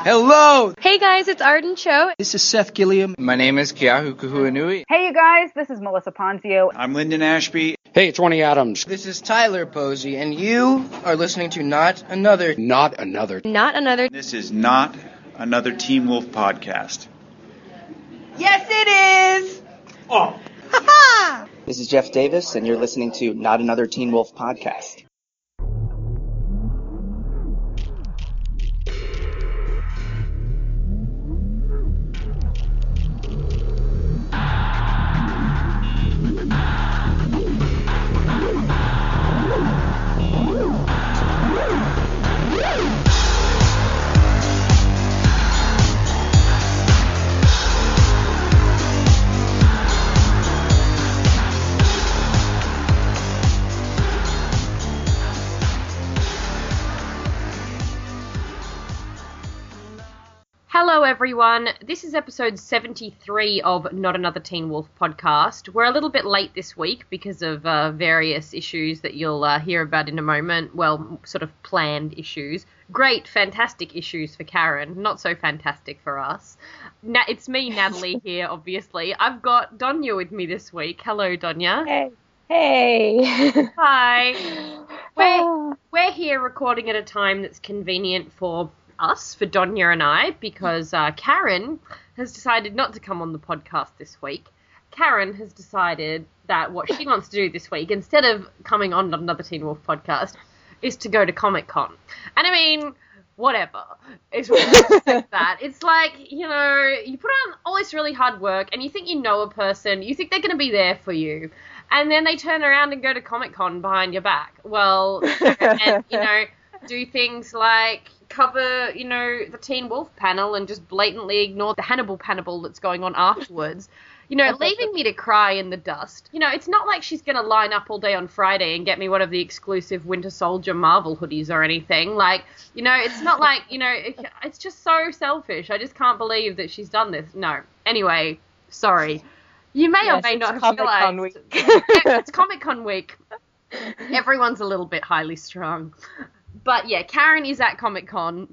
Hello! Hey guys, it's Arden Cho. This is Seth Gilliam. My name is Keahu Kahuanui. Hey you guys, this is Melissa Ponzio. I'm Linden Ashby. Hey, it's Orny Adams. This is Tyler Posey, and you are listening to Not Another. Not Another. Not Another. This is not another Team Wolf podcast. Yes, it is! Oh! Ha ha! this is Jeff Davis, and you're listening to Not Another Teen Wolf podcast. Hello, everyone. This is episode 73 of Not Another Teen Wolf podcast. We're a little bit late this week because of uh, various issues that you'll uh, hear about in a moment. Well, sort of planned issues. Great, fantastic issues for Karen. Not so fantastic for us. Na- it's me, Natalie, here, obviously. I've got Donya with me this week. Hello, Donya. Hey. Hey. Hi. We're, we're here recording at a time that's convenient for us, for Donya and I, because uh, Karen has decided not to come on the podcast this week. Karen has decided that what she wants to do this week, instead of coming on another Teen Wolf podcast, is to go to Comic Con. And I mean, whatever. It's like that. It's like, you know, you put on all this really hard work and you think you know a person, you think they're going to be there for you. And then they turn around and go to Comic Con behind your back. Well, and, you know, do things like cover, you know, the Teen Wolf panel and just blatantly ignore the Hannibal panel that's going on afterwards. You know, leaving me to cry in the dust. You know, it's not like she's going to line up all day on Friday and get me one of the exclusive Winter Soldier Marvel hoodies or anything. Like, you know, it's not like, you know, it, it's just so selfish. I just can't believe that she's done this. No. Anyway, sorry. You may yes, or may not have realized. week. it's Comic Con week. Everyone's a little bit highly strung. But yeah, Karen is at Comic Con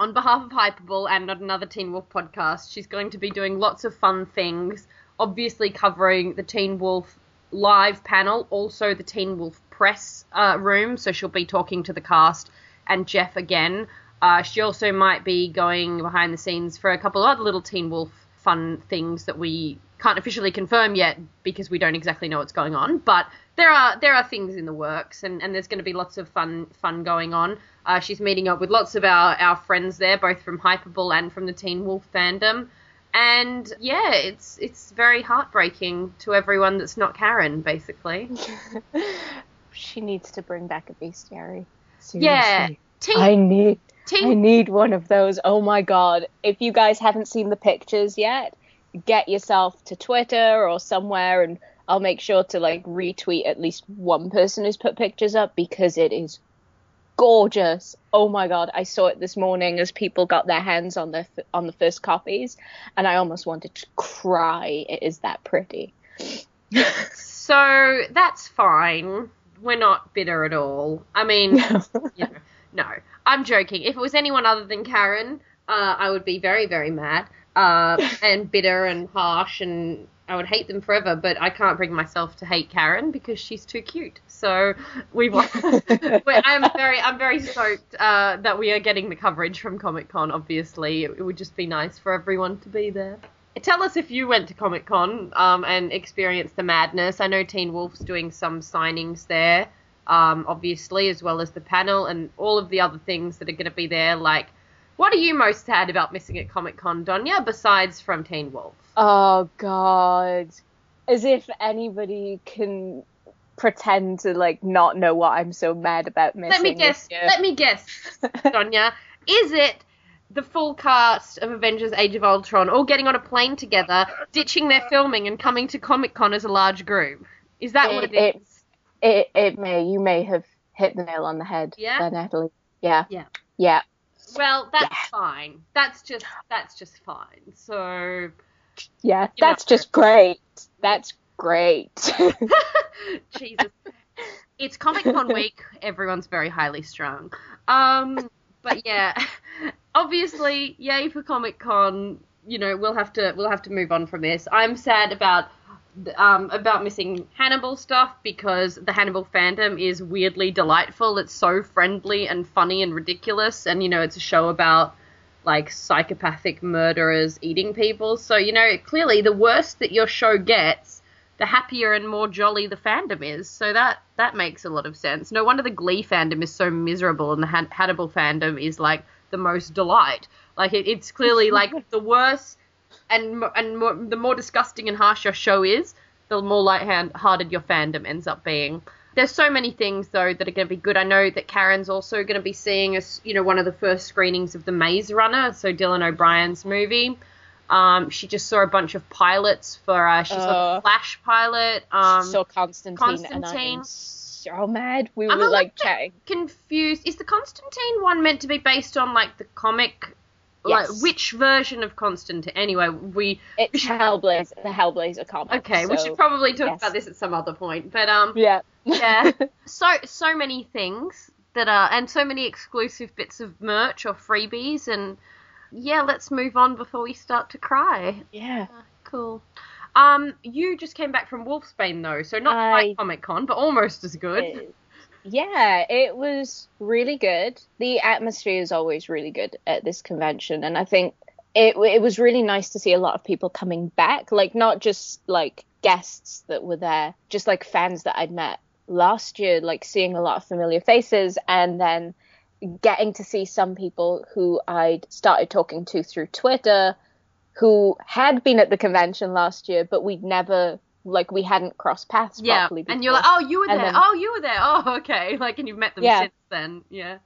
on behalf of Hypable and not another Teen Wolf podcast. She's going to be doing lots of fun things, obviously covering the Teen Wolf live panel, also the Teen Wolf press uh, room. So she'll be talking to the cast and Jeff again. Uh, she also might be going behind the scenes for a couple of other little Teen Wolf fun things that we can't officially confirm yet because we don't exactly know what's going on. But there are there are things in the works, and, and there's going to be lots of fun fun going on. Uh, she's meeting up with lots of our, our friends there, both from Hypable and from the Teen Wolf fandom. And yeah, it's it's very heartbreaking to everyone that's not Karen, basically. she needs to bring back a bestiary. Yeah, Teen, I need Teen I need one of those. Oh my god. If you guys haven't seen the pictures yet, get yourself to Twitter or somewhere and I'll make sure to like retweet at least one person who's put pictures up because it is gorgeous. Oh my god, I saw it this morning as people got their hands on the on the first copies and I almost wanted to cry. It is that pretty. so that's fine. We're not bitter at all. I mean, you know, no, I'm joking. If it was anyone other than Karen, uh, I would be very, very mad uh, and bitter and harsh, and I would hate them forever. But I can't bring myself to hate Karen because she's too cute. So we. I'm very, I'm very stoked uh, that we are getting the coverage from Comic Con. Obviously, it would just be nice for everyone to be there. Tell us if you went to Comic Con um, and experienced the madness. I know Teen Wolf's doing some signings there, um, obviously, as well as the panel and all of the other things that are going to be there. Like, what are you most sad about missing at Comic Con, Donya, besides from Teen Wolf? Oh god. As if anybody can pretend to like not know what I'm so mad about missing. Let me guess. Let me guess, Donya. Is it the full cast of Avengers: Age of Ultron all getting on a plane together, ditching their filming, and coming to Comic Con as a large group? Is that it, what it is? It, it, it may. You may have hit the nail on the head, Yeah? there, Natalie. Yeah. Yeah. Yeah. Well, that's Yeah. fine. That's just that's just fine. So Yeah. You know. That's just great. That's great. Jesus. It's Comic Con week. Everyone's very highly strung. Um, but yeah, obviously, yay for Comic Con. You know, we'll have to we'll have to move on from this. I'm sad about um, about missing Hannibal stuff because the Hannibal fandom is weirdly delightful. It's so friendly and funny and ridiculous, and you know, it's a show about like psychopathic murderers eating people. So you know, clearly, the worse that your show gets, the happier and more jolly the fandom is. So that that makes a lot of sense. No wonder the Glee fandom is so miserable, and the Han- Hannibal fandom is like the most delight. Like it, it's clearly like the worse and and more, the more disgusting and harsh your show is, the more light-hearted your fandom ends up being. There's so many things though that are going to be good. I know that Karen's also going to be seeing us, you know, one of the first screenings of the Maze Runner, so Dylan O'Brien's movie. Um, she just saw a bunch of pilots for. Uh, she saw Uh, Flash pilot. Um, so Constantine, and Constantine. So mad. We I'm were like chatting. confused. Is the Constantine one meant to be based on like the comic? Yes. Like which version of Constantine? Anyway, we It's Hellblazer, the Hellblazer comic. okay. we should probably talk yes. about this at some other point. But um, Yeah. yeah, so so many things that are and so many exclusive bits of merch or freebies and yeah. Let's move on before we start to cry. yeah. Cool. Um, you just came back from Wolfsbane though, so not I- quite Comic Con, but almost as good. Yeah, it was really good. The atmosphere is always really good at this convention, and I think it it was really nice to see a lot of people coming back, like not just like guests that were there, just like fans that I'd met last year, like seeing a lot of familiar faces, and then getting to see some people who I'd started talking to through Twitter, who had been at the convention last year, but we'd never like we hadn't crossed paths Yeah, properly. and you're like, oh, you were And there. then- oh, you were there. Oh, okay. Like, and you've met them Yeah. since then. Yeah.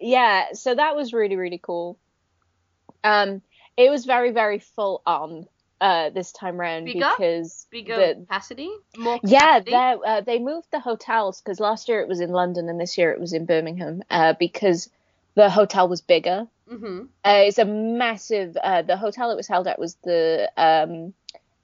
yeah so that was really really cool um it was very very full on uh this time round Bigger? because Bigger the, capacity. More yeah capacity. they uh, they moved the hotels because last year it was in london and this year it was in birmingham uh because the hotel was bigger hmm uh, it's a massive uh the hotel it was held at was the um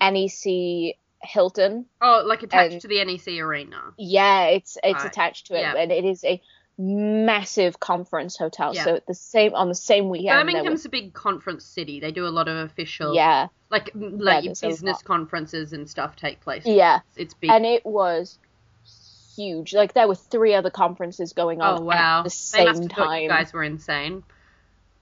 nec hilton Oh, like attached And- to the NEC arena. yeah, it's it's Right. attached to it, Yeah. and it is a massive conference hotel. Yeah. So at the same on the same weekend, Birmingham's was, a big conference city. They do a lot of official, yeah, like like a business conferences and stuff take place. yeah, It's big. and it was huge. Like there were three other conferences going on oh wow. at the same time. you guys were insane.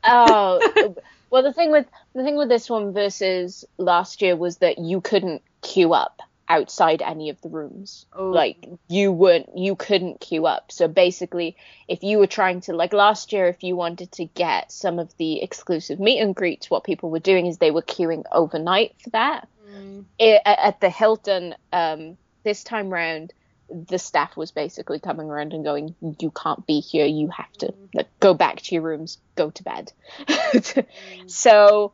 Oh, well, the thing with the thing with this one versus last year was that you couldn't queue up outside any of the rooms. Oh. Like you weren't, you couldn't queue up. So basically, if you were trying to, like last year, if you wanted to get some of the exclusive meet and greets, what people were doing is they were queuing overnight for that. Mm. It, at the Hilton, um, this time round, the staff was basically coming around and going, "You can't be here. You have to like, go back to your rooms, go to bed." Mm. so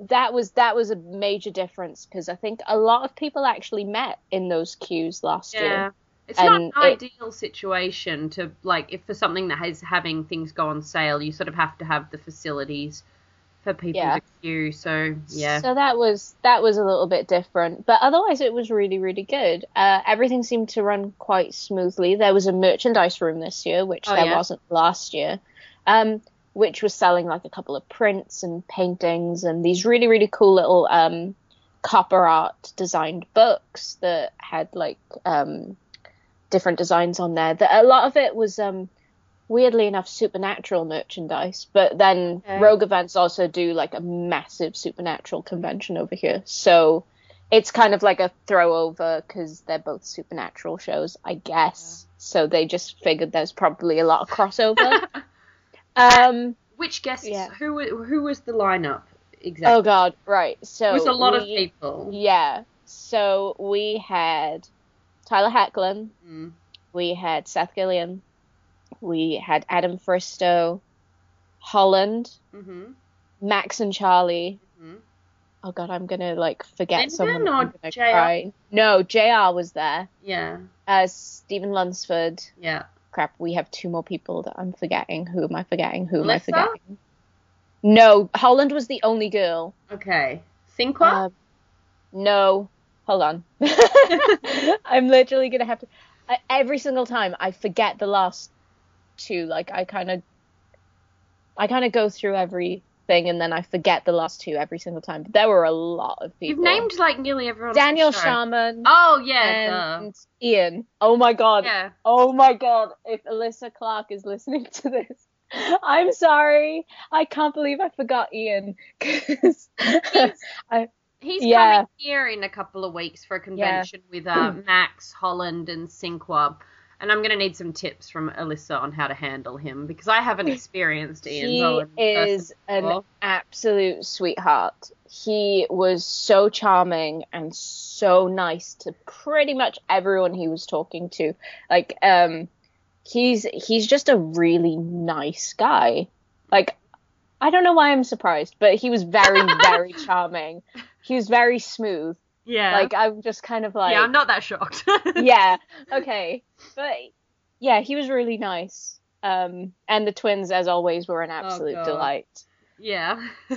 that was that was a major difference because I think a lot of people actually met in those queues last Yeah. year. It's not an And it- ideal situation to like if for something that is having things go on sale, you sort of have to have the facilities for people Yeah. to queue. So yeah, So that was that was a little bit different, but otherwise it was really really good. Uh, everything seemed to run quite smoothly. There was a merchandise room this year, which Oh, there yeah? wasn't last year, um, which was selling like a couple of prints and paintings and these really really cool little um, copper art designed books that had like um, different designs on there. That a lot of it was um, weirdly enough supernatural merchandise but then Okay. rogue events also do like a massive supernatural convention over here so it's kind of like a throwover because they're both supernatural shows i guess so they just figured there's probably a lot of crossover um which guests? Yeah. Who who was the lineup exactly? oh god right so it was a lot of people. yeah so we had tyler Hoechlin, Mm. we had seth gilliam we had adam fristoe holland hmm Max and Charlie. Mhm. Oh god, I'm gonna like forget Linden someone. or JR? cry. No, JR was there. Yeah, Uh, Stephen Lunsford. yeah. Crap, we have two more people that I'm forgetting. Who am I forgetting? Who Melissa? am I forgetting? No, Holland was the only girl. Okay. Sinqua? Um, no, hold on. I'm literally gonna have to. I, every single time I forget the last two. Like I kind of. I kind of go through everything and then I forget the last two every single time. But there were a lot of people. You've named like nearly everyone. Daniel. Sharman Oh yeah. and Ian. Oh my god. Yeah. Oh my god. If Alyssa Clark is listening to this, I'm sorry. I can't believe I forgot Ian. 'cause I, He's Yeah. coming here in a couple of weeks for a convention with uh, Max, Holland, and Sinqua. And I'm going to need some tips from Alyssa on how to handle him because I haven't experienced Ian he Bohen is an absolute sweetheart. He was so charming and so nice to pretty much everyone he was talking to. Like, um, he's he's just a really nice guy. Like, I don't know why I'm surprised, but he was very very charming. He was very smooth. Yeah. Like, I'm just kind of like, yeah, I'm not that shocked. yeah, okay, but yeah, he was really nice. Um, and the twins, as always, were an absolute God. delight. Yeah.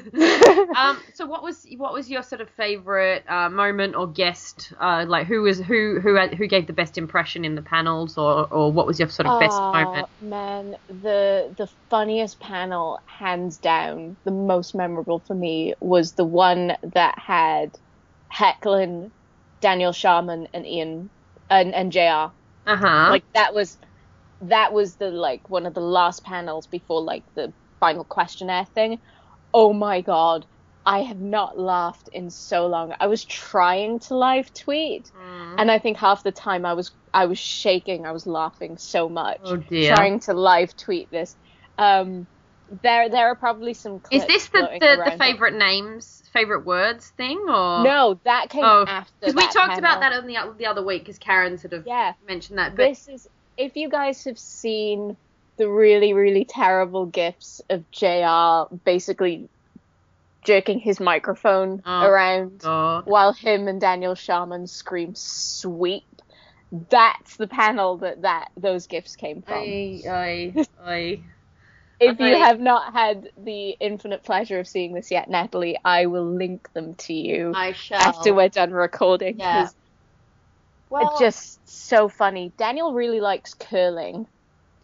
um. So, what was what was your sort of favorite uh, moment or guest? Uh, like who was who who had- who gave the best impression in the panels, or or what was your sort of best Oh, moment? man, the the funniest panel, hands down, the most memorable for me was the one that had Hoechlin, Daniel Sharman, and Ian and and Jr. Uh huh. Like that was that was the like one of the last panels before like the final questionnaire thing. Oh my god. I have not laughed in so long. I was trying to live tweet Mm. and I think half the time I was I was shaking. I was laughing so much Oh, dear. trying to live tweet this. Um there there are probably some Is this the the, the favorite names, favorite words thing, or No, that came Oh, after because we talked about that on the the other week because Karen sort of Yeah. mentioned that. But this is if you guys have seen the really really terrible gifs of JR basically jerking his microphone Oh, around God. while him and Daniel Sharman scream sweep that's the panel that that those gifs came from I, I, I, if you have not had the infinite pleasure of seeing this yet Natalie I will link them to you I shall. after we're done recording Yeah. well, it's just so funny. Daniel really likes curling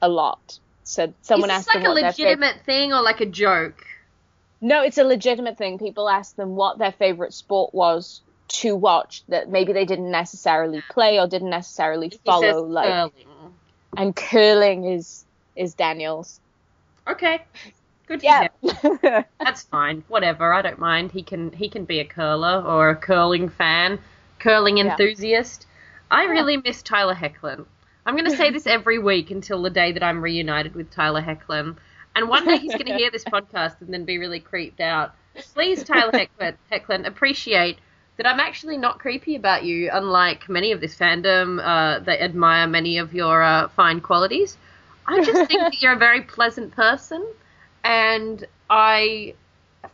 a lot. So someone is asked this him like a what their fav- legitimate thing or like a joke? No, it's a legitimate thing. People ask them what their favorite sport was to watch that maybe they didn't necessarily play or didn't necessarily follow. Like, curling. and curling is is Daniel's. Okay, good for Yeah. him. That's fine. Whatever. I don't mind. He can he can be a curler or a curling fan, curling Yeah. enthusiast. I really miss Tyler Hoechlin. I'm going to say this every week until the day that I'm reunited with Tyler Hoechlin. And one day he's going to hear this podcast and then be really creeped out. Please, Tyler Hoechlin, Hoechlin appreciate that I'm actually not creepy about you, unlike many of this fandom uh, that admire many of your uh, fine qualities. I just think that you're a very pleasant person, and I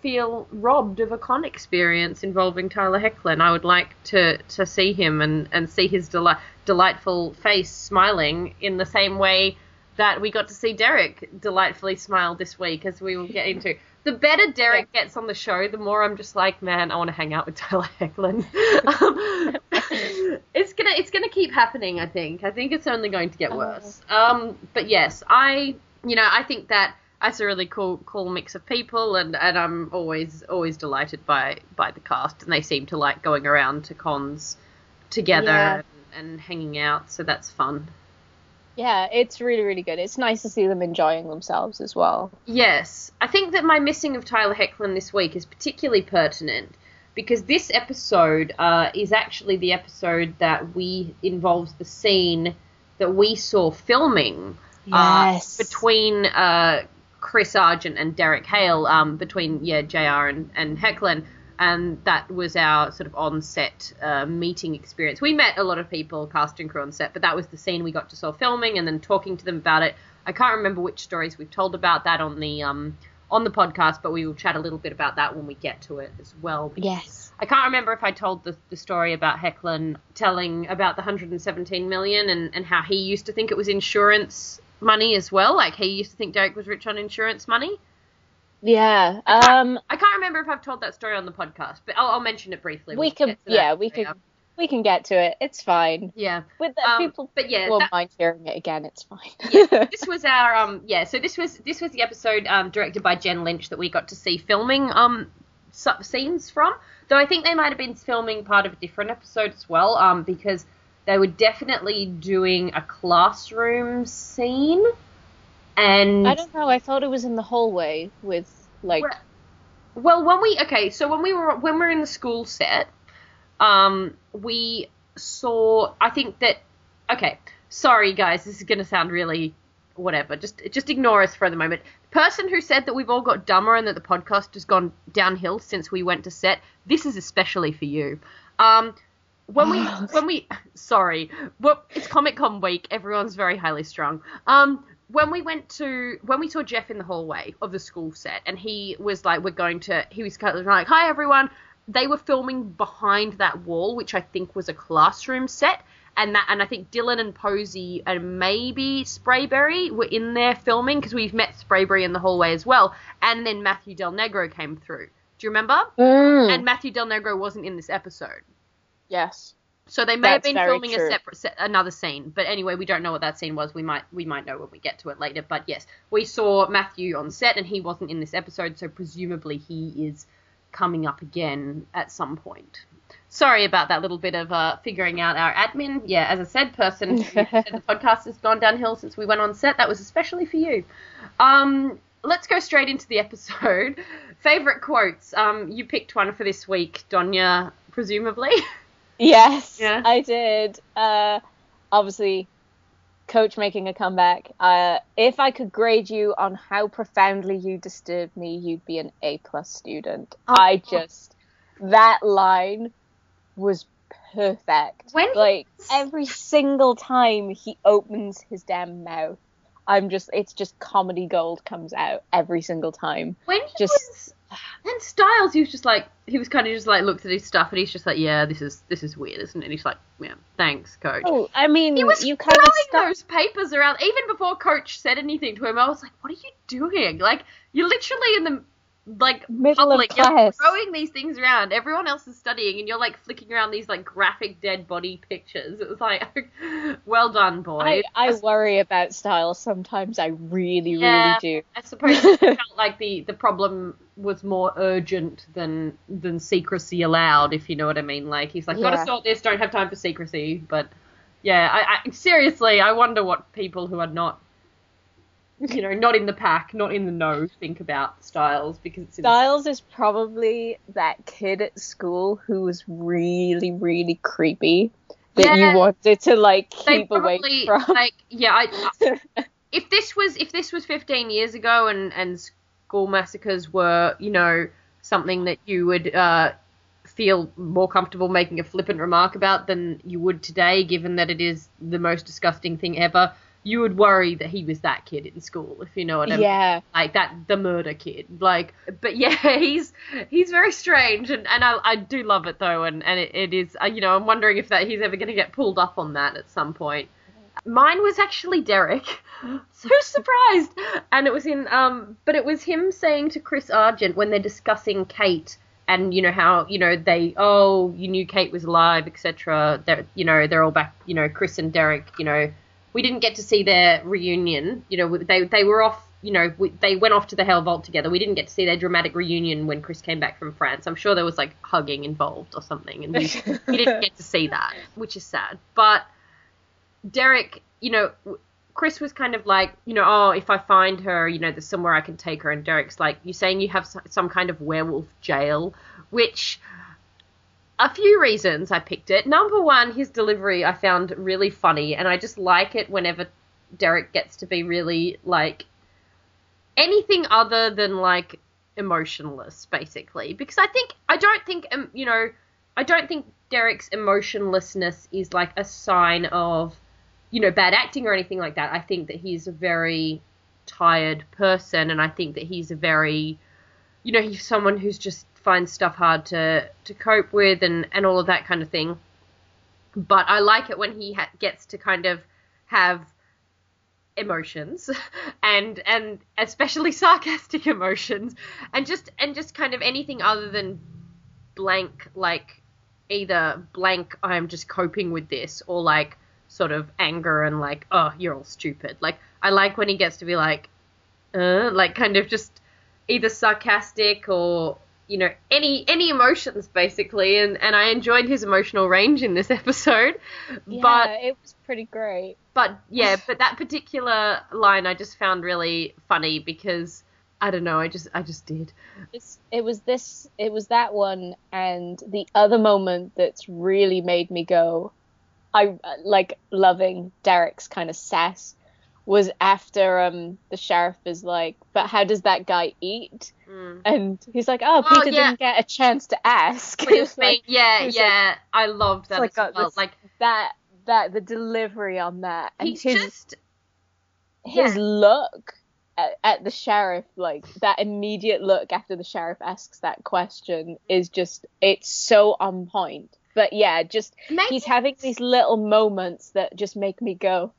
feel robbed of a con experience involving Tyler Hoechlin. I would like to, to see him and, and see his deli- delightful face smiling in the same way that we got to see Derek delightfully smile this week, as we will get into. The better Derek gets on the show, the more I'm just like, man, I want to hang out with Tyler Hoechlin. um, it's gonna it's gonna keep happening. I think. I think it's only going to get worse. Um, but yes, I you know I think that that's a really cool cool mix of people, and, and I'm always always delighted by by the cast, and they seem to like going around to cons together Yeah. and, and hanging out, so that's fun. yeah, it's really really good. It's nice to see them enjoying themselves as well. Yes, I think that my missing of Tyler Hoechlin this week is particularly pertinent because this episode uh, is actually the episode that we involves the scene that we saw filming uh, Yes. between uh, Chris Argent and Derek Hale, um, between yeah Jr. and and Hoechlin. And that was our sort of on-set uh, meeting experience. We met a lot of people, cast and crew on set, but that was the scene we got to saw filming, and then talking to them about it. I can't remember which stories we've told about that on the um, on the podcast, but we will chat a little bit about that when we get to it as well. Yes. I can't remember if I told the, the story about Hoechlin telling about the 117 million and, and how he used to think it was insurance money as well. Like he used to think Derek was rich on insurance money. Yeah. Um. I can't remember if I've told that story on the podcast, but I'll, I'll mention it briefly. We can, could. to that Yeah. We area. We can get to it. It's fine. Yeah. With the Um, people but yeah, won't that- mind hearing it again. It's fine. yeah, this was our um yeah so this was this was the episode um directed by Jen Lynch that we got to see filming um scenes from though I think they might have been filming part of a different episode as well um because they were definitely doing a classroom scene and I don't know. I thought it was in the hallway with like. Well- well, when we okay, so when we were when we're in the school set, um, we saw. I think that okay. Sorry, guys, this is gonna sound really whatever. Just just ignore us for the moment. The person who said that we've all got dumber and that the podcast has gone downhill since we went to set. This is especially for you. Um, when we when we sorry, well, it's Comic Con week. Everyone's very highly strung. Um, when we went to when we saw Jeff in the hallway of the school set, and he was like, "We're going to," he was kind of like, "Hi everyone." They were filming behind that wall, which I think was a classroom set, and that and I think Dylan and Posey and maybe Sprayberry were in there filming because we've met Sprayberry in the hallway as well, and then Matthew Del Negro came through. Do you remember? Mm, And Matthew Del Negro wasn't in this episode. yes. So they may have been filming a separate se- another scene, but anyway, we don't know what that scene was. We might we might know when we get to it later. But yes, we saw Matthew on set, and he wasn't in this episode, so presumably he is coming up again at some point. Sorry about that little bit of uh, figuring out our admin. Yeah, as I said, person the podcast has gone downhill since we went on set. That was especially for you. Um, let's go straight into the episode. Favorite quotes. Um, you picked one for this week, Donya, presumably. Yes, Yeah. I did. Uh, obviously, coach making a comeback. Uh, if I could grade you on how profoundly you disturbed me, you'd be an A plus student. Oh. I just that line was perfect. When like every single time he opens his damn mouth, I'm just it's just comedy gold comes out every single time. when he Just- was and Stiles, he was just like he was kind of just like looked at his stuff and he's just like, yeah, this is this is weird, isn't it? And he's like, yeah, thanks, coach. Oh, I mean, he was you kind of throwing stuck those papers around even before coach said anything to him. I was like, what are you doing? Like you're literally in the like Middle of public, you're class. throwing these things around. Everyone else is studying, and you're like flicking around these like graphic dead body pictures. It was like, well done, boy. I, I worry about style sometimes. I really, Yeah. really do. I suppose it felt like the, the problem was more urgent than than secrecy allowed, if you know what I mean. Like he's like, Yeah. gotta sort this, don't have time for secrecy. But yeah, I, I seriously, I wonder what people who are not, you know, not in the pack, not in the know, think about Stiles because it's Stiles is probably that kid at school who was really, really creepy that Yeah. you wanted to like keep away from. like yeah. I, if this was if this was 15 years ago and and school massacres were you know something that you would uh, feel more comfortable making a flippant remark about than you would today, given that it is the most disgusting thing ever. You would worry that he was that kid in school, if you know what I mean. yeah, Like that, the murder kid. Like, but yeah, he's he's very strange, and, and I, I do love it though, and and it, it is, uh, you know, I'm wondering if that he's ever going to get pulled up on that at some point. Mine was actually Derek. so surprised, and it was in um, but it was him saying to Chris Argent when they're discussing Kate and you know how you know they oh you knew Kate was alive etc. They're you know they're all back you know Chris and Derek you know we didn't get to see their reunion you know they they were off you know we, they went off to the Hale Vault together. We didn't get to see their dramatic reunion when Chris came back from France. I'm sure there was like hugging involved or something, and we, we didn't get to see that, which is sad. But Derek, you know, Chris was kind of like, you know, oh, if I find her, you know, there's somewhere I can take her. And Derek's like, you're saying you have some kind of werewolf jail, which a few reasons I picked it. Number one, his delivery I found really funny, and I just like it whenever Derek gets to be really like anything other than like emotionless, basically. Because I think I don't think you know I don't think Derek's emotionlessness is like a sign of you know bad acting or anything like that. I think that he's a very tired person, and I think that he's a very you know he's someone who's just finds stuff hard to to cope with and and all of that kind of thing. But I like it when he ha- gets to kind of have emotions and and especially sarcastic emotions and just and just kind of anything other than blank like either blank I'm just coping with this or like sort of anger and like oh you're all stupid. Like I like when he gets to be like uh like kind of just either sarcastic or you know any any emotions basically and and I enjoyed his emotional range in this episode. Yeah, But it was pretty great. but yeah, but that particular line I just found really funny because I don't know, I just I just did. It's, it was this, it was that one, and the other moment that's really made me go, I like loving Derek's kind of sass was after um the sheriff is like, but how does that guy eat? Mm. And he's like, oh, Oh, Peter yeah. didn't get a chance to ask. When he was It's like- being- yeah, like- yeah, I loved that like, as uh, well. this- Like that that the delivery on that and he's his just his yeah. look at, at the sheriff, like that immediate look after the sheriff asks that question, is just it's so on point. But yeah, just Maybe he's having these little moments that just make me go.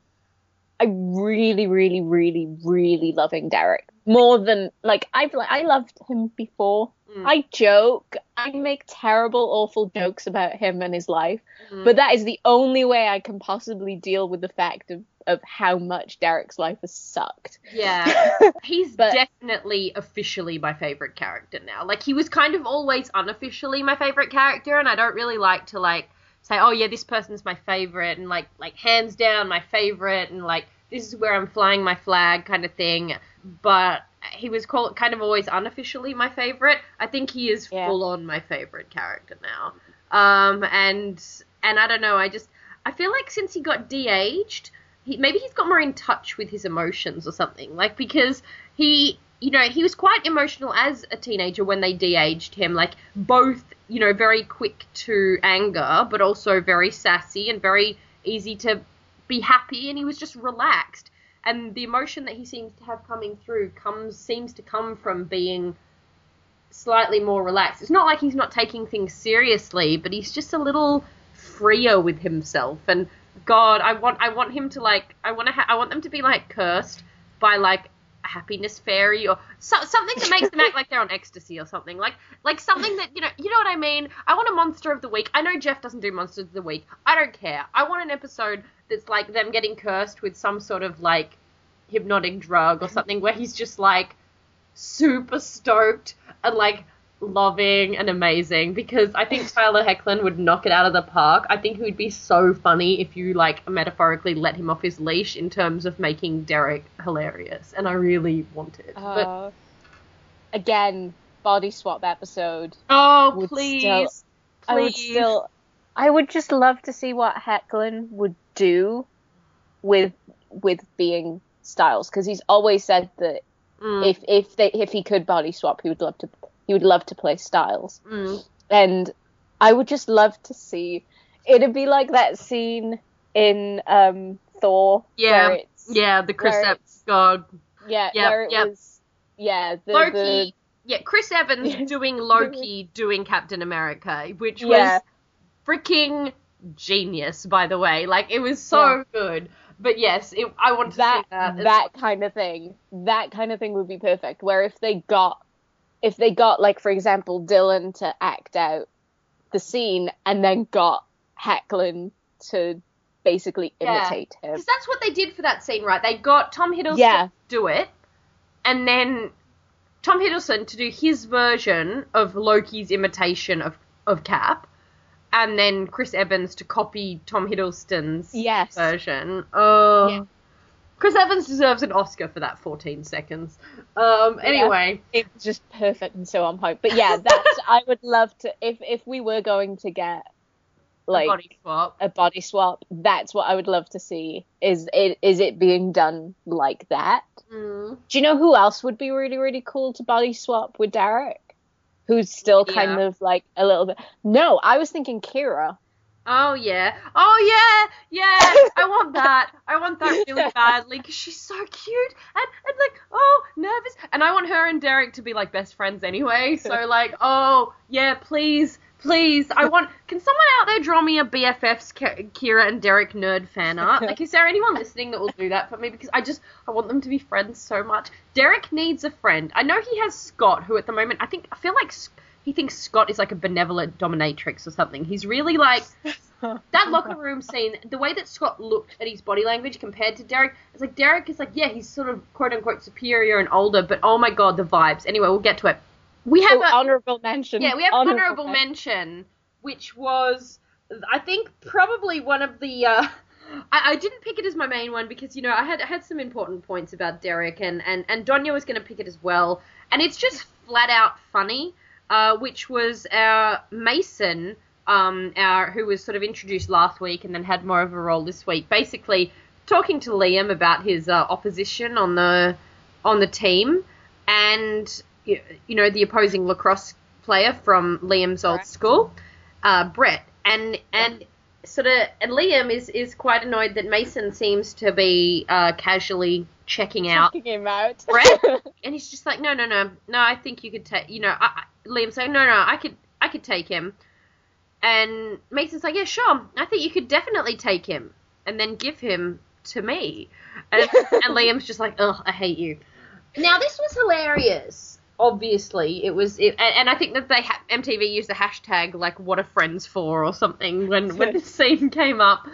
I really, really, really, really loving Derek more than like I've like I loved him before. Mm. I joke, I make terrible, awful jokes about him and his life, Mm. but that is the only way I can possibly deal with the fact of of how much Derek's life has sucked. Yeah. He's But- definitely officially my favorite character now. Like he was kind of always unofficially my favorite character and I don't really like to like say, "Oh yeah, this person's my favorite" and like like hands down my favorite and like this is where I'm flying my flag kind of thing. But he was called kind of always unofficially my favorite. I think he is Yeah. full on my favorite character now. Um and and I don't know, I just I feel like since he got de-aged, he, maybe he's got more in touch with his emotions or something. Like because he, you know, he was quite emotional as a teenager when they de-aged him. Like both, you know, very quick to anger, but also very sassy and very easy to be happy. And he was just relaxed. And the emotion that he seems to have coming through comes seems to come from being slightly more relaxed. It's not like he's not taking things seriously, but he's just a little freer with himself. And God, I want I want him to like I want to ha- I want them to be like cursed by like happiness fairy or so- something that makes them act like they're on ecstasy or something. Like like something that you know you know what I mean. I want a monster of the week. I know Jeff doesn't do monsters of the week. I don't care. I want an episode that's like them getting cursed with some sort of like hypnotic drug or something where he's just like super stoked and like loving and amazing because I think Tyler Hoechlin would knock it out of the park. I think he would be so funny if you like metaphorically let him off his leash in terms of making Derek hilarious, and I really want it. but Uh, again, body swap episode. oh please, still- I would still, I would just love to see what Hoechlin would do with with being Stiles because he's always said that Mm, if if they if he could body swap, he would love to he would love to play Stiles, mm. and I would just love to see. It'd be like that scene in um Thor. Yeah, where it's, yeah, the Chris Evans God. yeah, Yep, where it yep. was. Yeah, the, Loki. the Yeah, Chris Evans doing Loki doing Captain America, which Yeah. was freaking genius, by the way. Like it was so Yeah. good. But yes, it, I want to that see that. that kind of thing that kind of thing would be perfect where if they got if they got like for example dylan to act out the scene and then got Hoechlin to basically Yeah. imitate him Because that's what they did for that scene, right? They got Tom Hiddleston Yeah. to do it, and then Tom Hiddleston to do his version of Loki's imitation of, of Cap, and then Chris Evans to copy Tom Hiddleston's yes version. Oh. Yeah. Chris Evans deserves an Oscar for that 14 seconds. Um, anyway, it's just perfect and so on point but yeah that's i would love to if if we were going to get like a body swap. a body swap that's what i would love to see is it is it being done like that Mm. Do you know who else would be really, really cool to body swap with Derek? Who's still kind Yeah. of like a little bit. No, I was thinking Kira. Oh yeah. Oh yeah. Yeah. I want that. I want that really badly because she's so cute and, and like oh nervous and I want her and Derek to be like best friends anyway. So like oh yeah please please I want can someone out there draw me a BFFs Kira and Derek nerd fan art? Like is there anyone listening that will do that for me because I just I want them to be friends so much. Derek needs a friend. I know he has Scott who at the moment I think I feel like. S- he thinks Scott is like a benevolent dominatrix or something. He's really like that locker room scene. The way that Scott looked at his body language compared to Derek, it's like Derek is like, yeah, he's sort of quote unquote superior and older, but oh my god, the vibes. Anyway, we'll get to it. We have Oh, a honorable mention. yeah, we have an honorable mention, which was, I think, probably one of the. Uh, I, I didn't pick it as my main one because you know I had I had some important points about Derek and and and Donya was going to pick it as well, and it's just flat out funny. Uh, which was our Mason, um, our who was sort of introduced last week and then had more of a role this week. Basically, talking to Liam about his uh, opposition on the on the team, and you know the opposing lacrosse player from Liam's old school, uh, Brett, and and sort of and Liam is is quite annoyed that Mason seems to be uh, casually checking out Checking him out. Brett, and he's just like, no, no, no, no. I think you could take, you know, I- Liam's like, no, no, I could, I could take him, and Mason's like, yeah, sure, I think you could definitely take him, and then give him to me, and, and Liam's just like, ugh, I hate you. Now this was hilarious. Obviously, it was, it, and, and I think that they ha- MTV used the hashtag like "What are friends for" or something when when this scene came up.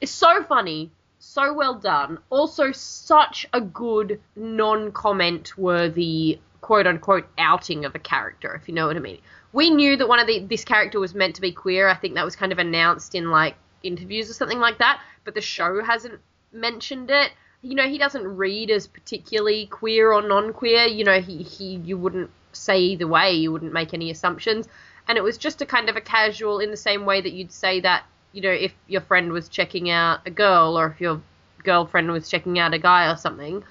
It's so funny, so well done. Also, such a good non-comment worthy quote unquote outing of a character, if you know what I mean. We knew that one of the this character was meant to be queer. I think that was kind of announced in like interviews or something like that, but the show hasn't mentioned it. You know, he doesn't read as particularly queer or non-queer. You know, he he you wouldn't say either way. You wouldn't make any assumptions. And it was just a kind of a casual, in the same way that you'd say that you know, if your friend was checking out a girl or if your girlfriend was checking out a guy or something.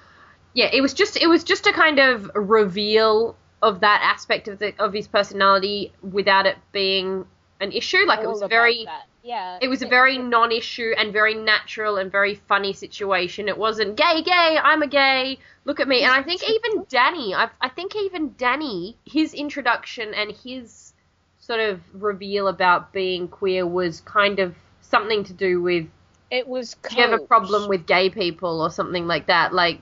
Yeah, it was just it was just a kind of reveal of that aspect of the of his personality without it being an issue. Like it was very. Yeah. it was a very non-issue and very natural and very funny situation. It wasn't gay, gay. I'm a gay. Look at me. And I think even Danny, I, I think even Danny, his introduction and his sort of reveal about being queer was kind of something to do with It was. do you have a problem with gay people or something like that. Like,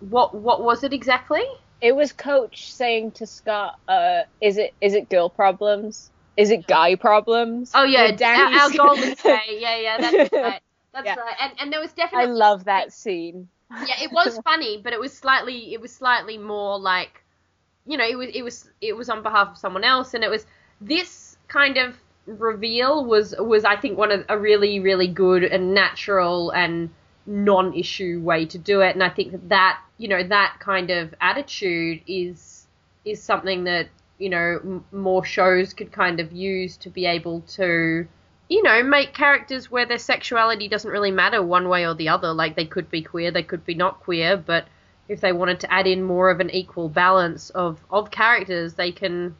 what what was it exactly? It was Coach saying to Scott, uh, "Is it is it girl problems? Is it guy problems?" Oh yeah, our, our is gay. Yeah, yeah, that's right. That's Yeah. right. And and there was definitely I love that scene. yeah, it was funny, but it was slightly it was slightly more like you know, it was it was it was on behalf of someone else and it was this kind of reveal was was I think one of a really really good and natural and non-issue way to do it and I think that that you know that kind of attitude is is something that you know m- more shows could kind of use to be able to you know, make characters where their sexuality doesn't really matter one way or the other. Like they could be queer, they could be not queer, but if they wanted to add in more of an equal balance of, of characters, they can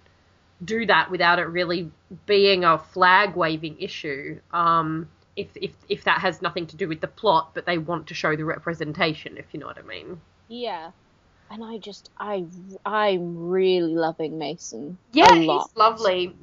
do that without it really being a flag waving issue. Um, if, if if that has nothing to do with the plot, but they want to show the representation, if you know what I mean. Yeah. And I just I I'm really loving Mason. Yeah, he's lovely.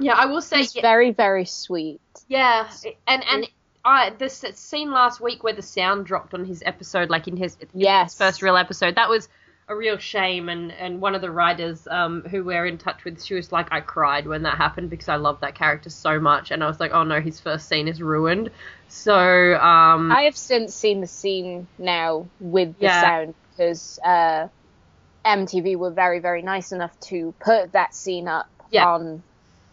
Yeah, I will say He's yeah, very very sweet. Yeah, and and I this scene last week where the sound dropped on his episode, like in his, Yes. his first real episode, that was a real shame. And and one of the writers um, who we're in touch with, she was like, I cried when that happened because I love that character so much, and I was like, oh no, his first scene is ruined. So um, I have since seen the scene now with the Yeah. sound because uh, MTV were very, very nice enough to put that scene up Yeah. on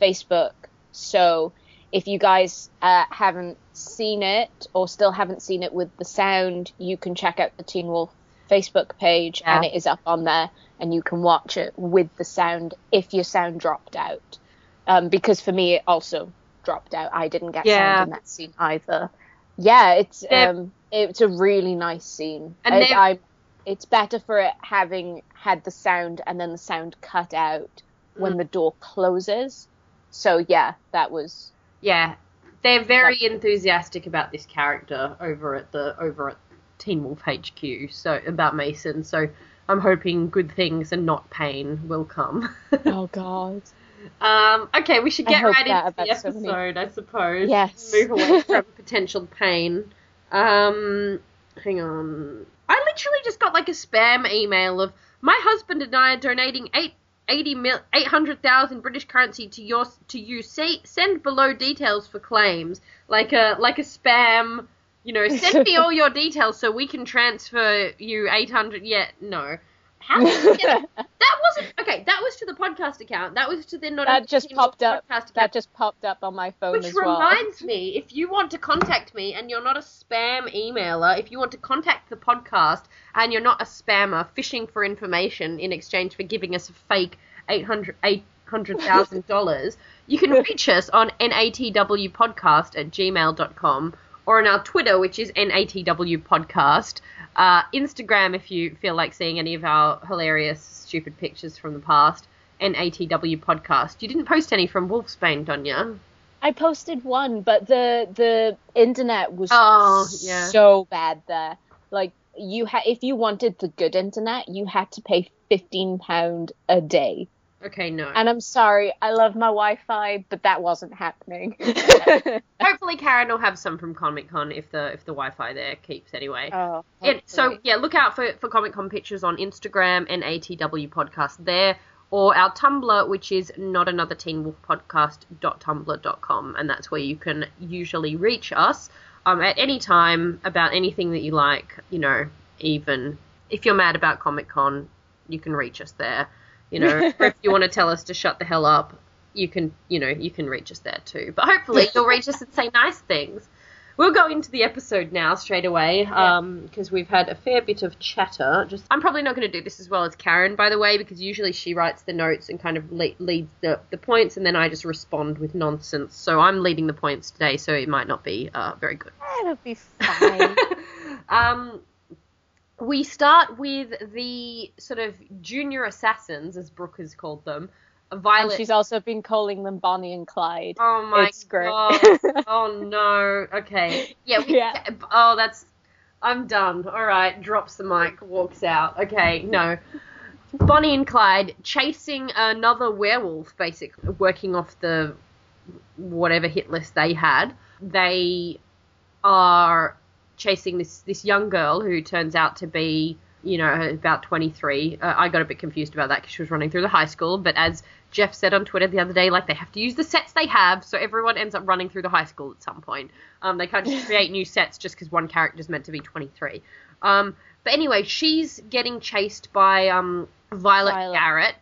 Facebook. So if you guys uh, haven't seen it or still haven't seen it with the sound, you can check out the Teen Wolf Facebook page and it is up on there and you can watch it with the sound if your sound dropped out. Um, because for me, it also dropped out. I didn't get Yeah. sound in that scene either. Yeah, it's um, it's a really nice scene. And It- I, it's better for it having had the sound and then the sound cut out when Mm. the door closes. So yeah, that was yeah, they're very enthusiastic about this character over at the over at Teen Wolf HQ. So about Mason. So I'm hoping good things and not pain will come. oh god. Um, okay, we should get right into the episode, I suppose. Yes. Move away from potential pain. Um, hang on. I literally just got like a spam email of my husband and I are donating eight 80 mil, 800,000 British currency to your to you. Say, send below details for claims, like a like a spam. You know, send me all your details so we can transfer you 800. Yeah, no. How did you get that? wasn't okay. That was to the podcast account. That was to the not That just popped up. podcast account. That just popped up on my phone Which as well. reminds me, if you want to contact me and you're not a spam emailer, if you want to contact the podcast and you're not a spammer fishing for information in exchange for giving us a fake 800 $800,000, you can reach us on natwpodcast at gmail.com or on our Twitter, which is natwpodcast. Uh, Instagram, if you feel like seeing any of our hilarious, stupid pictures from the past. NATW podcast. You didn't post any from Wolfsbane, Donya. I posted one, but the the internet was Oh, yeah. so bad there. Like you had, if you wanted the good internet, you had to pay fifteen pound a day. Okay, no. And I'm sorry, I love my Wi-Fi, but that wasn't happening. Hopefully, Karen will have some from Comic Con if the if the Wi-Fi there keeps anyway. oh, so yeah, look out for for Comic Con pictures on Instagram NATW podcast there, or our Tumblr, which is not another Teen Wolf podcast.tumblr.com, and that's where you can usually reach us um, at any time about anything that you like. You know, even if you're mad about Comic Con, you can reach us there. You know, or if you want to tell us to shut the hell up, you can. You know, you can reach us there too. But hopefully, you'll reach us and say nice things. We'll go into the episode now straight away because we've had a fair bit of chatter. Just I'm probably not going to do this as well as Karen, by the way, because usually she writes the notes and kind of le- leads the, the points, and then I just respond with nonsense. So I'm leading the points today, so it might not be uh, very good. That'll be fine. um, we start with the sort of junior assassins, as Brooke has called them. and Violet. she's also been calling them Bonnie and Clyde. Oh my It's great. god! oh no. Okay. Yeah. We, Yeah. Oh, that's. I'm done. All right. Drops the mic. Walks out. Okay. No. Bonnie and Clyde chasing another werewolf, basically working off the whatever hit list they had. They are chasing this this young girl who turns out to be you know about 23 uh, i got a bit confused about that because she was running through the high school but as jeff said on twitter the other day like they have to use the sets they have so everyone ends up running through the high school at some point um, they can't just create new sets just because one character is meant to be 23 um, but anyway she's getting chased by um, violet, Violet. garrett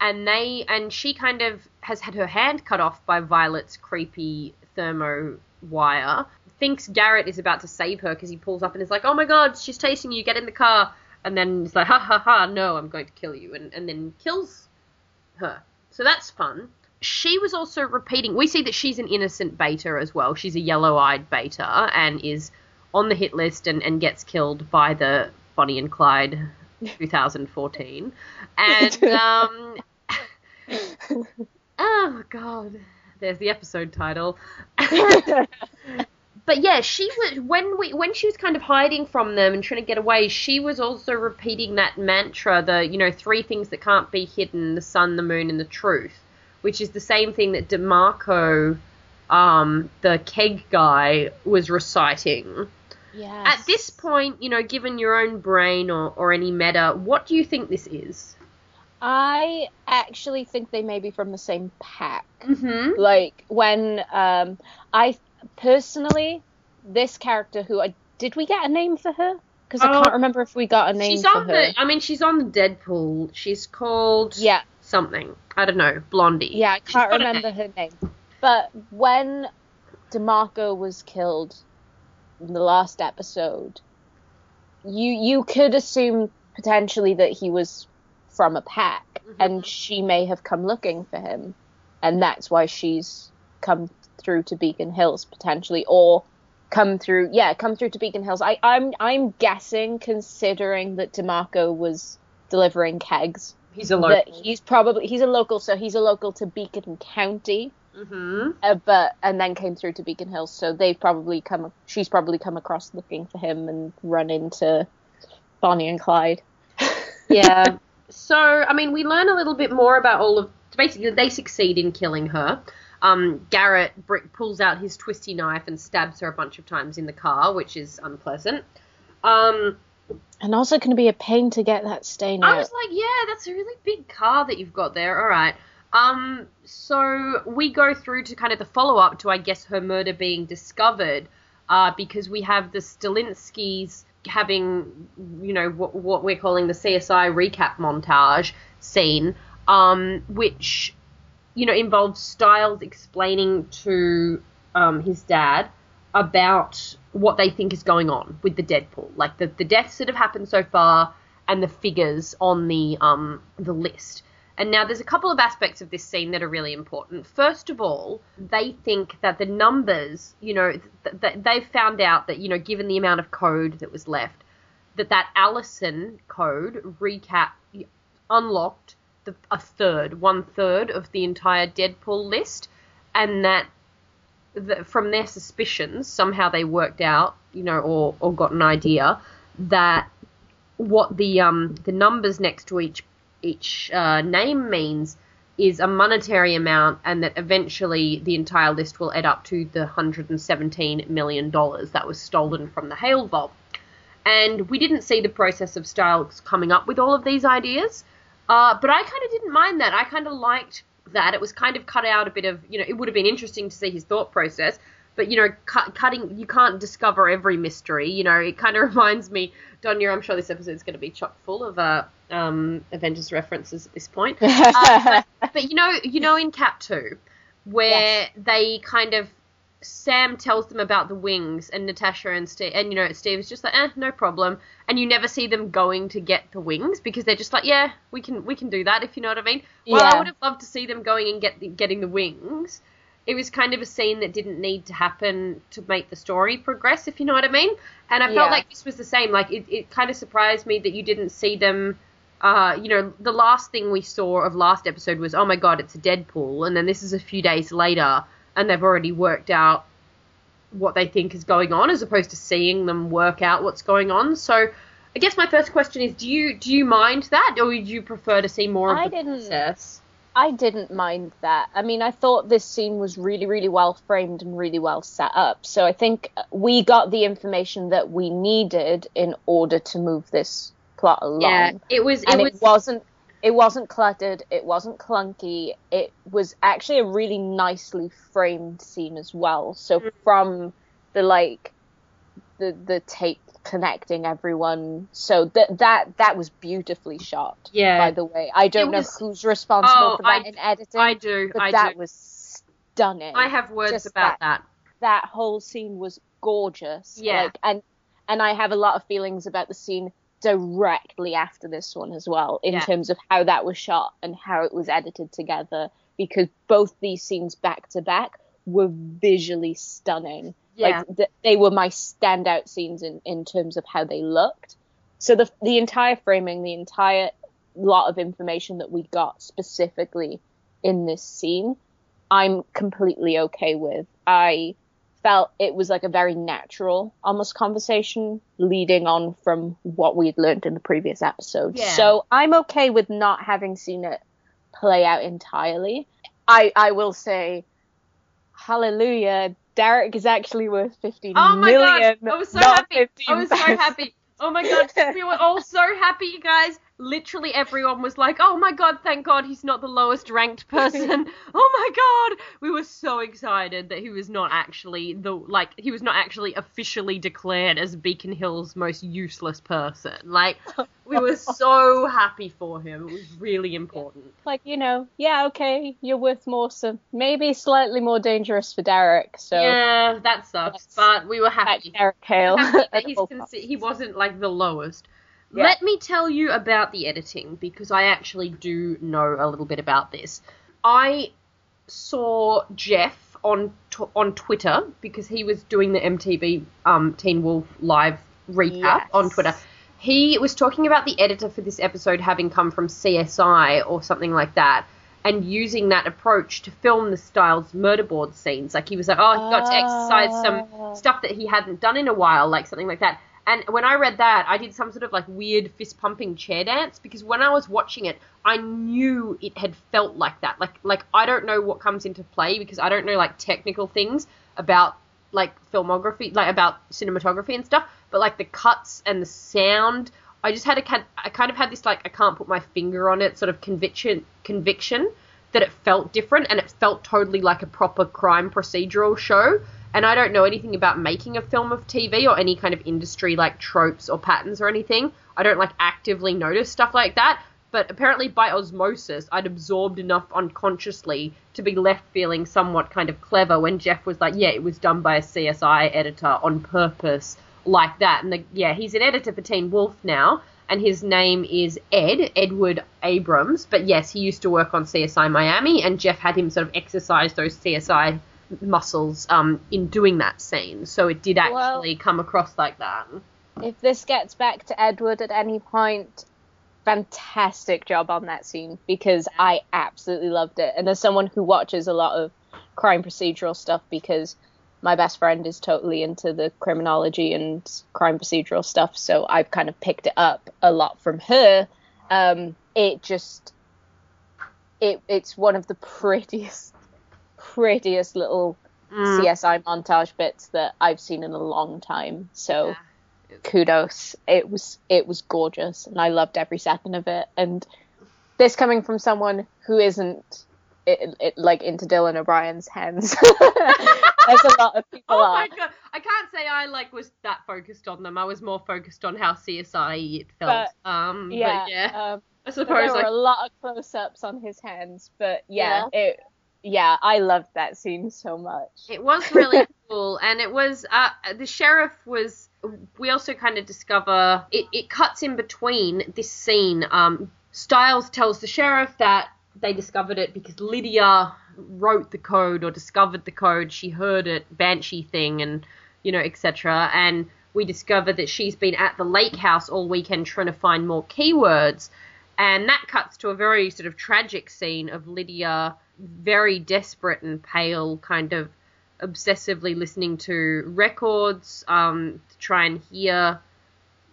and they and she kind of has had her hand cut off by Violet's creepy thermo wire. Thinks Garrett is about to save her because he pulls up and is like, "Oh my God, she's chasing you! Get in the car!" And then he's like, "Ha ha ha! No, I'm going to kill you!" And and then kills her. So that's fun. She was also repeating. We see that she's an innocent beta as well. She's a yellow-eyed beta and is on the hit list and, and gets killed by the Bonnie and Clyde 2014. And um, oh god, there's the episode title. But yeah, she was when we when she was kind of hiding from them and trying to get away. She was also repeating that mantra, the you know three things that can't be hidden: the sun, the moon, and the truth, which is the same thing that Demarco, um, the keg guy, was reciting. Yes. At this point, you know, given your own brain or, or any meta, what do you think this is? I actually think they may be from the same pack. Mm-hmm. Like when um, I personally, this character who I did we get a name for her? Because I Oh, can't remember if we got a name She's for on her. the. I mean, she's on the Deadpool. She's called Yeah, something. I don't know. Blondie. yeah, I can't remember her name. But when Demarco was killed in the last episode, you you could assume potentially that he was from a pack, Mm-hmm. and she may have come looking for him, and that's why she's come through to Beacon Hills potentially, or come through yeah, come through to Beacon Hills. I, I'm I'm guessing, considering that Demarco was delivering kegs, He's a that local. he's probably he's a local, so he's a local to Beacon County Mm-hmm. uh, but and then came through to Beacon Hills. So they've probably come. She's probably come across looking for him and run into Bonnie and Clyde. Yeah. so, I mean, we learn a little bit more about all of. Basically, they succeed in killing her. Um, Garrett Brick pulls out his twisty knife and stabs her a bunch of times in the car, which is unpleasant. Um, And also going to be a pain to get that stain out. I was like, yeah, that's a really big car that you've got there. All right. Um, so we go through to kind of the follow up to, I guess, her murder being discovered, uh, because we have the Stilinskis having, you know, what, what we're calling the CSI recap montage scene, um, which, you know, involves Stiles explaining to um, his dad about what they think is going on with the Deadpool, like the, the deaths that have happened so far and the figures on the um the list. And now there's a couple of aspects of this scene that are really important. First of all, they think that the numbers, you know, th- th- they've found out that you know, given the amount of code that was left, that that Allison code recap unlocked the, a third, one third of the entire Deadpool list, and that the, from their suspicions, somehow they worked out, you know, or, or got an idea that what the um the numbers next to each each uh, name means is a monetary amount, and that eventually the entire list will add up to the 117 million dollars that was stolen from the Hale Vault. And we didn't see the process of Stiles coming up with all of these ideas, uh, but I kind of didn't mind that. I kind of liked that. It was kind of cut out a bit of, you know, it would have been interesting to see his thought process, but, you know, cut, cutting, you can't discover every mystery. You know, it kind of reminds me, Donya, I'm sure this episode is going to be chock full of uh, um, Avengers references at this point. Uh, but, but, you know, you know, in Cap 2, where Yes. they kind of Sam tells them about the wings, and Natasha and Steve, and you know, Steve's just like, eh, no problem. And you never see them going to get the wings because they're just like, yeah, we can we can do that if you know what I mean. Well, I would have loved to see them going and get the, getting the wings. It was kind of a scene that didn't need to happen to make the story progress, if you know what I mean. And I felt Yeah. like this was the same. Like it, it kind of surprised me that you didn't see them. Uh, you know, the last thing we saw of last episode was, oh my god, it's a Deadpool, and then this is a few days later, and they've already worked out what they think is going on, as opposed to seeing them work out what's going on. So, I guess my first question is, do you do you mind that, or would you prefer to see more of I the didn't- process? I didn't mind that. I mean, I thought this scene was really, really well framed and really well set up. So I think we got the information that we needed in order to move this plot along. Yeah, it was. It and was. it wasn't. It wasn't cluttered. It wasn't clunky. It was actually a really nicely framed scene as well. So Mm. from the like, the the tape connecting everyone. So that that that was beautifully shot. Yeah. By the way, I don't It know was- who's responsible Oh, for that I- in editing. I do. but I that do. was stunning. I have words Just about that. that whole scene was gorgeous. Yeah. Like, and and I have a lot of feelings about the scene directly after this one as well, in Yeah. terms of how that was shot and how it was edited together, because both these scenes back to back were visually stunning. Yeah. Like th- they were my standout scenes in, in terms of how they looked. So the the entire framing, the entire lot of information that we got specifically in this scene, I'm completely okay with. I felt it was like a very natural, almost conversation leading on from what we had learned in the previous episode. Yeah. So I'm okay with not having seen it play out entirely. I I will say, hallelujah. Derek is actually worth fifteen Oh my million, god! I was so happy. I was so happy. Oh my god, we were all so happy, you guys. Literally everyone was like, "Oh my god, thank God he's not the lowest ranked person." oh my god, we were so excited that he was not actually the like he was not actually officially declared as Beacon Hill's most useless person. Like we were so happy for him. It was really important. like you know, yeah, okay, you're worth more, so maybe slightly more dangerous for Derek. So yeah, that sucks, but we were happy. Derek Hale. happy that he's consi- he wasn't like the lowest. Yeah. Let me tell you about the editing because I actually do know a little bit about this. I saw Jeff on t- on Twitter because he was doing the MTV um, Teen Wolf live recap Yes. on Twitter. He was talking about the editor for this episode having come from CSI or something like that. And using that approach to film the Stiles murder board scenes, like he was like, "Oh, he got to exercise some Oh. stuff that he hadn't done in a while, like something like that. And when I read that, I did some sort of like weird fist pumping chair dance because when I was watching it, I knew it had felt like that. Like like I don't know what comes into play because I don't know like technical things about like filmography, like about cinematography and stuff, but like the cuts and the sound, I just had a kind, kind of had this like I can't put my finger on it sort of conviction conviction that it felt different and it felt totally like a proper crime procedural show. And I don't know anything about making a film of TV or any kind of industry like tropes or patterns or anything. I don't like actively notice stuff like that. But apparently, by osmosis, I'd absorbed enough unconsciously to be left feeling somewhat kind of clever when Jeff was like, yeah, it was done by a CSI editor on purpose, like that. And the, yeah, he's an editor for Teen Wolf now, and his name is Ed, Edward Abrams. But yes, he used to work on CSI Miami, and Jeff had him sort of exercise those CSI muscles um, in doing that scene. So it did actually Well- come across like that. If this gets back to Edward at any point, fantastic job on that scene because I absolutely loved it. And as someone who watches a lot of crime procedural stuff because my best friend is totally into the criminology and crime procedural stuff, so I've kind of picked it up a lot from her. Um, it just it it's one of the prettiest prettiest little Mm. CSI montage bits that I've seen in a long time. So kudos. It was it was gorgeous and I loved every second of it. And this coming from someone who isn't it, it, like into Dylan O'Brien's hands, There's a lot of people Oh are. my god! I can't say I like was that focused on them. I was more focused on how CSI it felt. um, but Yeah, yeah. Um, I suppose there were like a lot of close-ups on his hands, but yeah, it yeah, I loved that scene so much. It was really cool, and it was uh, the sheriff was. We also kind of discover it, it cuts in between this scene. Um, Stiles tells the sheriff that they discovered it because Lydia wrote the code or discovered the code. She heard it, Banshee thing, and you know, etc. And we discover that she's been at the lake house all weekend trying to find more keywords. And that cuts to a very sort of tragic scene of Lydia, very desperate and pale, kind of obsessively listening to records um, to try and hear,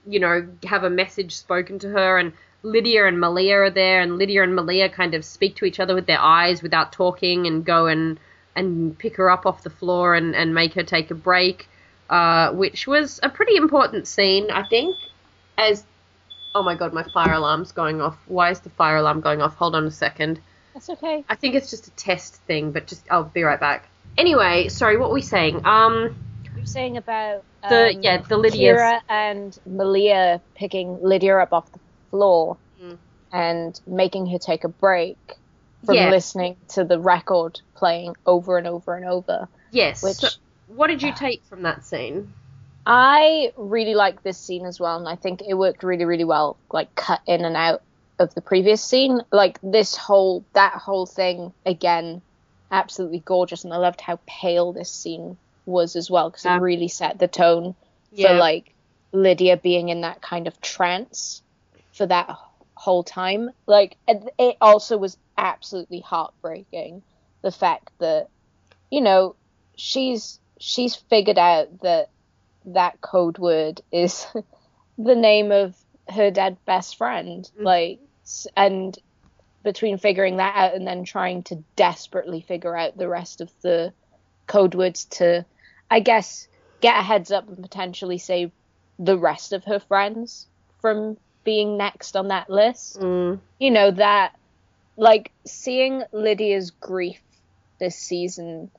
you know, have a message spoken to her. And Lydia and Malia are there, and Lydia and Malia kind of speak to each other with their eyes without talking and go and, and pick her up off the floor and, and make her take a break, uh, which was a pretty important scene, I think. As oh my god, my fire alarm's going off. Why is the fire alarm going off? Hold on a second. That's okay. I think it's just a test thing, but just I'll be right back. Anyway, sorry, what were we saying? Um, You're saying about The- um, yeah, the Lydia Kira and Malia picking Lydia up off the floor Mm. and making her take a break from Yeah. listening to the record playing over and over and over. yes. Which- so what did you take from that scene? I really like this scene as well, and I think it worked really, really well, like cut in and out of the previous scene. Like this whole that whole thing again, absolutely gorgeous, and I loved how pale this scene was as well because Yeah. it really set the tone Yeah. for like Lydia being in that kind of trance for that whole time. Like it it also was absolutely heartbreaking the fact that you know she's she's figured out that that code word is the name of her dead best friend. Like and between figuring that out and then trying to desperately figure out the rest of the code words to i guess get a heads up and potentially save the rest of her friends from being next on that list. Mm. you know that like seeing lydia's grief this season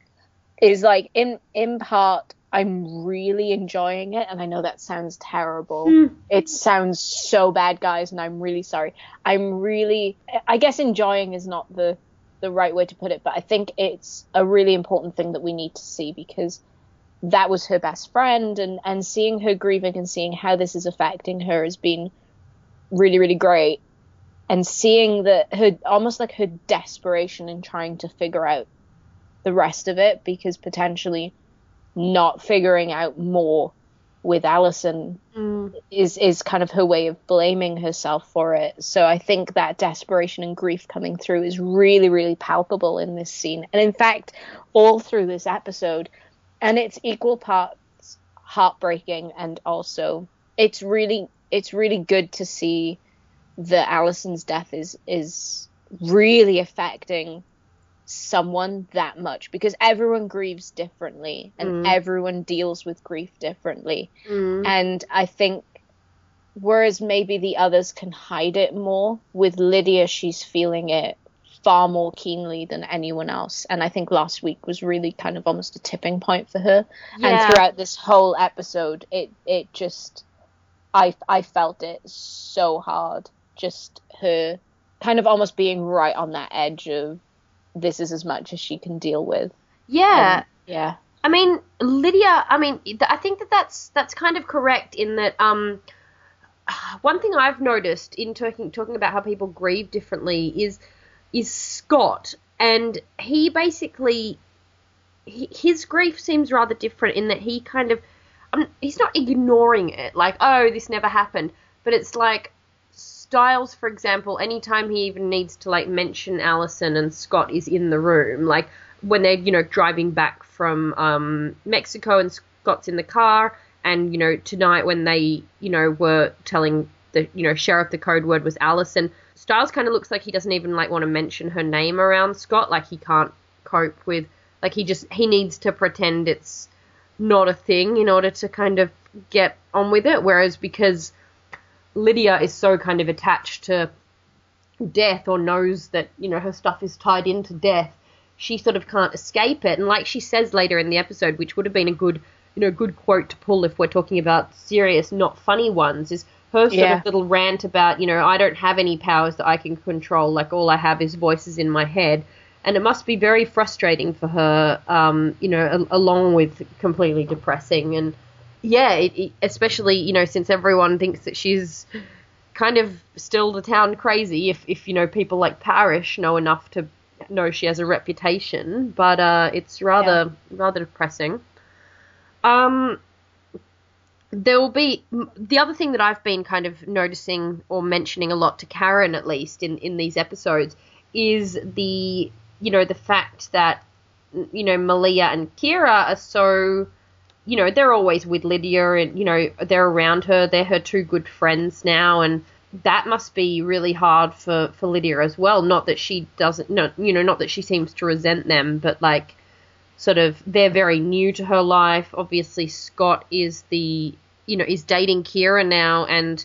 is like in in part i'm really enjoying it and i know that sounds terrible. Hmm. It sounds so bad guys and i'm really sorry. I'm really i guess enjoying is not the the right way to put it but i think it's a really important thing that we need to see because that was her best friend and and seeing her grieving and seeing how this is affecting her has been really really great. And seeing that her almost like her desperation in trying to figure out the rest of it because potentially not figuring out more with Allison Mm. is is kind of her way of blaming herself for it. So I think that desperation and grief coming through is really really palpable in this scene. And in fact, all through this episode and it's equal parts heartbreaking and also it's really it's really good to see that Allison's death is is really affecting someone that much because everyone grieves differently and Mm. everyone deals with grief differently. Mm. And I think whereas maybe the others can hide it more, with Lydia, she's feeling it far more keenly than anyone else. And I think last week was really kind of almost a tipping point for her. Yeah. And throughout this whole episode, it it just I I felt it so hard. Just her kind of almost being right on that edge of this is as much as she can deal with. Yeah. Um, yeah. I mean, Lydia. I mean, I think that that's that's kind of correct in that. Um, one thing I've noticed in talking talking about how people grieve differently is is Scott, and he basically he, his grief seems rather different in that he kind of um, he's not ignoring it like oh this never happened, but it's like Stiles, for example, anytime he even needs to like mention Allison and Scott is in the room, like when they're you know driving back from um, Mexico and Scott's in the car, and you know tonight when they you know were telling the you know sheriff the code word was Allison. Stiles kind of looks like he doesn't even like want to mention her name around Scott, like he can't cope with like he just he needs to pretend it's not a thing in order to kind of get on with it. Whereas because Lydia is so kind of attached to death or knows that, you know, her stuff is tied into death, she sort of can't escape it. And like she says later in the episode, which would have been a good, you know, good quote to pull if we're talking about serious, not funny ones, is her sort Yeah. of little rant about, you know, I don't have any powers that I can control, like all I have is voices in my head. And it must be very frustrating for her, um, you know, a- along with completely depressing. And yeah, it, it, especially, you know, since everyone thinks that she's kind of still the town crazy if, if you know people like Parrish know enough to know she has a reputation, but uh, it's rather rather depressing. Um, there will be the other thing that I've been kind of noticing or mentioning a lot to Karen at least in in these episodes is the you know the fact that you know Malia and Kira are so you know they're always with Lydia and you know they're around her. They're her two good friends now and that must be really hard for for Lydia as well. Not that she doesn't not you know not that she seems to resent them but like sort of they're very new to her life. Obviously Scott is the you know is dating Kira now and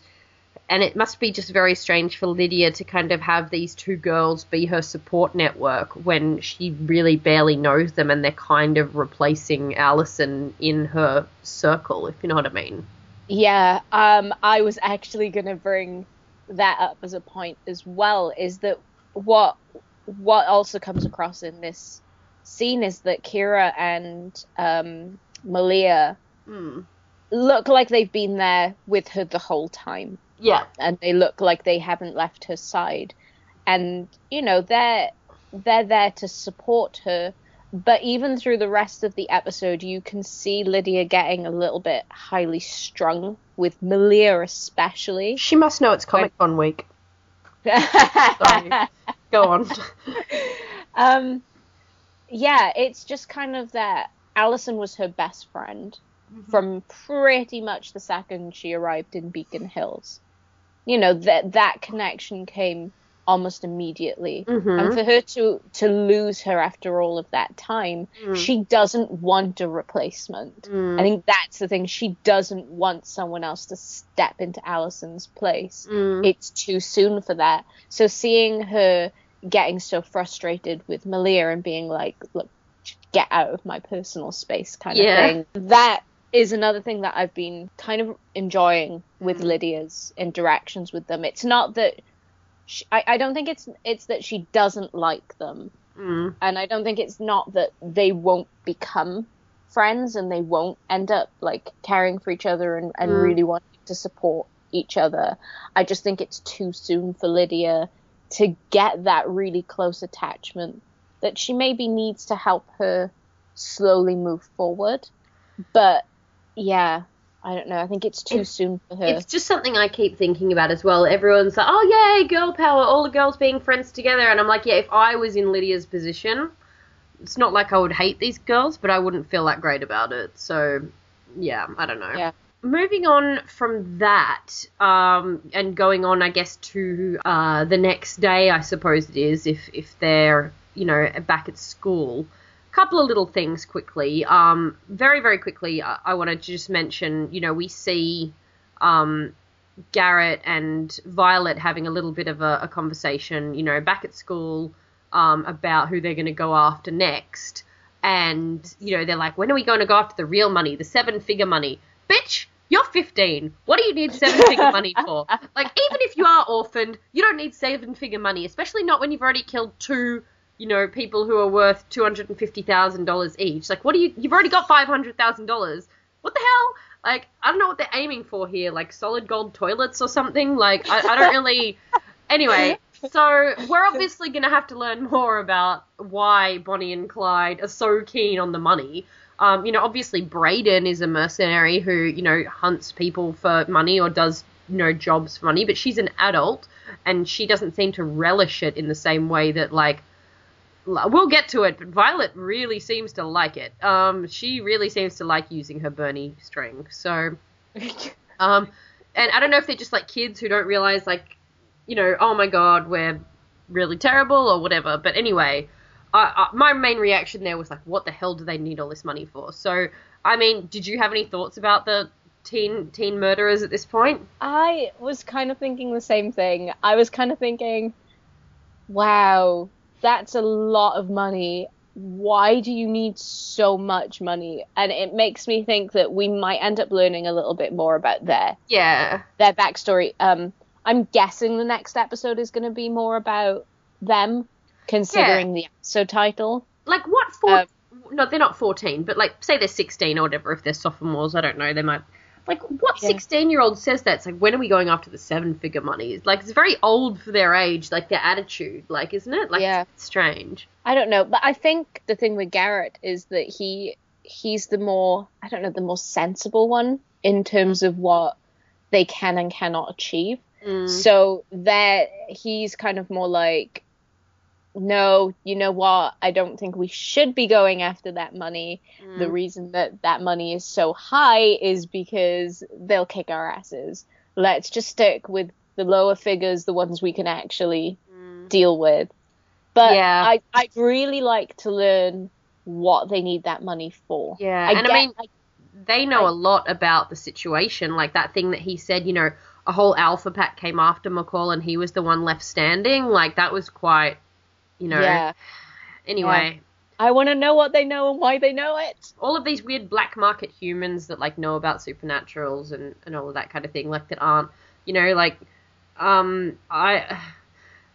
and it must be just very strange for Lydia to kind of have these two girls be her support network when she really barely knows them and they're kind of replacing Allison in her circle, if you know what I mean. Yeah, um, I was actually going to bring that up as a point as well. Is that what what also comes across in this scene is that Kira and um, Malia look like they've been there with her the whole time, Yeah. and they look like they haven't left her side, and you know they're they're there to support her. But even through the rest of the episode, you can see Lydia getting a little bit highly strung with Malia, especially. She must know it's Comic Con week. Sorry. Go on. um, yeah, it's just kind of that Allison was her best friend from pretty much the second she arrived in Beacon Hills. You know that that connection came almost immediately, Mhm. and for her to to lose her after all of that time, Mm. she doesn't want a replacement. Mm. I think that's the thing. She doesn't want someone else to step into Allison's place. Mm. It's too soon for that. So seeing her getting so frustrated with Malia and being like, look, get out of my personal space kind Yeah. of thing. That is another thing that I've been kind of enjoying with Mm. Lydia's interactions with them. It's not that she, I, I don't think it's it's that she doesn't like them Mm. and I don't think it's not that they won't become friends and they won't end up like caring for each other and, and Mm. really wanting to support each other. I just think it's too soon for Lydia to get that really close attachment that she maybe needs to help her slowly move forward. But yeah, I don't know. I think it's too It's- soon for her. It's just something I keep thinking about as well. Everyone's like, oh, yay, girl power, all the girls being friends together. And I'm like, yeah, if I was in Lydia's position, it's not like I would hate these girls, but I wouldn't feel that great about it. So, yeah, I don't know. Yeah. Moving on from that, um, and going on, I guess, to uh, the next day, I suppose it is, if, if they're you know, back at school. Couple of little things quickly. Um, very very quickly, I, I wanted to just mention, you know, we see um, Garrett and Violet having a little bit of a, a conversation, you know, back at school um, about who they're going to go after next. And, you know, they're like, when are we going to go after the real money, the seven figure money? Bitch, you're 15. What do you need seven figure money for? Like, even if you are orphaned, you don't need seven figure money, especially not when you've already killed two, you know, people who are worth $250,000 each. Like, what do you, you've already got $500,000. What the hell? Like, I don't know what they're aiming for here. Like, solid gold toilets or something? Like, I, I don't really. Anyway, so we're obviously going to have to learn more about why Bonnie and Clyde are so keen on the money. Um, you know, obviously Braeden is a mercenary who, you know, hunts people for money or does, you know, jobs for money, but she's an adult and she doesn't seem to relish it in the same way that, like, we'll get to it, but Violet really seems to like it. Um, she really seems to like using her Bernie string. So, um, and I don't know if they're just like kids who don't realize, like, you know, oh my god, we're really terrible or whatever. But anyway, I, I, my main reaction there was like, what the hell do they need all this money for? So, I mean, did you have any thoughts about the teen teen murderers at this point? I was kind of thinking the same thing. I was kind of thinking, wow, that's a lot of money. Why do you need so much money? And it makes me think that we might end up learning a little bit more about their Yeah. their backstory. Um, I'm guessing the next episode is going to be more about them, considering the episode title. Like what four? Um, no, they're not fourteen, but like say they're sixteen or whatever. If they're sophomores, I don't know. They might. Like what Yeah. sixteen-year-old says that? It's like when are we going after the seven-figure money? Like it's very old for their age, like their attitude, like isn't it? Like Yeah. it's strange. I don't know, but I think the thing with Garrett is that he he's the more I don't know the more sensible one in terms of what they can and cannot achieve. Mm. So that he's kind of more like, no, you know what? I don't think we should be going after that money. Mm. The reason that that money is so high is because they'll kick our asses. Let's just stick with the lower figures, the ones we can actually deal with. But Mm. Yeah. I, I'd really like to learn what they need that money for. Yeah, I and I get- mean, they know a lot about the situation. Like that thing that he said, you know, a whole alpha pack came after McCall and he was the one left standing. Like that was quite, you know. yeah. Anyway, I want to know what they know and why they know it. all of these weird black market humans that like know about supernaturals and and all of that kind of thing, like that aren't, you know, like, um, I.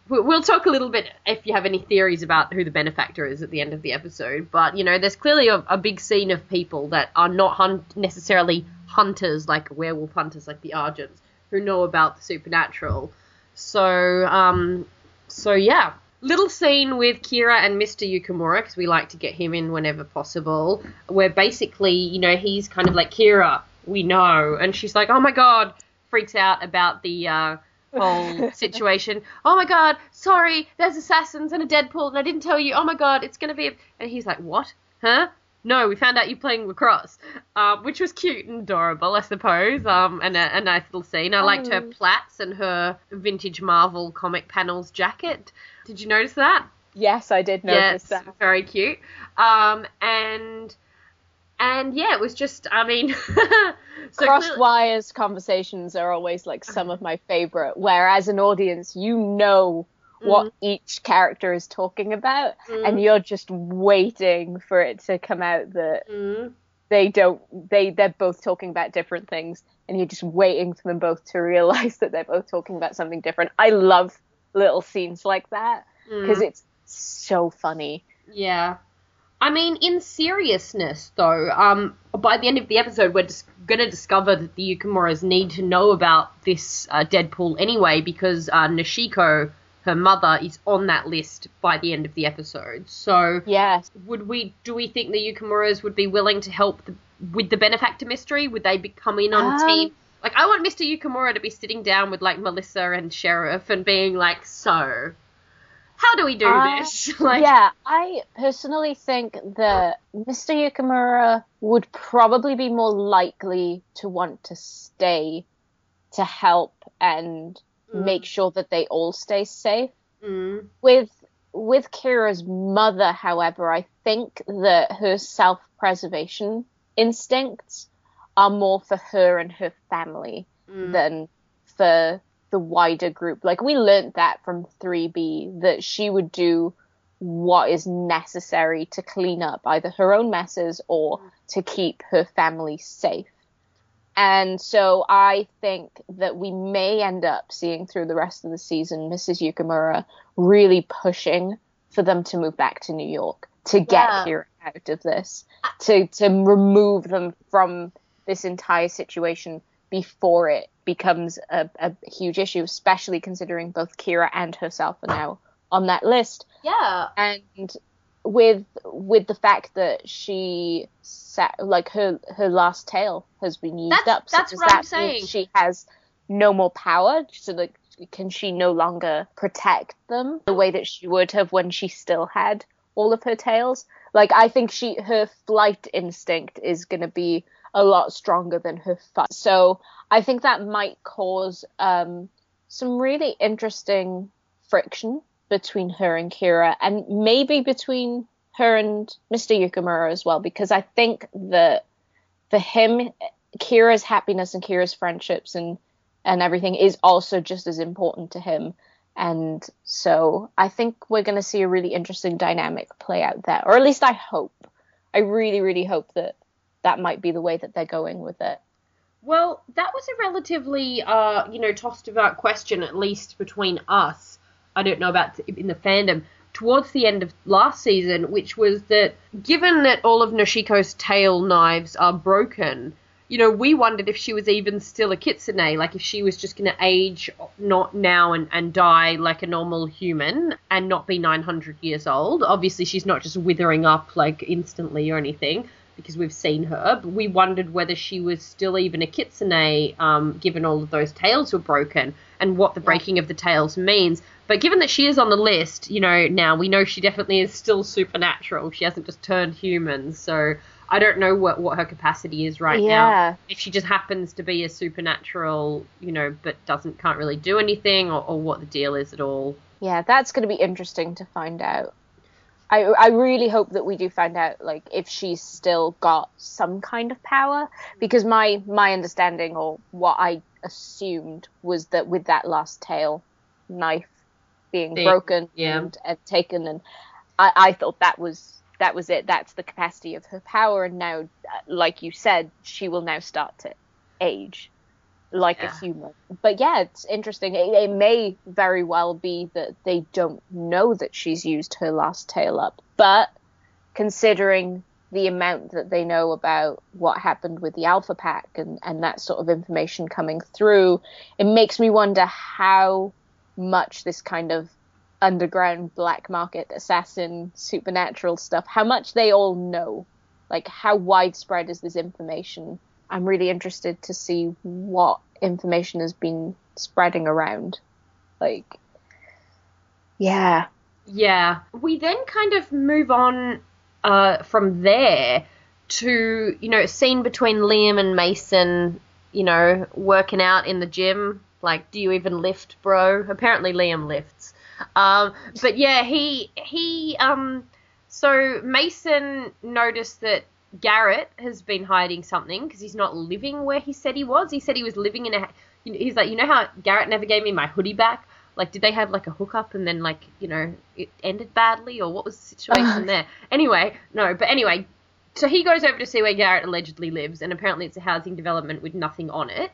we- We'll talk a little bit if you have any theories about who the benefactor is at the end of the episode, but you know, there's clearly a, a big scene of people that are not hun- necessarily hunters, like werewolf hunters, like the Argents, who know about the supernatural. So, um, so yeah, little scene with Kira and Mr. Yukimura because we like to get him in whenever possible. Where basically, you know, he's kind of like Kira, we know, and she's like, oh my god, freaks out about the uh, whole situation. Oh my god, sorry, there's assassins and a Deadpool, and I didn't tell you. Oh my god, it's gonna be. A... And he's like, what? Huh? No, we found out you're playing lacrosse, uh, which was cute and adorable, I suppose. Um, and a, a nice little scene. I liked her plaits and her vintage Marvel comic panels jacket. Did you notice that? Yes, I did notice yes, that. very cute. Um, and and yeah, it was just. I mean, so Crossed clearly- wires conversations are always like some of my favorite, where as an audience, you know what Mm. each character is talking about, Mm. and you're just waiting for it to come out that Mm. they don't they they're both talking about different things and you're just waiting for them both to realize that they're both talking about something different i love little scenes like that because it's so funny Yeah. I mean, in seriousness, though, um, by the end of the episode, we're just going to discover that the Yukimuras need to know about this uh, Deadpool anyway, because uh, Noshiko, her mother, is on that list by the end of the episode. So, yes would we? Do we think the Yukimuras would be willing to help the, with the benefactor mystery? Would they be, coming on Um, team? Like, I want Mr. Yukimura to be sitting down with like Melissa and Sheriff and being like, "So, how do we do Uh, this?" like, yeah i personally think that mr yukimura would probably be more likely to want to stay to help and Mm. make sure that they all stay safe Mm. with with Kira's mother, however, I think that her self-preservation instincts are more for her and her family Mm. than for the wider group. Like we learned that from 3B that she would do what is necessary to clean up either her own messes or to keep her family safe. And so I think that we may end up seeing through the rest of the season Mrs. Yukimura really pushing for them to move back to New York to get Yeah. Kira out of this, to to remove them from this entire situation before it becomes a, a huge issue, especially considering both Kira and herself are now on that list Yeah. and with with the fact that she sa like her her last tail has been used That's- up. so that's what I'm that mean saying. She has no more power. So like, can she no longer protect them the way that she would have when she still had all of her tails? Like I think she her flight instinct is going to be a lot stronger than her fight. So I think that might cause um, some really interesting friction between her and Kira, and maybe between her and Mr. Yukimura as well, because I think that for him, Kira's happiness and Kira's friendships and and everything is also just as important to him. And so I think we're going to see a really interesting dynamic play out there, or at least I hope. I really, really hope that that might be the way that they're going with it. Well, that was a relatively, uh, you know, tossed about question, at least between us. I don't know about in the fandom. Towards the end of last season, which was that given that all of Noshiko's tail knives are broken, you know, we wondered if she was even still a kitsune, like if she was just going to age not now and, and die like a normal human and not be 900 years old. Obviously, she's not just withering up like instantly or anything because we've seen her. But we wondered whether she was still even a kitsune, um, given all of those tails were broken, and what the breaking of the tails means. But given that she is on the list, you know, now we know she definitely is still supernatural. She hasn't just turned human, so I don't know what, what her capacity is right now. Yeah. If she just happens to be a supernatural, you know, but doesn't can't really do anything, or, or what the deal is at all. Yeah, that's going to be interesting to find out. I I really hope that we do find out like if she's still got some kind of power because my my understanding or what I assumed was that with that last tail knife being Thing, broken yeah. and, and taken and I I thought that was that was it that's the capacity of her power and now uh, like you said she will now start to age like Yeah. a human. But yeah, it's interesting. It, it may very well be that they don't know that she's used her last tail up. But considering the amount that they know about what happened with the Alpha Pack and, and that sort of information coming through, it makes me wonder how much this kind of underground black market assassin supernatural stuff, how much they all know. Like, how widespread is this information? I'm really interested to see what information has been spreading around. Like, yeah. Yeah. We then kind of move on uh, from there to, you know, a scene between Liam and Mason, you know, working out in the gym. Like, do you even lift, bro? Apparently Liam lifts. Um, but yeah, he, he, um, so Mason noticed that Garrett has been hiding something because he's not living where he said he was. He said he was living in a. He's like, you know how Garrett never gave me my hoodie back. Like, did they have like a hookup and then like you know it ended badly or what was the situation there? Anyway, no, but anyway, so he goes over to see where Garrett allegedly lives, and apparently it's a housing development with nothing on it.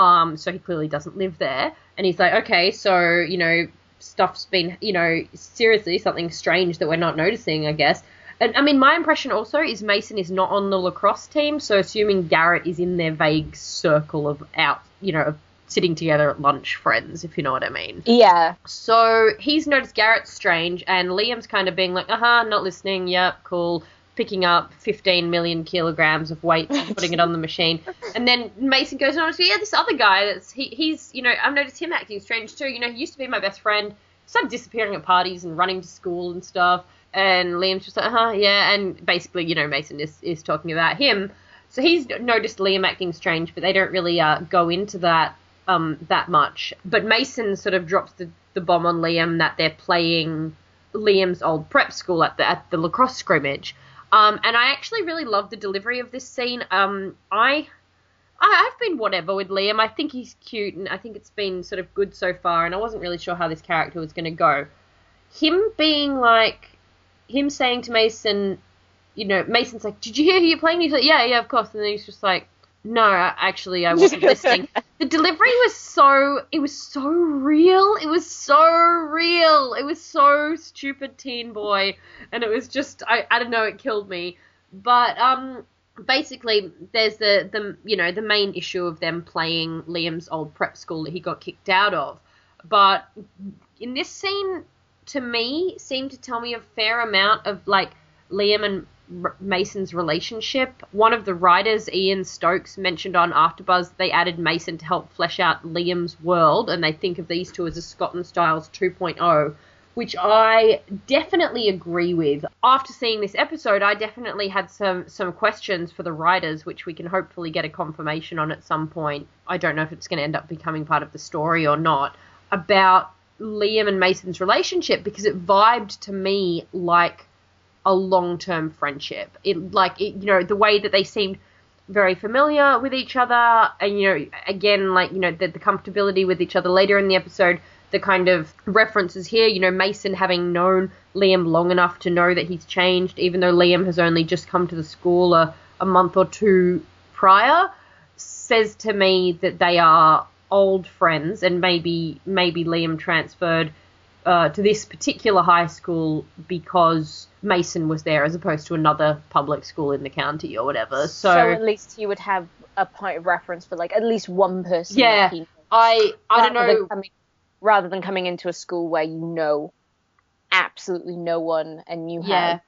Um, so he clearly doesn't live there, and he's like, okay, so you know stuff's been, you know, seriously something strange that we're not noticing, I guess. And I mean, my impression also is Mason is not on the lacrosse team, so assuming Garrett is in their vague circle of out, you know, of sitting together at lunch friends, if you know what I mean. Yeah. So he's noticed Garrett's strange, and Liam's kind of being like, uh huh, not listening, yep, cool. Picking up 15 million kilograms of weight and putting it on the machine. And then Mason goes on and says, yeah, this other guy, that's he, he's, you know, I've noticed him acting strange too. You know, he used to be my best friend, started disappearing at parties and running to school and stuff. And Liam's just like, uh huh, yeah. And basically, you know, Mason is, is talking about him. So he's noticed Liam acting strange, but they don't really uh, go into that um, that much. But Mason sort of drops the, the bomb on Liam that they're playing Liam's old prep school at the at the lacrosse scrimmage. Um, and I actually really love the delivery of this scene. Um, I I, I've been whatever with Liam. I think he's cute, and I think it's been sort of good so far. And I wasn't really sure how this character was going to go. Him being like, him saying to Mason, you know, Mason's like, "Did you hear who you're playing?" He's like, "Yeah, yeah, of course." And then he's just like, "No, actually, I wasn't listening." The delivery was so, it was so real. It was so real. It was so stupid, teen boy, and it was just, I, I don't know, it killed me. But um, basically, there's the the you know the main issue of them playing Liam's old prep school that he got kicked out of. But in this scene, to me, seemed to tell me a fair amount of like Liam and Mason's relationship. One of the writers, Ian Stokes, mentioned on AfterBuzz they added Mason to help flesh out Liam's world, and they think of these two as a Scott and Stiles 2.0, which I definitely agree with. After seeing this episode, I definitely had some some questions for the writers, which we can hopefully get a confirmation on at some point. I don't know if it's going to end up becoming part of the story or not about Liam and Mason's relationship because it vibed to me like a long-term friendship. It like it, you know the way that they seemed very familiar with each other, and you know again like you know the, the comfortability with each other later in the episode. The kind of references here, you know, Mason having known Liam long enough to know that he's changed, even though Liam has only just come to the school a, a month or two prior, says to me that they are old friends, and maybe maybe Liam transferred uh, to this particular high school because Mason was there as opposed to another public school in the county or whatever. So, So at least he would have a point of reference for like at least one person. Yeah, that he knows, I I don't rather than know. coming- rather than coming into a school where you know absolutely no one and you Yeah. have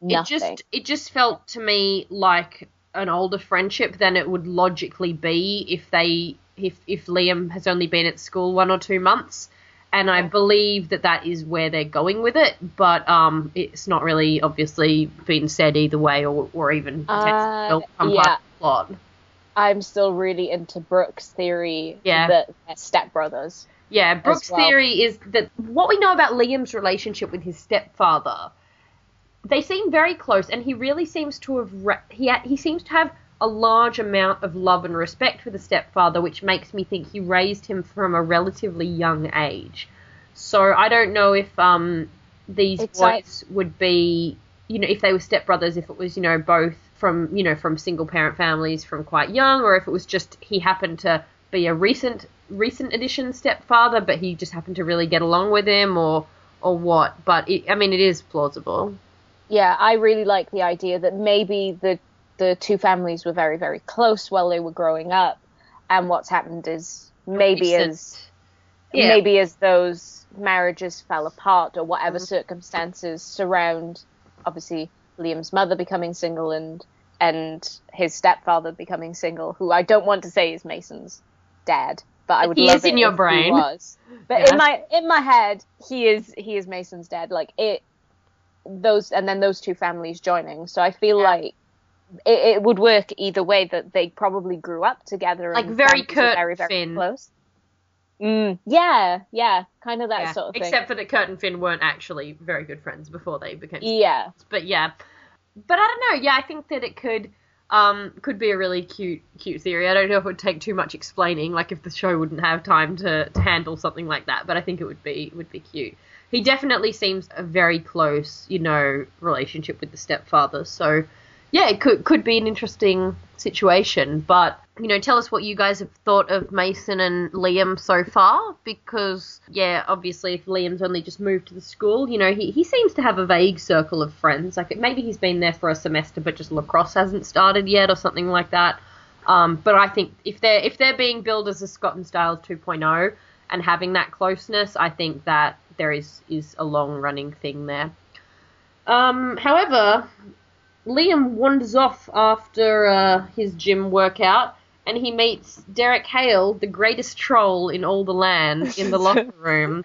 nothing. It just it just felt to me like an older friendship than it would logically be if they if if Liam has only been at school one or two months. And I believe that that is where they're going with it, but um, it's not really obviously been said either way, or, or even Uh, yeah. part of the plot. I'm still really into Brooke's theory Yeah. that they're stepbrothers. Yeah, Brooke's well. theory is that what we know about Liam's relationship with his stepfather, they seem very close, and he really seems to have re- he ha- he seems to have a large amount of love and respect for the stepfather, which makes me think he raised him from a relatively young age. So I don't know if um these It's boys would be you know if they were stepbrothers, if it was you know both from you know from single parent families from quite young, or if it was just he happened to be a recent recent addition stepfather, but he just happened to really get along with him, or or what. But it, I mean, it is plausible. Yeah, I really like the idea that maybe the the two families were very very close while they were growing up, and what's happened is maybe Recent- as Yeah. maybe as those marriages fell apart or whatever Mm-hmm. circumstances surround obviously Liam's mother becoming single and and his stepfather becoming single, who I don't want to say is Mason's dad, but I would He love is in your brain. was. But Yeah. in my in my head, he is he is Mason's dad. Like it those and then those two families joining. So I feel like it, it would work either way that they probably grew up together Like and very Kurt very very Finn. close. Mm, yeah, yeah, kind of that Yeah. sort of thing. Except for that Kurt and Finn weren't actually very good friends before they became yeah, but yeah but i don't know yeah i think that it could um could be a really cute cute theory i don't know if it would take too much explaining like if the show wouldn't have time to, to handle something like that but i think it would be would be cute he definitely seems a very close you know relationship with the stepfather so yeah it could could be an interesting situation but you know tell us what you guys have thought of mason and liam so far because yeah obviously if liam's only just moved to the school you know he, he seems to have a vague circle of friends. Like maybe he's been there for a semester but just lacrosse hasn't started yet or something like that. Um, but i think if they're if they're being billed as a scott and stiles 2.0 and having that closeness i think that there is is a long running thing there. Um, however Liam wanders off after uh, his gym workout and he meets Derek Hale, the greatest troll in all the land, in the locker room.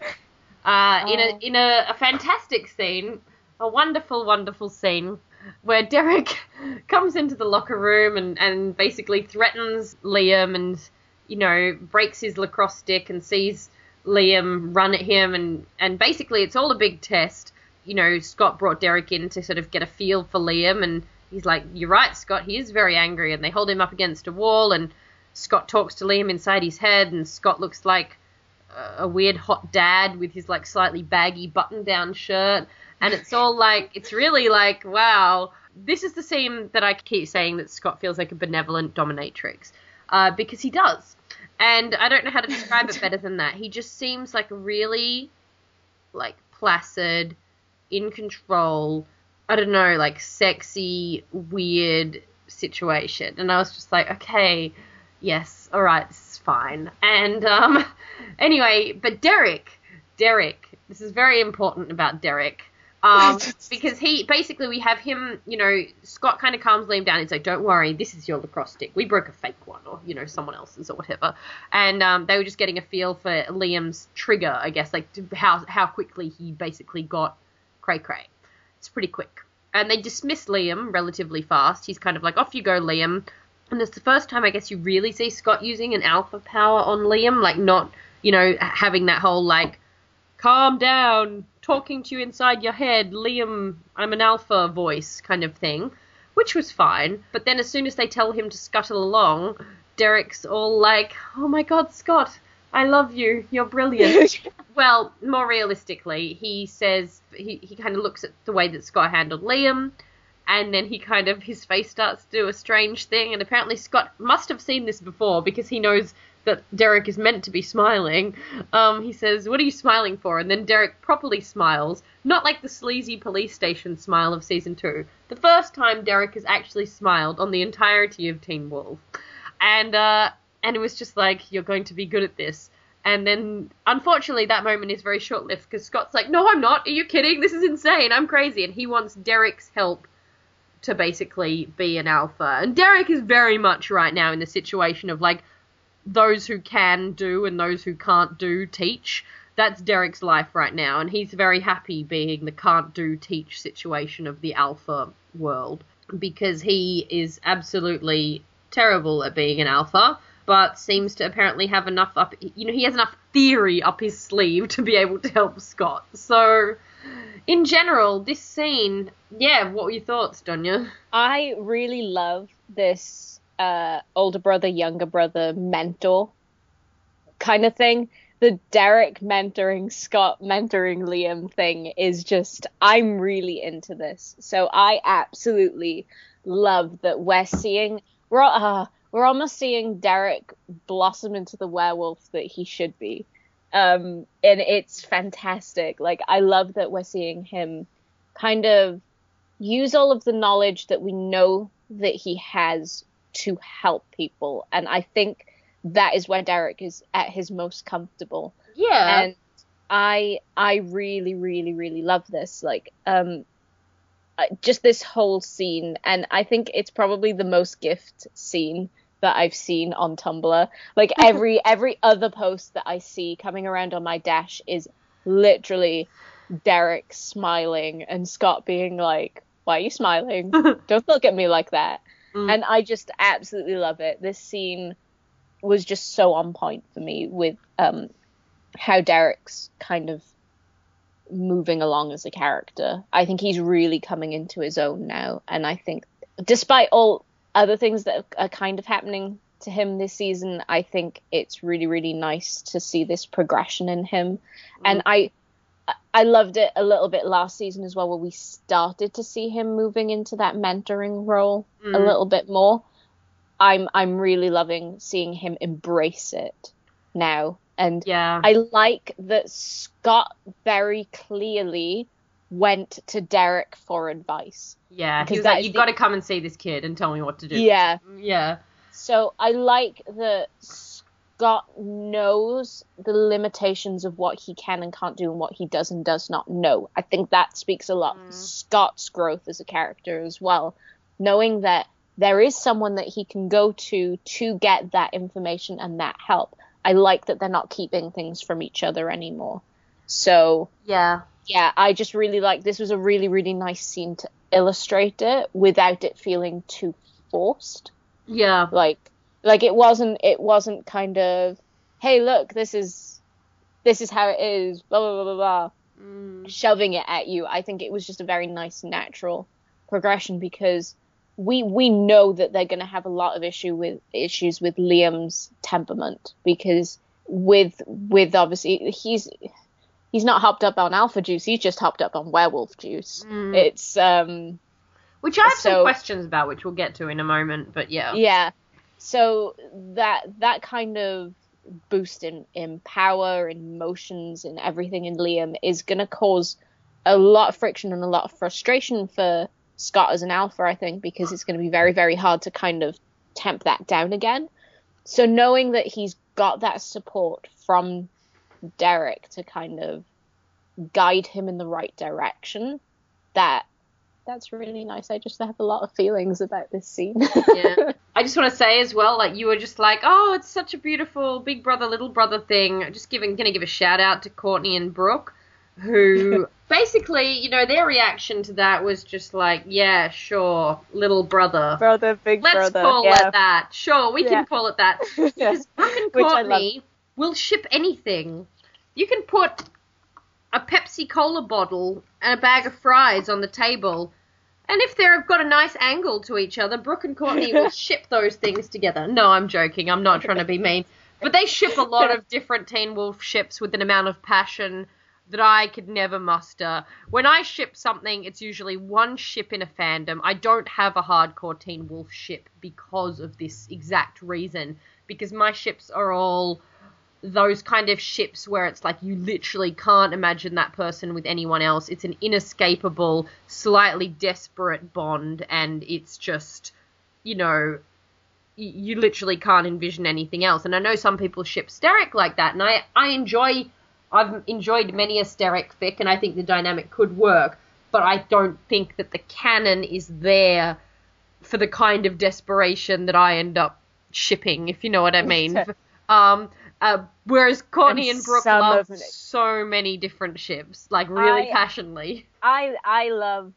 Uh, in a in a, a fantastic scene, a wonderful, wonderful scene where Derek comes into the locker room and, and basically threatens Liam and you know breaks his lacrosse stick and sees Liam run at him and and basically it's all a big test you know, Scott brought Derek in to sort of get a feel for Liam, and he's like, "You're right, Scott. He is very angry." And they hold him up against a wall, and Scott talks to Liam inside his head, and Scott looks like a weird hot dad with his like slightly baggy button-down shirt, and it's all like it's really like wow. This is the scene that I keep saying that Scott feels like a benevolent dominatrix, uh, because he does, and I don't know how to describe it better than that. He just seems like really like placid, in control. I don't know, like sexy, weird situation, and I was just like, okay, yes, all right, this is fine. And um, anyway, but Derek, Derek, this is very important about Derek. Um, because he basically we have him, you know, Scott kind of calms Liam down. He's like, "Don't worry, this is your lacrosse stick. We broke a fake one, or you know, someone else's, or whatever." And um, they were just getting a feel for Liam's trigger, I guess, like how how quickly he basically got cray cray. It's pretty quick, and they dismiss Liam relatively fast. He's kind of like, "Off you go, Liam." And it's the first time I guess you really see Scott using an alpha power on Liam, like not, you know, having that whole like, calm down, talking to you inside your head, Liam, I'm an alpha voice kind of thing, which was fine. But then as soon as they tell him to scuttle along, Derek's all like, oh my god, Scott, I love you, you're brilliant. well, more realistically, he says, he, he kind of looks at the way that Scott handled Liam and then he kind of his face starts to do a strange thing and apparently Scott must have seen this before because he knows that Derek is meant to be smiling. Um, he says, "What are you smiling for?" And then Derek properly smiles, not like the sleazy police station smile of season two. The first time Derek has actually smiled on the entirety of Teen Wolf, and uh, and it was just like, "You're going to be good at this." And then, unfortunately, that moment is very short lived because Scott's like, "No, I'm not. Are you kidding? This is insane. I'm crazy." And he wants Derek's help to basically be an alpha. And Derek is very much right now in the situation of like those who can do and those who can't do teach. That's Derek's life right now, and he's very happy being the can't do teach situation of the alpha world because he is absolutely terrible at being an alpha, but seems to apparently have enough up. You know, he has enough theory up his sleeve to be able to help Scott. So in general, this scene, yeah, what were your thoughts, Donya? I really love this uh, older brother, younger brother mentor kind of thing. The Derek mentoring Scott mentoring Liam thing is just, I'm really into this. So I absolutely love that we're seeing, we're, uh, we're almost seeing Derek blossom into the werewolf that he should be. Um, and it's fantastic. Like, I love that we're seeing him kind of use all of the knowledge that we know that he has to help people. And I think that is where Derek is at his most comfortable. Yeah. And I I really really really love this like um uh, just this whole scene and I think it's probably the most gift scene that I've seen on Tumblr. Like every every other post that I see coming around on my dash is literally Derek smiling and Scott being like, "Why are you smiling? Don't look at me like that." Mm. And I just absolutely love it. This scene was just so on point for me with um, how Derek's kind of moving along as a character. I think he's really coming into his own now, and I think despite all other things that are kind of happening to him this season, I think it's really really nice to see this progression in him, mm. and I I loved it a little bit last season as well, where we started to see him moving into that mentoring role mm. a little bit more. I'm I'm really loving seeing him embrace it now, and yeah. I like that Scott very clearly went to Derek for advice. Yeah, because like, you've the... got to come and see this kid and tell me what to do. Yeah, yeah. So I like that Scott knows the limitations of what he can and can't do and what he does and does not know. I think that speaks a lot mm. Scott's growth as a character as well, knowing that there is someone that he can go to to get that information and that help. I like that they're not keeping things from each other anymore. So yeah, yeah, I just really like this was a really really nice scene to illustrate it without it feeling too forced. Yeah, like like it wasn't it wasn't kind of hey look this is this is how it is blah blah blah blah blah mm. shoving it at you. I think it was just a very nice natural progression because we we know that they're going to have a lot of issue with issues with Liam's temperament because with with obviously he's he's not hopped up on alpha juice he's just hopped up on werewolf juice Mm. it's um Which I have some questions about, which we'll get to in a moment. But yeah, yeah so that that kind of boost in in power in motions and everything in liam is going to cause a lot of friction and a lot of frustration for scott as an alpha i think because it's going to be very very hard to kind of temp that down again so knowing that he's got that support from derek to kind of guide him in the right direction that that's really nice i just have a lot of feelings about this scene yeah. I just want to say as well, like you were just like, oh, it's such a beautiful big brother little brother thing. Just giving, gonna give a shout out to Courtney and Brooke, who basically, you know, their reaction to that was just like, yeah, sure, little brother. brother big brother. Let's call yeah it that. Sure, we Yeah. can call it that. Yeah. Because Brooke and Which I love. Courtney will ship anything. You can put a Pepsi Cola bottle and a bag of fries on the table, and if they've got a nice angle to each other, Brooke and Courtney will ship those things together. No, I'm joking. I'm not trying to be mean. But they ship a lot of different Teen Wolf ships with an amount of passion that I could never muster. When I ship something, it's usually one ship in a fandom. I don't have a hardcore Teen Wolf ship because of this exact reason. Because my ships are all those kind of ships where it's like you literally can't imagine that person with anyone else. It's an inescapable, slightly desperate bond, and it's just, you know, you literally can't envision anything else. And I know some people ship Sterek like that, and I, I enjoy, I've enjoyed many a Sterek fic, and I think the dynamic could work, but I don't think that the canon is there for the kind of desperation that I end up shipping, if you know what I mean. um, uh, whereas Courtney And and, Brooke love so many different ships, like really I- passionately. I I love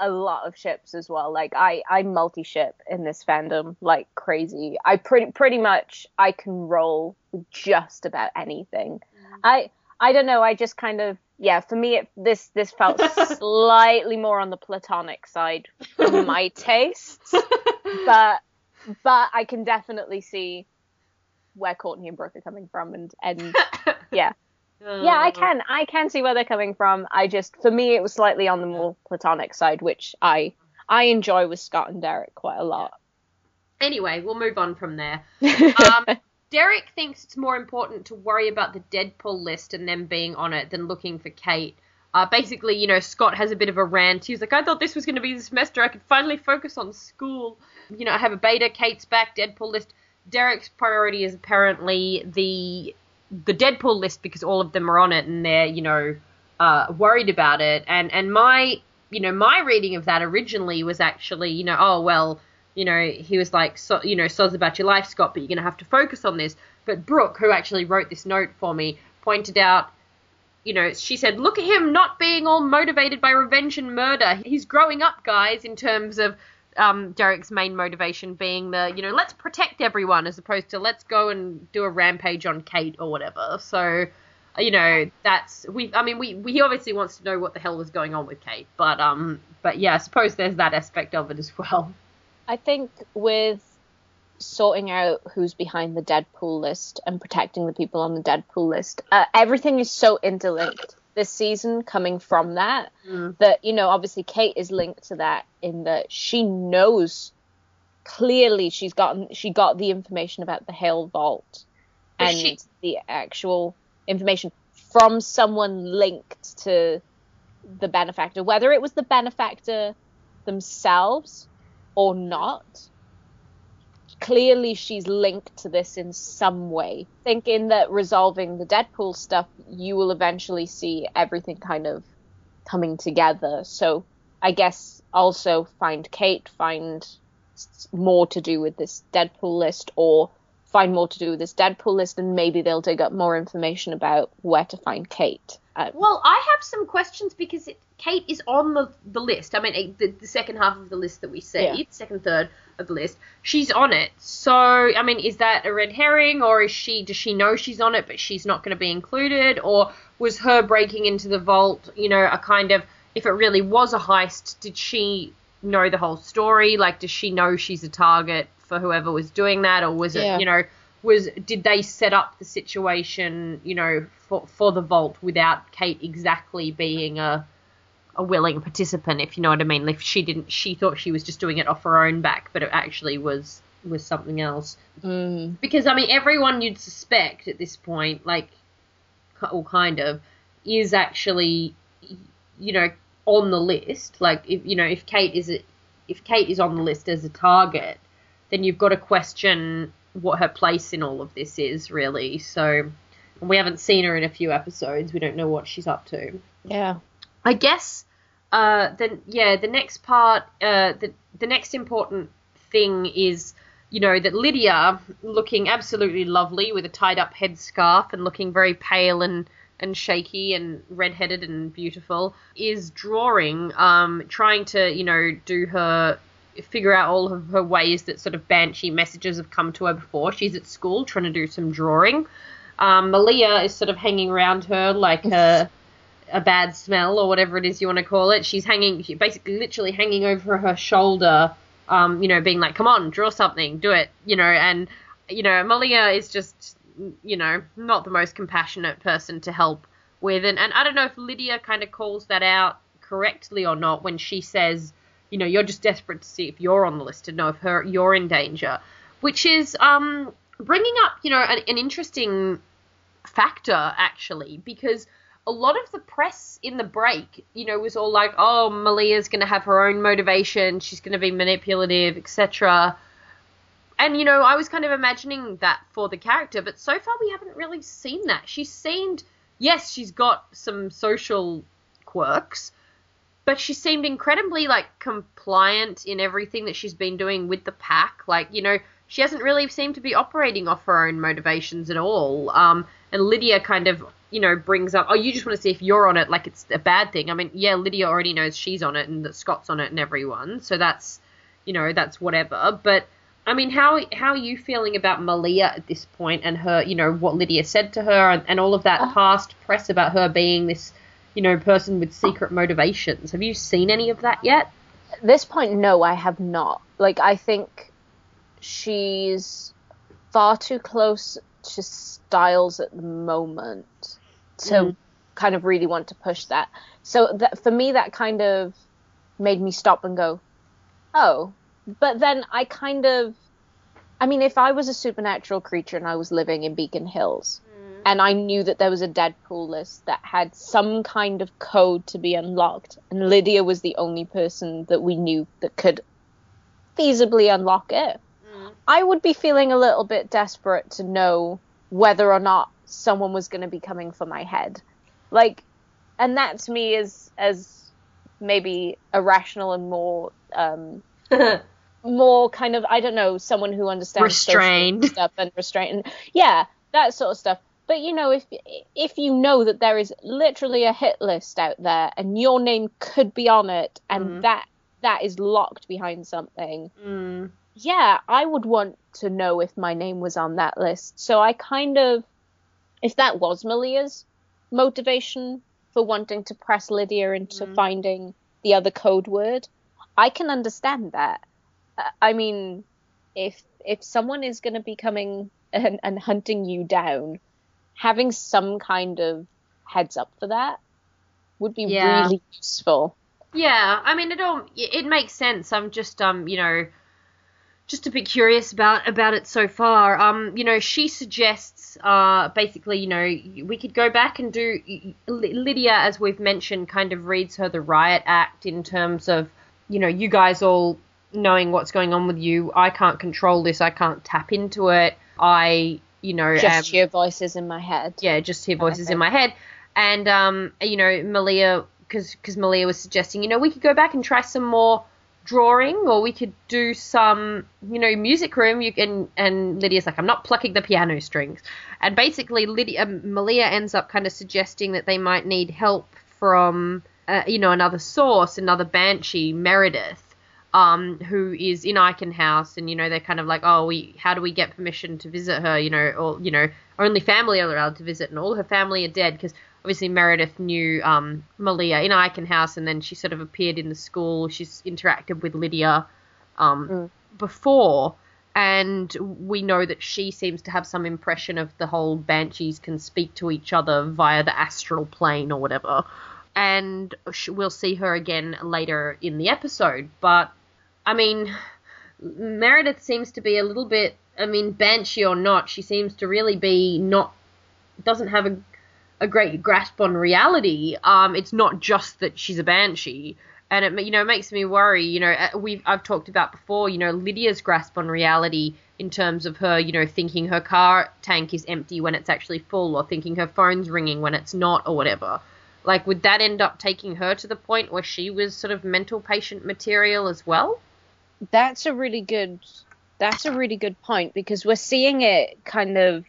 a lot of ships as well. Like I I multi ship in this fandom like crazy. I pretty pretty much I can roll with just about anything. I I don't know. I just kind of yeah. For me, it, this this felt slightly more on the platonic side for my tastes, but but I can definitely see where Courtney and Brooke are coming from, and and yeah. Yeah, I can. I can see where they're coming from. I just, for me, it was slightly on the more platonic side, which I I enjoy with Scott and Derek quite a lot. Anyway, we'll move on from there. Um, Derek thinks it's more important to worry about the Deadpool list and them being on it than looking for Kate. Uh, basically, you know, Scott has a bit of a rant. He's like, I thought this was going to be the semester. I could finally focus on school. You know, I have a beta, Kate's back, Deadpool list. Derek's priority is apparently the the Deadpool list because all of them are on it and they're, you know, uh, worried about it. And and my, you know, my reading of that originally was actually, you know, oh well, you know, he was like, so, you know, soz about your life, Scott, but you're to have to focus on this. But Brooke, who actually wrote this note for me, pointed out, you know, she said, look at him not being all motivated by revenge and murder. He's growing up, guys, in terms of um, Derek's main motivation being the, you know, let's protect everyone as opposed to let's go and do a rampage on Kate or whatever. So, you know, that's we. I mean, we, we he obviously wants to know what the hell was going on with Kate, but um, but yeah, I suppose there's that aspect of it as well. I think with sorting out who's behind the Deadpool list and protecting the people on the Deadpool list, uh, everything is so interlinked this season coming from that mm. that you know obviously Kate is linked to that in that she knows clearly she's gotten she got the information about the Hale Vault But and she- the actual information from someone linked to the benefactor whether it was the benefactor themselves or not clearly she's linked to this in some way thinking that resolving the deadpool stuff you will eventually see everything kind of coming together. So i guess also find kate find more to do with this deadpool list or find more to do with this deadpool list and maybe they'll dig up more information about where to find kate. Uh, Well, I have some questions because it Kate is on the the list. I mean, the, the second half of the list that we see, Yeah. second third of the list, she's on it. So, I mean, is that a red herring, or is she? Does she know she's on it, but she's not going to be included, or was her breaking into the vault, you know, a kind of if it really was a heist, did she know the whole story? Like, does she know she's a target for whoever was doing that, or was it, you know, was did they set up the situation, you know, for for the vault without Kate exactly being a a willing participant, if you know what I mean? If she didn't, she thought she was just doing it off her own back, but it actually was was something else. Mm. Because I mean, everyone you'd suspect at this point, like, all kind of, is actually, you know, on the list. Like, if you know, if Kate is a, if Kate is on the list as a target, then you've got to question what her place in all of this is, really. So, and we haven't seen her in a few episodes. We don't know what she's up to. Yeah. I guess uh, then yeah, the next part, uh, the the next important thing is you know that Lydia, looking absolutely lovely with a tied up headscarf and looking very pale and and shaky and redheaded and beautiful, is drawing, um, trying to you know do her figure out all of her ways that sort of banshee messages have come to her before. She's at school trying to do some drawing. Um, Malia is sort of hanging around her like a a bad smell or whatever it is you want to call it. She's hanging, she basically literally hanging over her shoulder, um, you know, being like, come on, draw something, do it, you know, and, you know, Malia is just, you know, not the most compassionate person to help with. And, and I don't know if Lydia kind of calls that out correctly or not when she says, you know, you're just desperate to see if you're on the list to know if her you're in danger, which is um, bringing up, you know, an, an interesting factor actually because a lot of the press in the break, you know, was all like, "Oh, Malia's going to have her own motivation. She's going to be manipulative, etc." And you know, I was kind of imagining that for the character, but so far we haven't really seen that. She seemed, yes, she's got some social quirks, but she seemed incredibly like compliant in everything that she's been doing with the pack. Like, you know, she hasn't really seemed to be operating off her own motivations at all. Um, and Lydia kind of, you know, brings up, oh, you just want to see if you're on it, like it's a bad thing. I mean, yeah, Lydia already knows she's on it and that Scott's on it and everyone, so that's, you know, that's whatever. But I mean, how how are you feeling about Malia at this point and her, you know, what Lydia said to her and, and all of that uh-huh. past press about her being this, you know, person with secret motivations? Have you seen any of that yet? At this point, no, I have not. Like, I think she's far too close to Stiles at the moment to Mm. kind of really want to push that. So that for me, that kind of made me stop and go, oh. But then I kind of, I mean, if I was a supernatural creature and I was living in Beacon Hills, and I knew that there was a Deadpool list that had some kind of code to be unlocked, and Lydia was the only person that we knew that could feasibly unlock it, I would be feeling a little bit desperate to know whether or not someone was going to be coming for my head. Like, and that to me is as maybe irrational and more, um, more kind of I don't know, someone who understands Restrained. stuff and restrained, and yeah, that sort of stuff. But you know, if if you know that there is literally a hit list out there and your name could be on it, and that that is locked behind something, Mm. Yeah, I would want to know if my name was on that list. So I kind of, if that was Malia's motivation for wanting to press Lydia into finding the other code word, I can understand that. Uh, I mean, if if someone is going to be coming and, and hunting you down, having some kind of heads up for that would be Yeah. really useful. Yeah, I mean, it all it makes sense. I'm just um, you know, just a bit curious about about it so far. Um, you know, she suggests uh basically, you know, we could go back and do Lydia, as we've mentioned, kind of reads her the riot act in terms of, you know, you guys all knowing what's going on with you. I can't control this. I can't tap into it. I, you know, am, Just hear voices in my head. yeah, just hear voices in my head. And um, you know, Malia, because because Malia was suggesting, you know, we could go back and try some more drawing, or we could do some, you know, music room. You can, and Lydia's like, I'm not plucking the piano strings. And basically, Lydia, um, Malia ends up kind of suggesting that they might need help from uh, you know, another source, another banshee, Meredith, um, who is in Eichen House, and you know they're kind of like, oh, we, how do we get permission to visit her? You know, or you know, only family are allowed to visit, and all her family are dead because obviously Meredith knew um, Malia in Eichen House, and then she sort of appeared in the school. She's interacted with Lydia um, Mm. before, and we know that she seems to have some impression of the whole banshees can speak to each other via the astral plane or whatever. And we'll see her again later in the episode. But, I mean, Meredith seems to be a little bit, I mean, banshee or not, she seems to really be not, doesn't have a, a great grasp on reality. Um, it's not just that she's a banshee and it you know makes me worry. You know, uh, we've I've talked about before. You know, Lydia's grasp on reality in terms of her, you know, thinking her car tank is empty when it's actually full, or thinking her phone's ringing when it's not, or whatever. Like, would that end up taking her to the point where she was sort of mental patient material as well? That's a really good. That's a really good point because we're seeing it kind of.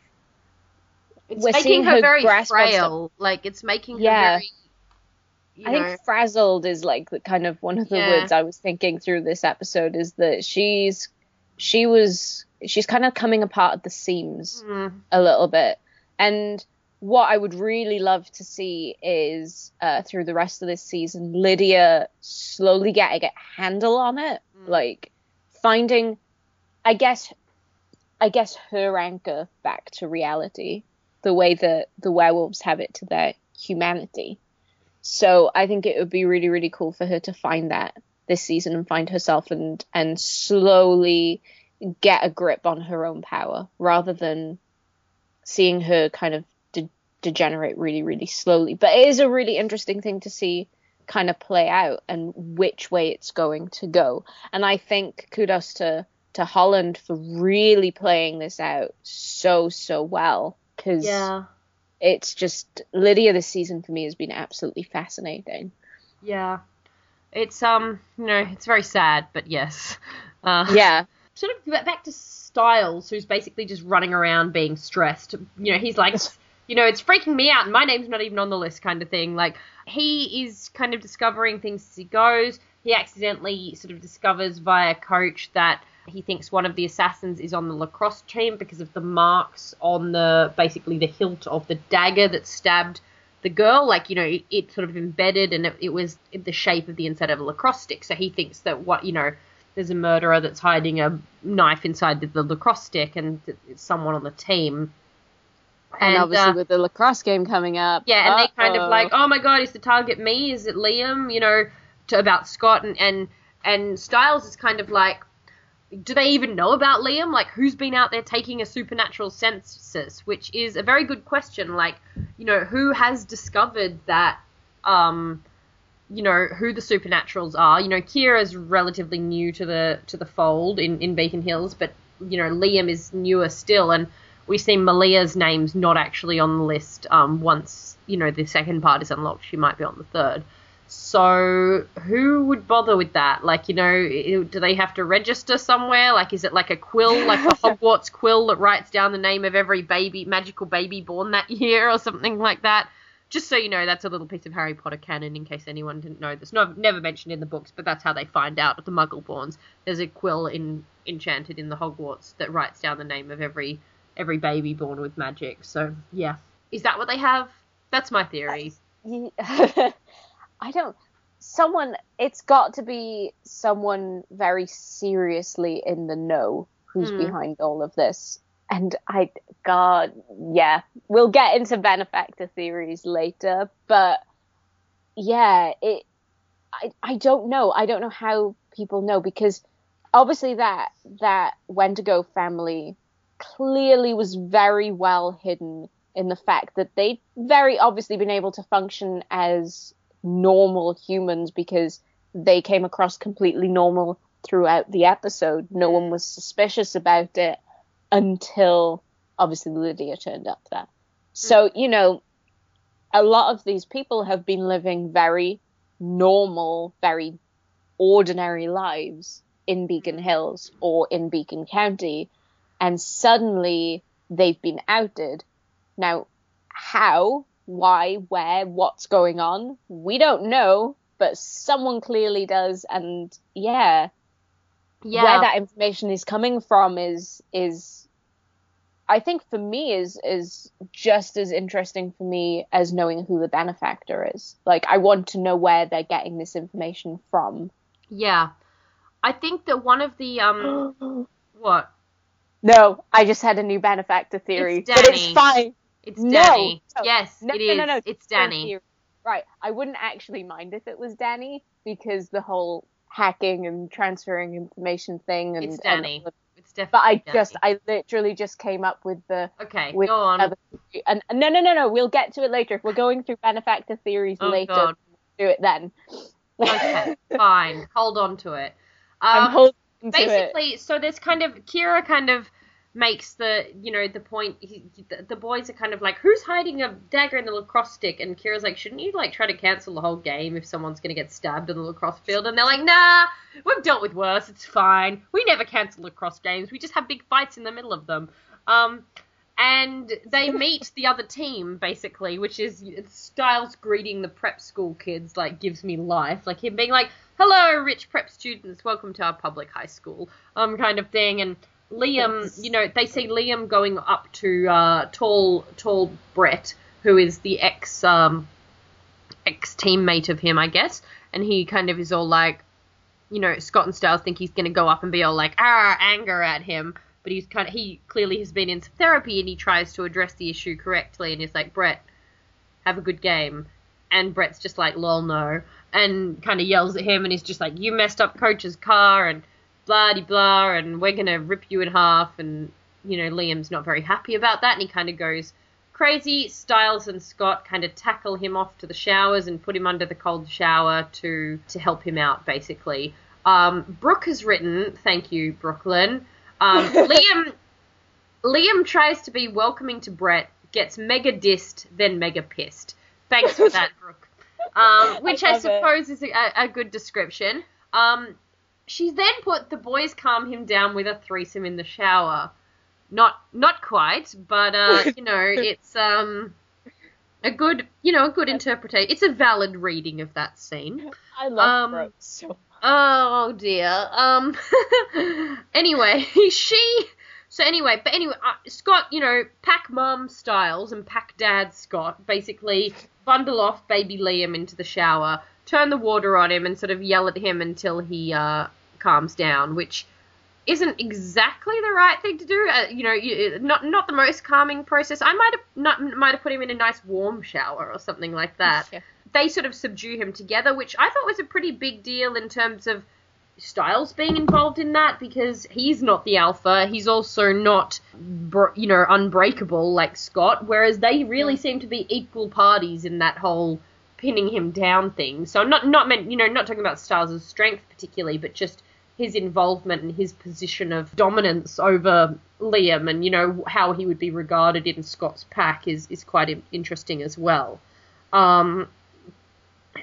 It's We're making her, her very frail. Like, it's making her very. I know, think frazzled is like the kind of one of the Yeah. words I was thinking through this episode is that she's she was she's kind of coming apart at the seams mm, a little bit. And what I would really love to see is uh, through the rest of this season, Lydia slowly getting a handle on it, Mm. like finding, I guess, I guess her anchor back to reality, the way that the werewolves have it to their humanity. So I think it would be really, really cool for her to find that this season and find herself and and slowly get a grip on her own power rather than seeing her kind of de- degenerate really, really slowly. But it is a really interesting thing to see kind of play out and which way it's going to go. And I think kudos to to Holland for really playing this out so so well because yeah. it's just Lydia this season for me has been absolutely fascinating. Yeah. It's um, you know, it's very sad, but yes. Uh, Yeah. Sort of back to Stiles, who's basically just running around being stressed. You know, he's like, you know, it's freaking me out, and my name's not even on the list, kind of thing. Like, he is kind of discovering things as he goes. He accidentally sort of discovers via Coach that he thinks one of the assassins is on the lacrosse team because of the marks on the basically the hilt of the dagger that stabbed the girl, like you know, it, it sort of embedded and it, it was in the shape of the inside of a lacrosse stick. So he thinks that what you know, there's a murderer that's hiding a knife inside the, the lacrosse stick, and it's someone on the team. And, obviously uh, with the lacrosse game coming up. yeah, and they kind of like, oh my god, is the target me? Is it Liam? You know, to about Scott and and and Stiles is kind of like, do they even know about Liam? Like, who's been out there taking a supernatural census? Which is a very good question. Like, you know, who has discovered that? Um, you know who the supernaturals are. You know, Kira's relatively new to the to the fold in in Beacon Hills, but you know Liam is newer still, and we see Malia's name's not actually on the list. Um, once you know the second part is unlocked, she might be on the third. So who would bother with that? Like, you know, do they have to register somewhere? Like, is it like a quill, like the Hogwarts quill that writes down the name of every baby, magical baby born that year, or something like that? Just so you know, that's a little piece of Harry Potter canon in case anyone didn't know this. No, never mentioned in the books, but that's how they find out the Muggleborns. There's a quill in enchanted in the Hogwarts that writes down the name of every every baby born with magic. So yeah, is that what they have? That's my theory. Uh, I don't. Someone. It's got to be someone very seriously in the know who's Hmm. behind all of this. And I, God, yeah, we'll get into benefactor theories later, but yeah, it. I I don't know. I don't know how people know because obviously that that Wendigo family clearly was very well hidden in the fact that they'd very obviously been able to function as normal humans because they came across completely normal throughout the episode. No one was suspicious about it until obviously Lydia turned up there. So, mm. you know, a lot of these people have been living very normal, very ordinary lives in Beacon mm. Hills or in Beacon County, and suddenly they've been outed. Now, how why, where, what's going on. We don't know, but someone clearly does, and yeah, Yeah. where that information is coming from is is I think for me is is just as interesting for me as knowing who the benefactor is. Like I want to know where they're getting this information from. yeah. I think that one of the um what? No, I just had a new benefactor theory. It's But it's fine. It's No, Danny. no, yes, No, it no, is. no, no. It's Danny. Right. I wouldn't actually mind if it was Danny because the whole hacking and transferring information thing and It's Danny. of- It's definitely but I Danny. just I literally just came up with the Okay, with go on. other. And no, no, no, no. We'll get to it later. If we're going through benefactor theories Oh, later. God. Do it then. Okay, fine. Hold on to it. I'm Um, holding to it. basically, so there's kind of Kira kind of makes the you know the point. He, the, the boys are kind of like, who's hiding a dagger in the lacrosse stick? And Kira's like, shouldn't you like try to cancel the whole game if someone's gonna get stabbed on the lacrosse field? And they're like, nah, we've dealt with worse. It's fine. We never cancel lacrosse games. We just have big fights in the middle of them. Um, and they meet the other team basically, which is Stiles greeting the prep school kids like gives me life, like him being like, "Hello, rich prep students, welcome to our public high school," um, kind of thing. And Liam, you know, they see Liam going up to uh, tall, tall Brett, who is the ex um, ex teammate of him, I guess, and he kind of is all like, you know, Scott and Stiles think he's going to go up and be all like, ah, anger at him. But he's kind of, he clearly has been in some therapy and he tries to address the issue correctly and he's like, Brett, have a good game. And Brett's just like, lol, no. And kind of yells at him and he's just like, you messed up coach's car and blah de blah and we're going to rip you in half. And, you know, Liam's not very happy about that and he kind of goes crazy. Stiles and Scott kind of tackle him off to the showers and put him under the cold shower to, to help him out, basically. Um, Brooke has written, thank you, Brooklyn. Um, Liam Liam tries to be welcoming to Brett, gets mega dissed, then mega pissed. Thanks for that, Brooke. Um, which I, it. suppose is a, a good description. Um, she then put the boys calm him down with a threesome in the shower. Not not quite, but uh, you know, it's um a good you know a good interpretation. It's a valid reading of that scene. I love um, so Oh dear. Um. anyway, she. So anyway, but anyway, uh, Scott, you know, pack mom Stiles and pack dad Scott basically bundle off baby Liam into the shower, turn the water on him, and sort of yell at him until he uh, calms down, which isn't exactly the right thing to do. Uh, you know, you, not not the most calming process. I might have not might have put him in a nice warm shower or something like that Yeah. they sort of subdue him together, which I thought was a pretty big deal in terms of Stiles being involved in that because he's not the alpha. He's also not, you know, unbreakable like Scott. Whereas they really seem to be equal parties in that whole pinning him down thing. So not not meant, you know, not talking about Stiles' strength particularly, but just his involvement and his position of dominance over Liam, and you know how he would be regarded in Scott's pack is is quite interesting as well. Um,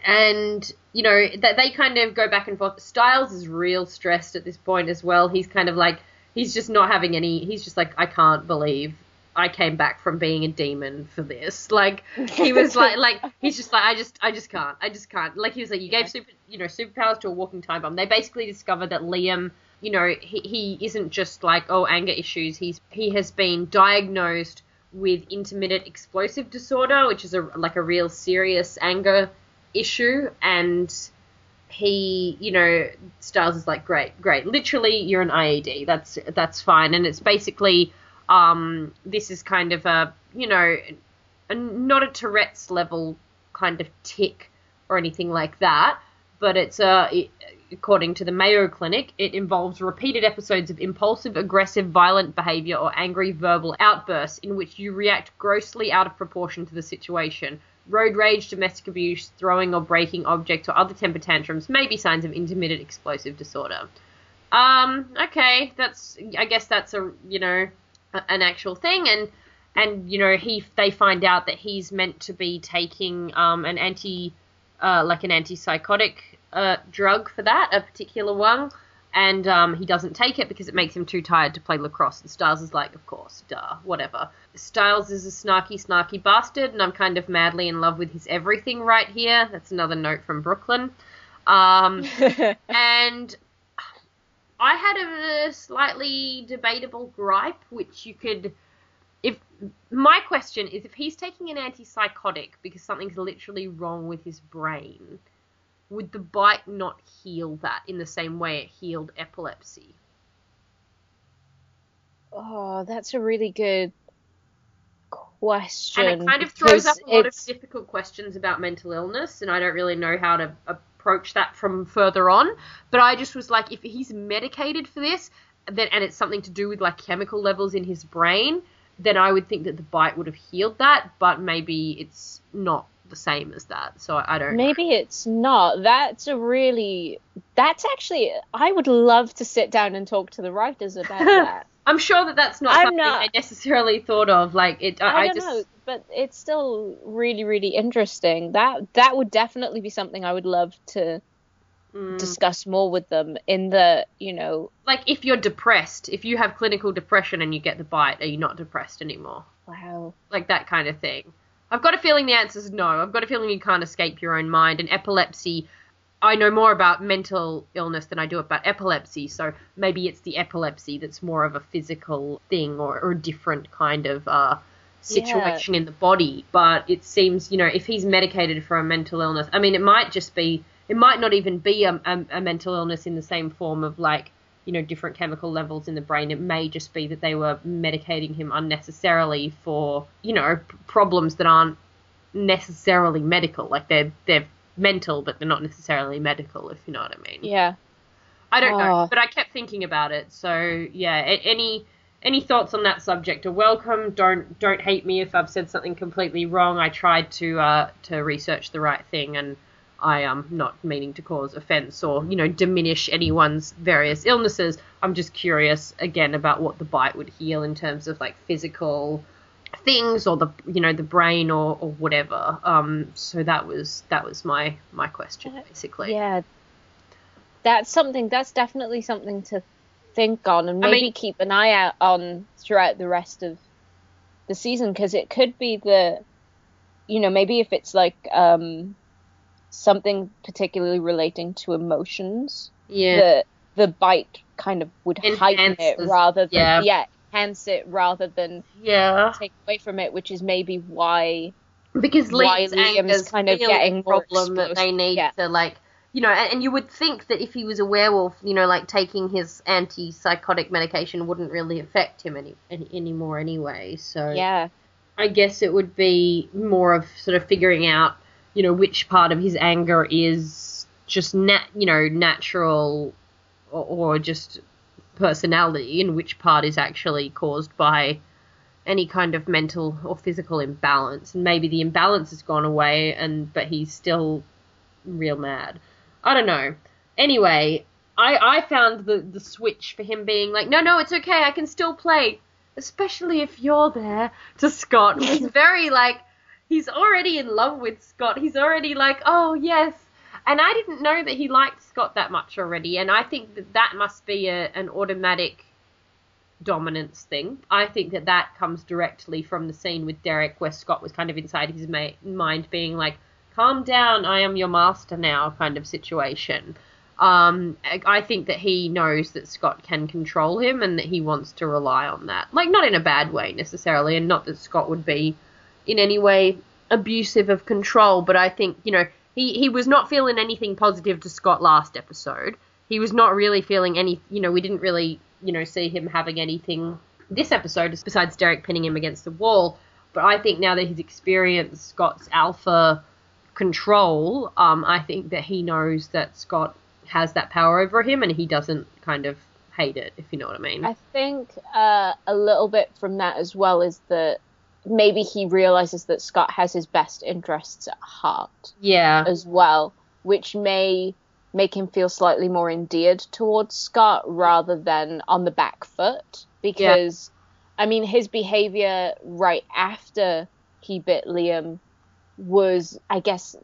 and you know that they kind of go back and forth. Stiles is real stressed at this point as well. He's kind of like he's just not having any. He's just like I can't believe I came back from being a demon for this. Like he was like like he's just like I just I just can't I just can't. Like he was like you gave super you know superpowers to a walking time bomb. They basically discovered that Liam. You know, he, he isn't just like, oh, anger issues. He's he has been diagnosed with intermittent explosive disorder, which is a like a real serious anger issue and he you know Stiles is like great great literally you're an IED that's that's fine and it's basically um this is kind of a you know a, not a Tourette's level kind of tick or anything like that but it's a it, according to the Mayo Clinic it involves repeated episodes of impulsive aggressive violent behavior or angry verbal outbursts in which you react grossly out of proportion to the situation Road rage, domestic abuse, throwing or breaking objects, or other temper tantrums may be signs of intermittent explosive disorder. Um, okay, that's I guess that's a you know an actual thing, and and you know he they find out that he's meant to be taking um an anti uh like an antipsychotic uh drug for that, a particular one. and um, he doesn't take it because it makes him too tired to play lacrosse. And Stiles is like, of course, duh, whatever. Stiles is a snarky, snarky bastard, and I'm kind of madly in love with his everything right here. That's another note from Brooklyn. Um, and I had a slightly debatable gripe, which you could. If my question is, if he's taking an antipsychotic because something's literally wrong with his brain, would the bite not heal that in the same way it healed epilepsy? Oh, that's a really good question. And it kind of throws up a lot of difficult questions about mental illness, and I don't really know how to uh, approach that from further on. But I just was like, if he's medicated for this, then and it's something to do with like chemical levels in his brain, then I would think that the bite would have healed that. But maybe it's not the same as that, so I, I don't. know. Maybe it's not. That's a really. That's actually. I would love to sit down and talk to the writers about that. I'm sure that that's not I'm something not- I necessarily thought of. Like it, I, I, I don't just. know, but it's still really, really interesting. That that would definitely be something I would love to mm. discuss more with them. In the, you know, like if you're depressed, if you have clinical depression and you get the bite, are you not depressed anymore? wow. Like that kind of thing. I've got a feeling the answer is no. I've got a feeling you can't escape your own mind. And epilepsy, I know more about mental illness than I do about epilepsy, so maybe it's the epilepsy that's more of a physical thing or, or a different kind of uh, situation in the body. But it seems, you know, if he's medicated for a mental illness, I mean, it might just be, it might not even be a, a, a mental illness in the same form of like, you know, different chemical levels in the brain. It may just be that they were medicating him unnecessarily for, you know, p- problems that aren't necessarily medical. Like they're they're mental, but they're not necessarily medical. If you know what I mean. Yeah. I don't know, Oh. but I kept thinking about it. So yeah, a- any any thoughts on that subject are welcome. Don't don't hate me if I've said something completely wrong. I tried to uh, to research the right thing, and I am not meaning to cause offence or you know diminish anyone's various illnesses. I'm just curious again about what the bite would heal in terms of like physical things or the you know the brain or, or whatever. Um, so that was that was my my question basically. Yeah. That's something. That's definitely something to think on, and I maybe mean- keep an eye out on throughout the rest of the season, because it could be the, you know, maybe if it's like um, something particularly relating to emotions, Yeah. the the bite kind of would heighten it rather than yeah. yeah enhance it rather than Yeah. take away from it, which is maybe why because Liam's Liam's kind of getting problem that they need Yeah. to like you know and, and you would think that if he was a werewolf you know like taking his antipsychotic medication wouldn't really affect him any, any anymore anyway so yeah I guess it would be more of sort of figuring out, you know, which part of his anger is just nat, you know, natural or, or just personality, and which part is actually caused by any kind of mental or physical imbalance. And maybe the imbalance has gone away, and but he's still real mad. I don't know. Anyway, I I found the the switch for him being like, no, no, it's okay, I can still play especially if you're there, to Scott was very like he's already in love with Scott. He's already like, oh yes. And I didn't know that he liked Scott that much already, and I think that that must be a, an automatic dominance thing. I think that that comes directly from the scene with Derek, where Scott was kind of inside his ma- mind, being like, "Calm down, I am your master now," kind of situation. Um, I- I think that he knows that Scott can control him and that he wants to rely on that. Like, not in a bad way necessarily, and not that Scott would be in any way abusive of control, but I think, you know, he, he was not feeling anything positive to Scott last episode. He was not really feeling any, you know, we didn't really, you know, see him having anything this episode besides Derek pinning him against the wall. But I think now that he's experienced Scott's alpha control, um, I think that he knows that Scott has that power over him and he doesn't kind of hate it, if you know what I mean. I think uh, a little bit from that as well is that maybe he realizes that Scott has his best interests at heart yeah. as well, which may make him feel slightly more endeared towards Scott rather than on the back foot. Because, I mean, his behavior right after he bit Liam was, I guess,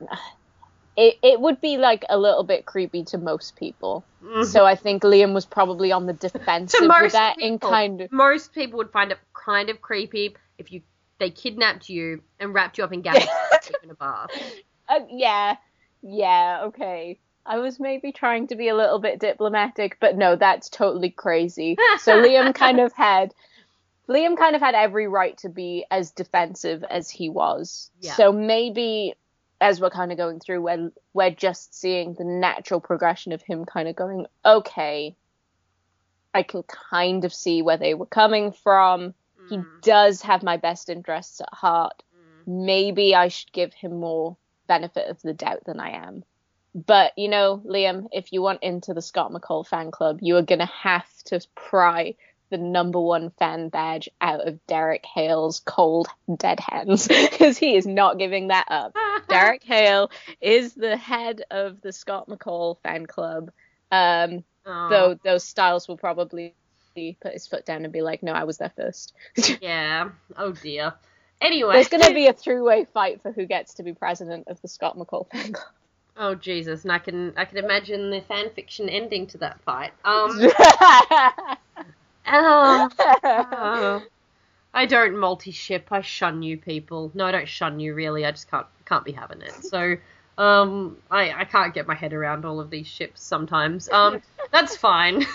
it, it would be like a little bit creepy to most people. Mm-hmm. So I think Liam was probably on the defensive to with most that in people, kind of most people would find it kind of creepy if you they kidnapped you and wrapped you up in gas in a bath. Uh, yeah, yeah, okay. I was maybe trying to be a little bit diplomatic, but no, that's totally crazy. So Liam kind of had Liam kind of had every right to be as defensive as he was. Yeah. So maybe as we're kind of going through, we're we're just seeing the natural progression of him kind of going, okay, I can kind of see where they were coming from. He Mm. does have my best interests at heart. Maybe I should give him more benefit of the doubt than I am. But you know, Liam, if you want into the Scott McCall fan club, you are gonna have to pry the number one fan badge out of Derek Hale's cold dead hands because he is not giving that up. Derek Hale is the head of the Scott McCall fan club. Um, though those Stiles will probably put his foot down and be like, "No, I was there first. yeah. Oh dear. Anyway. There's going to be a three-way fight for who gets to be president of the Scott McCall fan club. Oh Jesus, and I can I can imagine the fan fiction ending to that fight. Um. oh, oh. I don't multi-ship. I shun you people. No, I don't shun you really. I just can't can't be having it. So, um, I I can't get my head around all of these ships sometimes. Um, that's fine.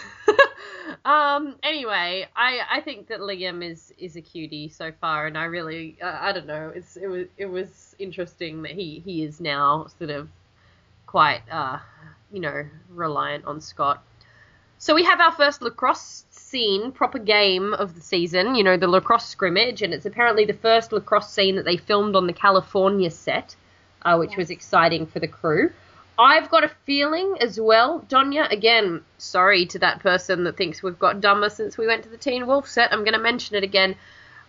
um. Anyway, I I think that Liam is is a cutie so far, and I really uh, I don't know. It's it was it was interesting that he he is now sort of quite uh you know reliant on Scott. So we have our first lacrosse scene, proper game of the season, you know, the lacrosse scrimmage, and it's apparently the first lacrosse scene that they filmed on the California set, uh, which was exciting for the crew. I've got a feeling as well, Donya, again, sorry to that person that thinks we've got dumber since we went to the Teen Wolf set, I'm going to mention it again.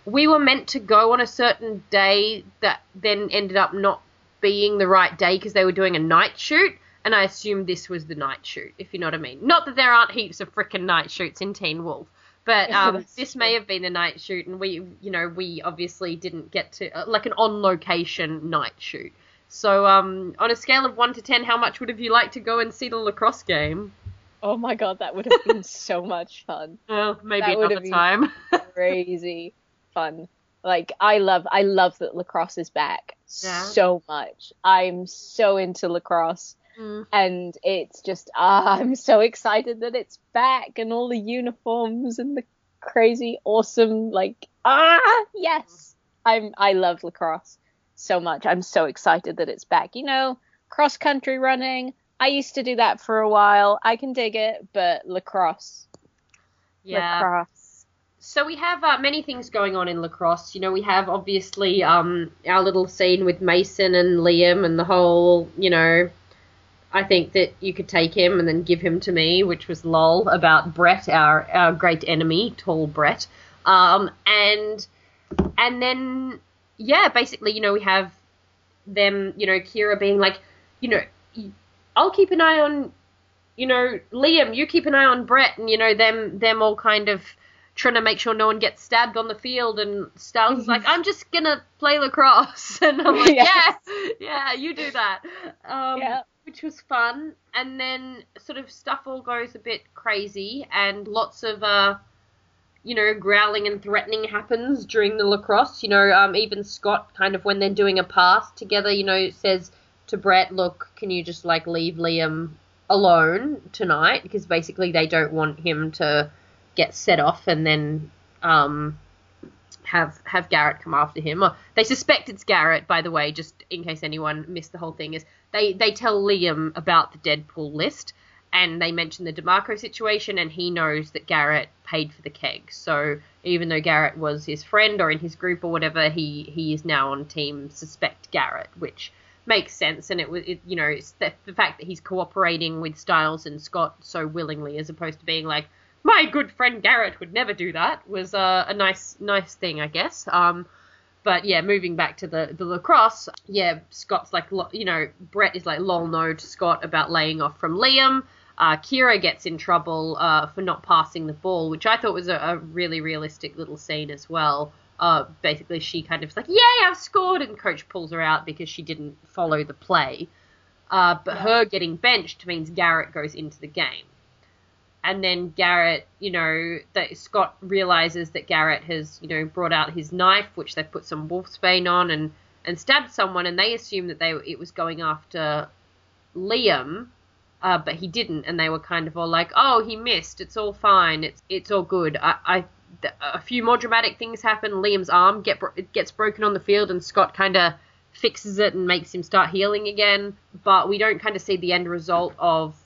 We were meant to go on a certain day that then ended up not being the right day because they were doing a night shoot and I assumed this was the night shoot, if you know what I mean. Not that there aren't heaps of frickin' night shoots in Teen Wolf, but um, this may have been the night shoot, and we, you know, we obviously didn't get to uh, like an on-location night shoot. So, um, on a scale of one to ten, how much would have you liked to go and see the lacrosse game? oh my god, that would have been so much fun. Well, maybe That another time. Crazy fun. Like I love I love that lacrosse is back Yeah. so much. I'm so into lacrosse. Mm. and it's just ah, I'm so excited that it's back and all the uniforms and the crazy awesome like ah yes I'm I love lacrosse so much I'm so excited that it's back you know cross country running I used to do that for a while I can dig it but lacrosse yeah. lacrosse So we have uh, many things going on in lacrosse. You know, we have obviously um, our little scene with Mason and Liam and the whole, you know, I think that you could take him and then give him to me, which was lol about Brett, our our great enemy, tall Brett. Um, and and then yeah, basically, you know, we have them, you know, Kira being like, you know, I'll keep an eye on, you know, Liam, you keep an eye on Brett, and you know them them all kind of trying to make sure no one gets stabbed on the field, and Stiles is like, I'm just gonna play lacrosse, and I'm like, Yeah. yeah, yeah, you do that, um, Yeah. which was fun, and then sort of stuff all goes a bit crazy, and lots of uh. You know, growling and threatening happens during the lacrosse. You know, um, even Scott, kind of when they're doing a pass together, you know, says to Brett, "Look, can you just like leave Liam alone tonight?" Because basically they don't want him to get set off and then um, have have Garrett come after him. Or they suspect it's Garrett, by the way, just in case anyone missed the whole thing. Is they they tell Liam about the Deadpool list and they mention the Demarco situation, and he knows that Garrett paid for the keg. So even though Garrett was his friend or in his group or whatever, he he is now on team suspect Garrett, which makes sense. And it was it, you know the, the fact that he's cooperating with Stiles and Scott so willingly, as opposed to being like my good friend Garrett would never do that, was a nice nice thing, I guess. Um, but yeah, moving back to the the lacrosse, yeah, Scott's like, you know, Brett is like lol no to Scott about laying off from Liam. Uh, Kira gets in trouble uh, for not passing the ball, which I thought was a, a really realistic little scene as well. Uh, basically, she kind of is like, "Yay, I've scored!" and coach pulls her out because she didn't follow the play. Uh, but her getting benched means Garrett goes into the game. And then Garrett, you know, that Scott realizes that Garrett has, you know, brought out his knife, which they put some wolfsbane on, and and stabbed someone, and they assume that they it was going after Liam, uh, but he didn't, and they were kind of all like, "Oh, he missed. It's all fine. It's it's all good." I, I a few more dramatic things happen. Liam's arm get it gets broken on the field, and Scott kind of fixes it and makes him start healing again. But we don't kind of see the end result of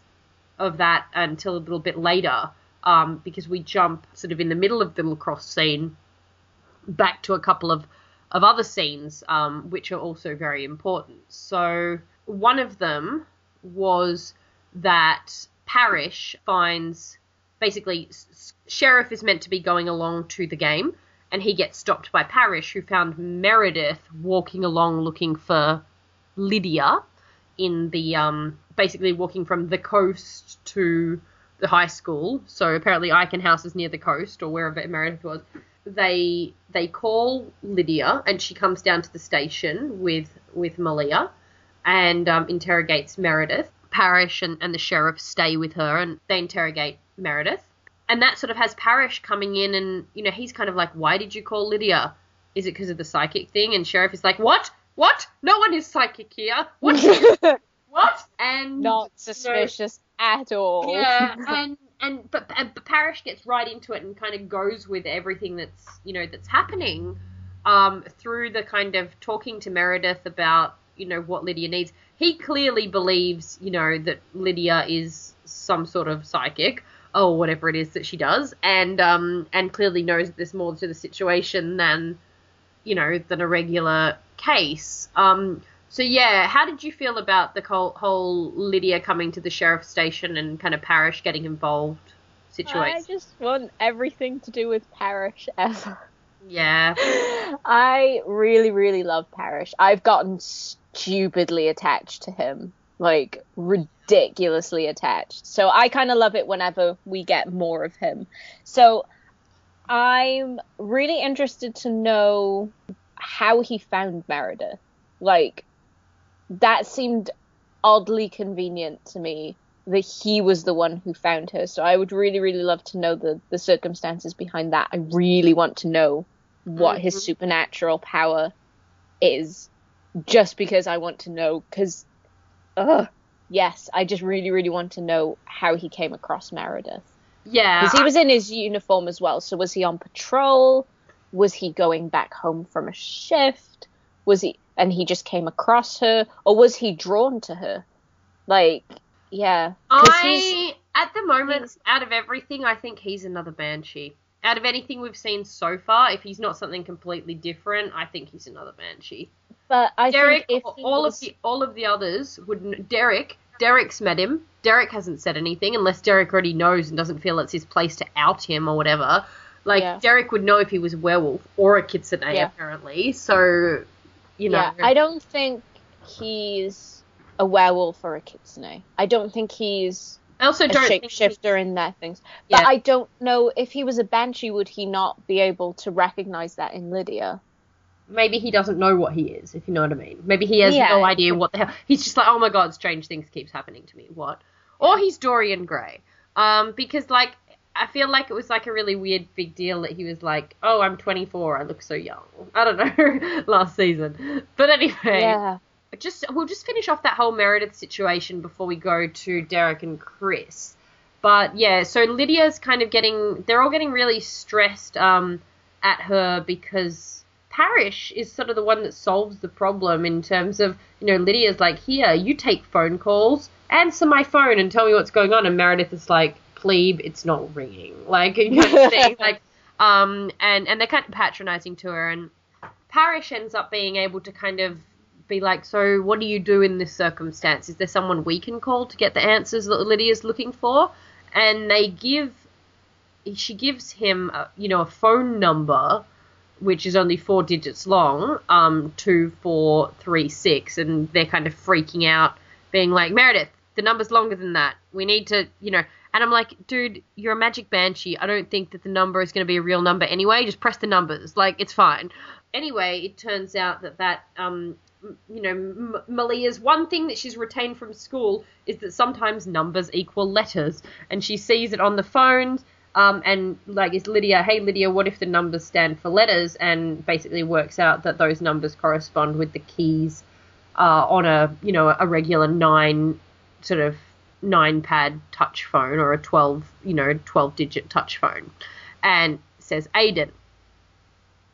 of that until a little bit later, um, because we jump sort of in the middle of the lacrosse scene back to a couple of of other scenes, um, which are also very important. So one of them was that Parrish finds basically sheriff is meant to be going along to the game and he gets stopped by Parrish who found Meredith walking along looking for Lydia in the um basically walking from the coast to the high school. So apparently Eichen House is near the coast or wherever Meredith was. They they call Lydia and she comes down to the station with with Malia and um, interrogates Meredith Parrish and, and the sheriff stay with her and they interrogate Meredith. And that sort of has Parrish coming in and, you know, he's kind of like, why did you call Lydia? Is it because of the psychic thing? And Sheriff is like, what? What? No one is psychic here. What? what? And not suspicious at all. Yeah, and and but, and but Parrish gets right into it and kind of goes with everything that's you know that's happening um, through the kind of talking to Meredith about you know what Lydia needs. He clearly believes you know that Lydia is some sort of psychic or whatever it is that she does, and um, and clearly knows that there's more to the situation than you know than a regular case. Um, so yeah, how did you feel about the whole, Lydia coming to the sheriff's station and kind of Parrish getting involved situation? I just want everything to do with Parrish ever. Yeah. I really, really love Parrish. I've gotten stupidly attached to him. Like, ridiculously attached. So I kind of love it whenever we get more of him. So I'm really interested to know how he found Meredith. Like, that seemed oddly convenient to me that he was the one who found her. So I would really, really love to know the, the circumstances behind that. I really want to know what mm-hmm. his supernatural power is, just because I want to know. Because, ugh, yes, I just really, really want to know how he came across Meredith. Yeah. Because he was in his uniform as well. So was he on patrol? Was he going back home from a shift? Was he, and he just came across her? Or was he drawn to her? Like, yeah. I, at the moment, out of everything, I think he's another Banshee. Out of anything we've seen so far, if he's not something completely different, I think he's another Banshee. But I Derek, think all was... of the all of the others would. Derek, Derek's met him. Derek hasn't said anything unless Derek already knows and doesn't feel it's his place to out him or whatever. Like yeah. Derek would know if he was a werewolf or a kitsune yeah. apparently. So, you know, yeah, I don't think he's a werewolf or a kitsune. I don't think he's I also a don't shapeshifter he... in their things. But Yeah. I don't know if he was a banshee, would he not be able to recognize that in Lydia? Maybe he doesn't know what he is, if you know what I mean. Maybe he has Yeah. no idea what the hell. He's just like, oh my god, strange things keeps happening to me. What? Or he's Dorian Gray. Um, because like I feel like it was like a really weird big deal that he was like, oh, I'm 24, I look so young. I don't know, last season. But anyway, Yeah. just we'll just finish off that whole Meredith situation before we go to Derek and Chris. But yeah, so Lydia's kind of getting they're all getting really stressed um, at her because Parrish is sort of the one that solves the problem in terms of, you know, Lydia's like, here, you take phone calls, answer my phone and tell me what's going on. And Meredith is like, plebe, it's not ringing. Like, kind of thing. like, um, and, and they're kind of patronizing to her. And Parrish ends up being able to kind of be like, so what do you do in this circumstance? Is there someone we can call to get the answers that Lydia's looking for? And they give, she gives him, a, you know, a phone number which is only four digits long, um, two, four, three, six, and they're kind of freaking out, being like, Meredith, the number's longer than that. We need to, you know. And I'm like, dude, you're a magic banshee. I don't think that the number is going to be a real number anyway. Just press the numbers. Like, it's fine. Anyway, it turns out that that um, you know, M- Malia's one thing that she's retained from school is that sometimes numbers equal letters, and she sees it on the phones. Um, and like, is Lydia? Hey, Lydia, what if the numbers stand for letters? And basically works out that those numbers correspond with the keys uh, on a you know a regular nine sort of nine pad touch phone or a 12 you know 12 digit touch phone and says Aiden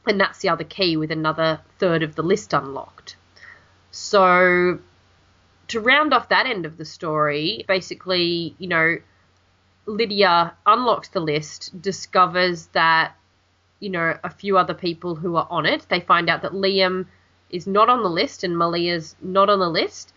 and that's the other key with another third of the list unlocked so to round off that end of the story basically you know Lydia unlocks the list discovers that you know a few other people who are on it they find out that Liam is not on the list and Malia's not on the list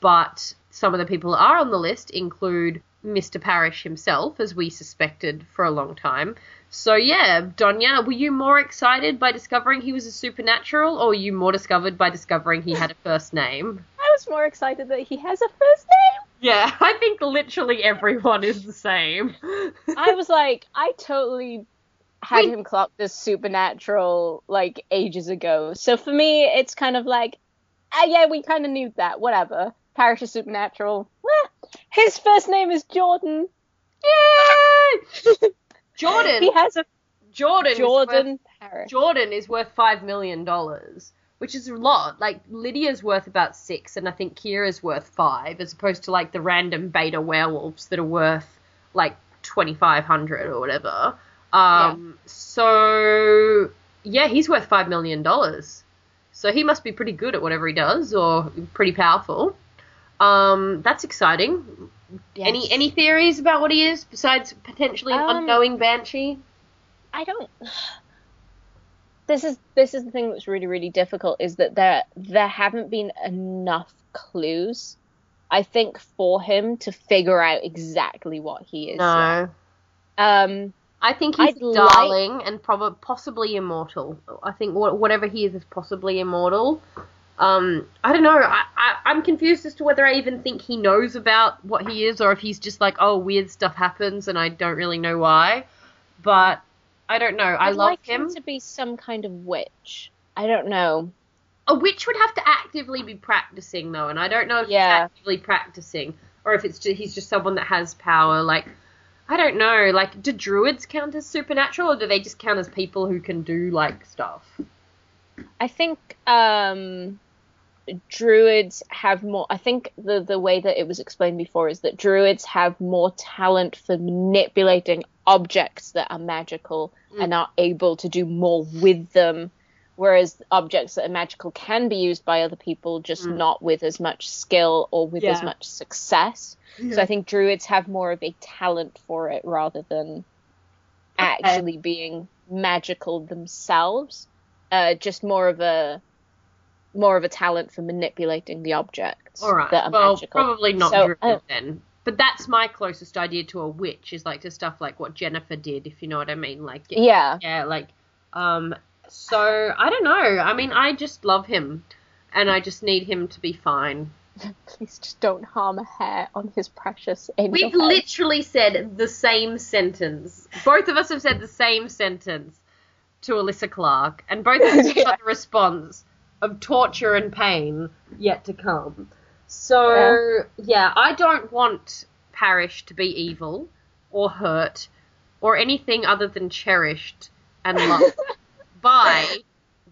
but some of the people that are on the list include Mr. Parrish himself, as we suspected for a long time. So yeah, Donya, were you more excited by discovering he was a supernatural, or were you more discovered by discovering he had a first name? I was more excited that he has a first name. Yeah, I think literally everyone is the same. I was like, I totally had Wait. him clock as supernatural like ages ago. So for me, it's kind of like, ah, yeah, we kind of knew that. Whatever. Parrish is supernatural. His first name is Jordan. Yay! Jordan. He has a Jordan. is worth- Jordan Jordan is worth five million dollars, which is a lot. Like Lydia's worth about six, and I think Kira's worth five, as opposed to like the random beta werewolves that are worth like twenty five hundred or whatever. Um, so yeah, he's worth five million dollars. So he must be pretty good at whatever he does, or pretty powerful. Um, that's exciting. Any Yes. any theories about what he is besides potentially an Um, unknowing banshee? I don't. This is this is the thing that's really really difficult is that there there haven't been enough clues, I think, for him to figure out exactly what he is. No. Um. I think he's I'd like- darling and probably possibly immortal. I think whatever he is is possibly immortal. Um, I don't know. I, I, I'm confused as to whether I even think he knows about what he is, or if he's just like, oh, weird stuff happens, and I don't really know why. But I don't know. I I'd love like him. to be some kind of witch. I don't know. A witch would have to actively be practicing though, and I don't know if Yeah. he's actively practicing or if it's just, he's just someone that has power. Like, I don't know. Like, do druids count as supernatural, or do they just count as people who can do like stuff? I think um, druids have more. I think the the way that it was explained before is that druids have more talent for manipulating objects that are magical and are able to do more with them, whereas objects that are magical can be used by other people, just not with as much skill or with as much success. So I think druids have more of a talent for it rather than actually being magical themselves. Uh, just more of a more of a talent for manipulating the objects All right. that are well, magical. probably not So, druid uh, then. But that's my closest idea to a witch is like to stuff like what Jennifer did, if you know what I mean. Like yeah, yeah, like um. So I don't know. I mean, I just love him, and I just need him to be fine. please just don't harm a hair on his precious We've literally said the same sentence. Both of us have said the same sentence to Alyssa Clark, and both of us Yeah. got the response of torture and pain yet to come. So, yeah, I don't want Parrish to be evil or hurt or anything other than cherished and loved by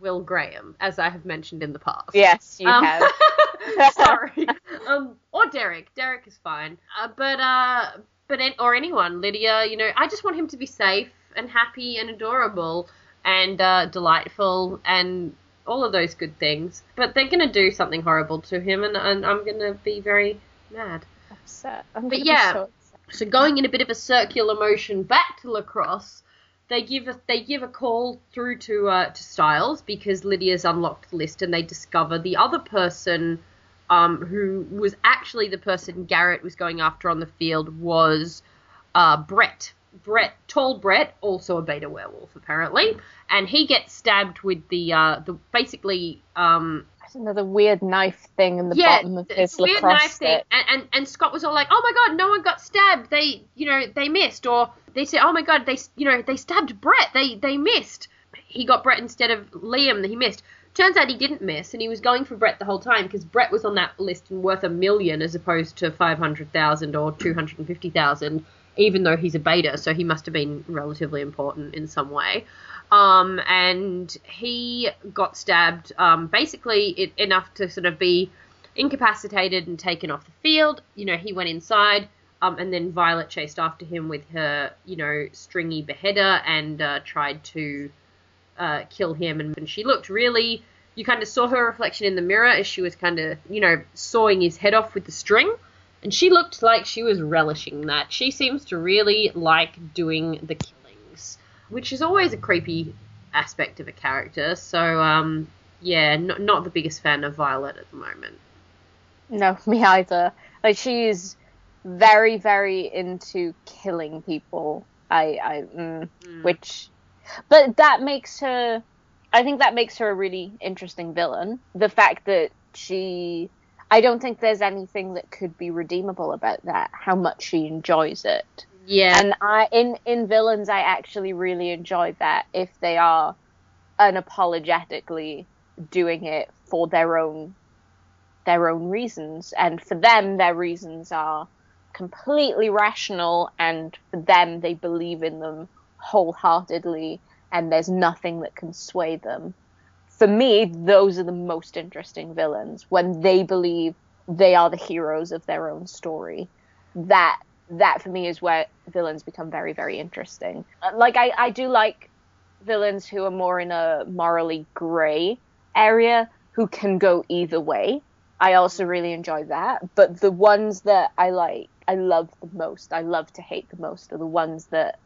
Will Graham, as I have mentioned in the past. Yes, you Um, have. Sorry. Um, or Derek. Derek is fine. Uh, but uh, but an- or anyone, Lydia. You know, I just want him to be safe and happy and adorable and uh, delightful and all of those good things. But they're gonna do something horrible to him, and, and I'm gonna be very mad. upset. I'm But yeah. so. So going in a bit of a circular motion back to lacrosse, they give a they give a call through to uh, to Stiles because Lydia's unlocked the list and they discover the other person um, who was actually the person Garrett was going after on the field was uh, Brett. Brett, tall Brett, also a beta werewolf apparently, and he gets stabbed with the uh, the basically um, another weird knife thing in the yeah, bottom of his weird knife thing. And, and and Scott was all like, "Oh my god, no one got stabbed. They, you know, they missed." Or they said, "Oh my god, they, you know, they stabbed Brett. They they missed. He got Brett instead of Liam. He missed." Turns out he didn't miss, and he was going for Brett the whole time because Brett was on that list and worth a million as opposed to five hundred thousand or two hundred and fifty thousand. Even though he's a beta, so he must have been relatively important in some way. Um, and he got stabbed, um, basically it, enough to sort of be incapacitated and taken off the field. You know, he went inside, um, and then Violet chased after him with her, you know, stringy beheader and uh, tried to uh, kill him. And, and she looked really, you kind of saw her reflection in the mirror as she was kind of, you know, sawing his head off with the string. And she looked like she was relishing that. She seems to really like doing the killings, which is always a creepy aspect of a character. So, um, yeah, not, not the biggest fan of Violet at the moment. No, me either. Like she's very, very into killing people. I, I, mm, Mm. which, but that makes her. I think that makes her a really interesting villain. The fact that she, I don't think there's anything that could be redeemable about that. How much she enjoys it. Yeah, And I in in villains I actually really enjoy that if they are unapologetically doing it for their own their own reasons and for them their reasons are completely rational and for them they believe in them wholeheartedly and there's nothing that can sway them. For me, those are the most interesting villains when they believe they are the heroes of their own story. That that for me is where villains become very very interesting. Uh, Like I I do like villains who are more in a morally gray area who can go either way. I also really enjoy that, but the ones that I like I love the most, I love to hate the most are the ones that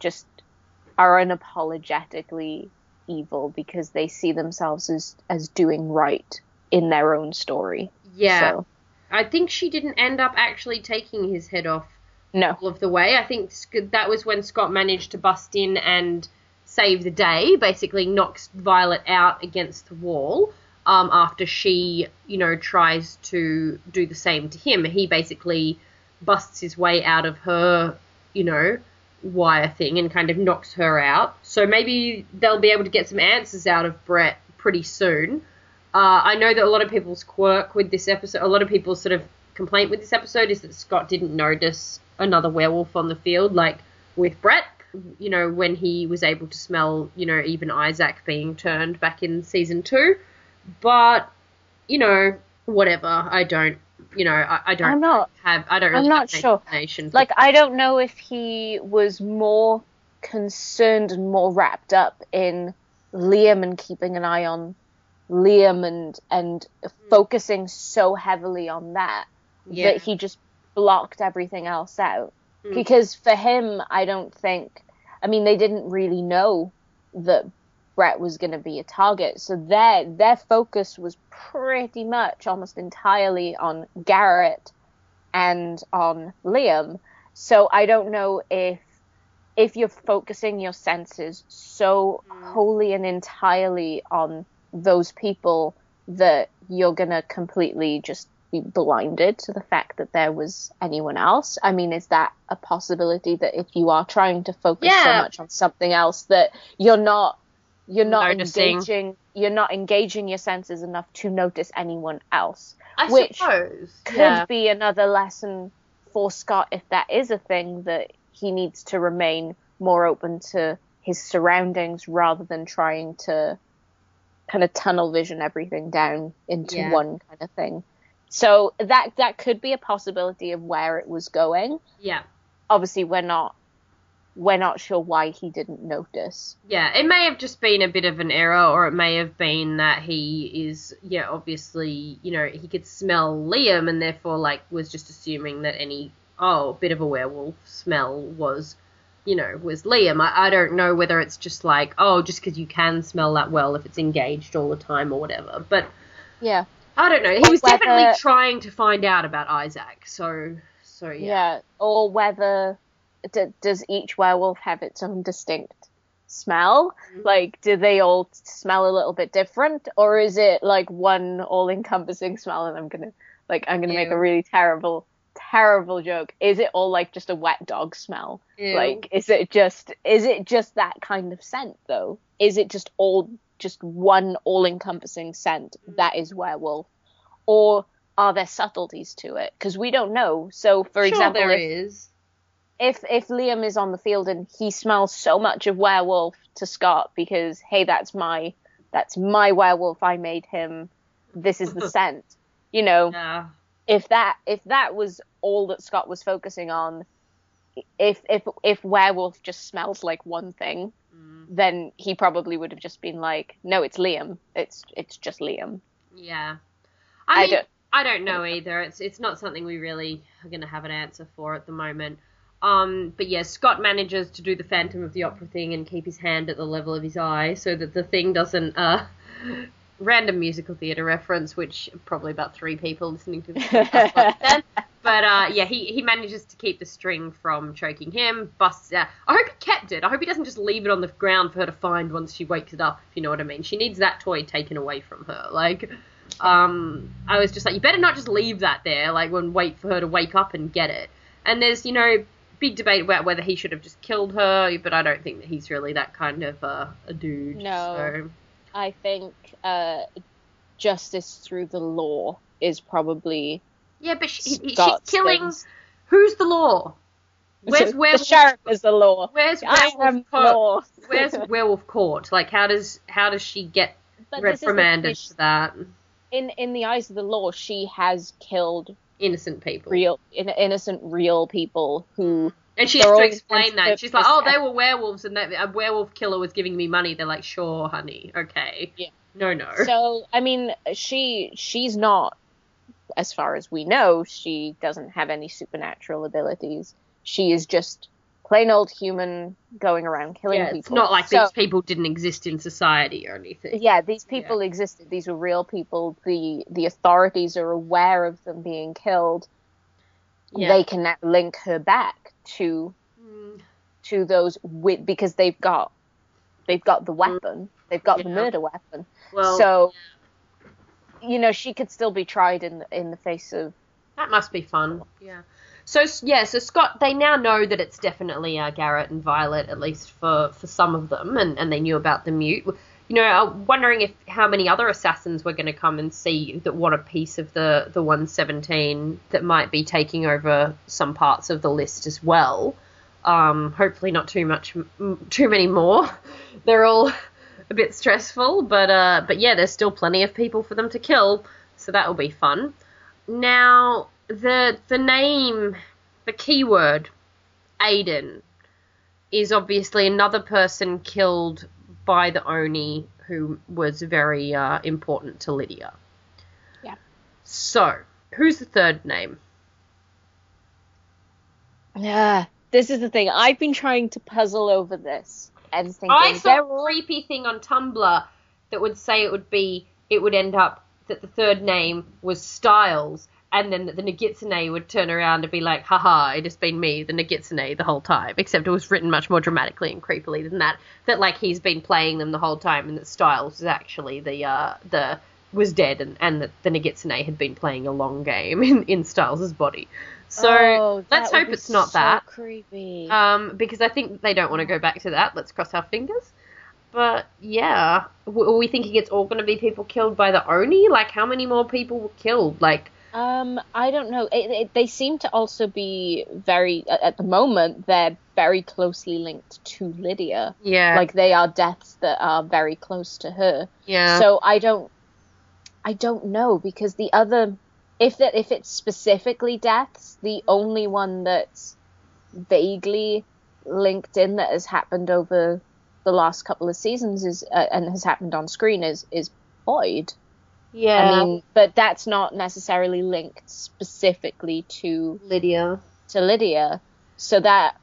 just are unapologetically evil because they see themselves as as doing right in their own story. yeah. So, I think she didn't end up actually taking his head off no. all of the way. I think that was when Scott managed to bust in and save the day, basically knocks Violet out against the wall. Um, after she, you know, tries to do the same to him, he basically busts his way out of her, you know, wire thing and kind of knocks her out. So maybe they'll be able to get some answers out of Brett pretty soon. Uh, I know that a lot of people's quirk with this episode, a lot of people's sort of complaint with this episode is that Scott didn't notice another werewolf on the field, like with Brett. You know, when he was able to smell, you know, even Isaac being turned back in season two. But, you know, whatever. I don't, you know, I, I don't I'm not have, I don't really I'm not sure. like I don't know if he was more concerned and more wrapped up in Liam and keeping an eye on Liam and and focusing so heavily on that Yeah. that he just blocked everything else out. Mm. Because for him, I don't think I mean they didn't really know that Brett was going to be a target. So their their focus was pretty much almost entirely on Garrett and on Liam. So I don't know if if you're focusing your senses so mm. wholly and entirely on those people that you're gonna completely just be blinded to the fact that there was anyone else. I mean, is that a possibility that if you are trying to focus so much on something else that you're not you're not Noticing. engaging you're not engaging your senses enough to notice anyone else I which suppose. could yeah. be another lesson for Scott if that is a thing that he needs to remain more open to his surroundings rather than trying to kind of tunnel vision everything down into Yeah. one kind of thing. So that that could be a possibility of where it was going. Yeah. Obviously we're not we're not sure why he didn't notice. Yeah, it may have just been a bit of an error, or it may have been that he is, yeah, obviously, you know, he could smell Liam and therefore, like, was just assuming that any, oh, bit of a werewolf smell was, you know, was Liam. I, I don't know whether it's just like, oh, just because you can smell that well if it's engaged all the time or whatever. But Yeah. I don't know. He was Whether- definitely trying to find out about Isaac, so, so yeah. Yeah, or whether d- does each werewolf have its own distinct smell? Like, do they all smell a little bit different, or is it like one all-encompassing smell? And I'm gonna like I'm gonna make a really terrible terrible joke. Is it all like just a wet dog smell? Ew. Like, is it just is it just that kind of scent though? Is it just all just one all-encompassing scent that is werewolf, or are there subtleties to it? Because we don't know. So, for sure example, there if, is. If if Liam is on the field and he smells so much of werewolf to Scott because hey, that's my that's my werewolf. I made him. This is the scent. You know, Yeah. if that if that was all that Scott was focusing on, if if if werewolf just smells like one thing, Mm. then he probably would have just been like, no, it's Liam. It's it's just Liam. Yeah. I I mean, don't- I don't know either. It's it's not something we really are going to have an answer for at the moment. Um, but yeah, Scott manages to do the Phantom of the Opera thing and keep his hand at the level of his eye so that the thing doesn't. Uh, random musical theatre reference, which probably about three people listening to this understand. But uh, yeah, he, he manages to keep the string from choking him. Busts out. I hope he kept it. I hope he doesn't just leave it on the ground for her to find once she wakes it up. If you know what I mean. She needs that toy taken away from her. Like, um, I was just like, you better not just leave that there. Like, when wait for her to wake up and get it. And there's you know big debate about whether he should have just killed her, but I don't think that he's really that kind of uh, a dude. No. So. I think uh, justice through the law is probably Yeah, but she, he- she's killing. things. Who's the law? Where's the werewolf? sheriff is the law. Where's I werewolf court? law. Where's werewolf court? Like, how does how does she get But the reprimanded for that? in in the eyes of the law, she has killed Innocent people. real in, innocent real people who and she has to explain that. She's like, oh, they were werewolves, and that a werewolf killer was giving me money. They're like, sure, honey, okay. Yeah. No, no. So I mean, she she's not, as far as we know, she doesn't have any supernatural abilities. She is just plain old human going around killing yeah, people. it's not like So- these people didn't exist in society or anything. Yeah, these people existed. These were real people. The the authorities are aware of them being killed. Yeah. They can now link her back to Mm, to those with because they've got they've got the weapon. They've got the murder weapon. well, so you know she could still be tried in the, in the face of That must be fun. Yeah. So yeah, so Scott, they now know that it's definitely uh, Garrett and Violet, at least for for some of them, and and they knew about the mute. You know, I'm wondering if how many other assassins were going to come and see that want a piece of the the 117 that might be taking over some parts of the list as well. Um, hopefully not too much, too many more. They're all a bit stressful, but uh, but yeah, there's still plenty of people for them to kill, so that will be fun. Now, the the name, the keyword, Aiden, is obviously another person killed by the Oni who was very uh, important to Lydia. Yeah. So, who's the third name? yeah this is the thing i've been trying to puzzle over this and thinking I saw they're a creepy thing on Tumblr that would say it would be it would end up that the third name was Stiles, and then the Nogitsune would turn around and be like, haha, it has been me, the Nogitsune, the whole time. Except it was written much more dramatically and creepily than that. That like he's been playing them the whole time, and that Stiles is actually the uh the was dead, and and that the Nogitsune had been playing a long game in in Stiles' body. So Oh, let's hope it's not so that. creepy Um, because I think they don't want to go back to that. Let's cross our fingers. But yeah, w- are we thinking it's all going to be people killed by the Oni? Like, how many more people were killed? Like, Um, I don't know. It, it, they seem to also be very, at, the moment, they're very closely linked to Lydia. yeah, Like they are deaths that are very close to her. yeah, So I don't, I don't know because the other, if that if it's specifically deaths, the only one that's vaguely linked in that has happened over the last couple of seasons is uh, and has happened on screen is is Boyd. Yeah. I mean, but that's not necessarily linked specifically to Lydia. to Lydia. So that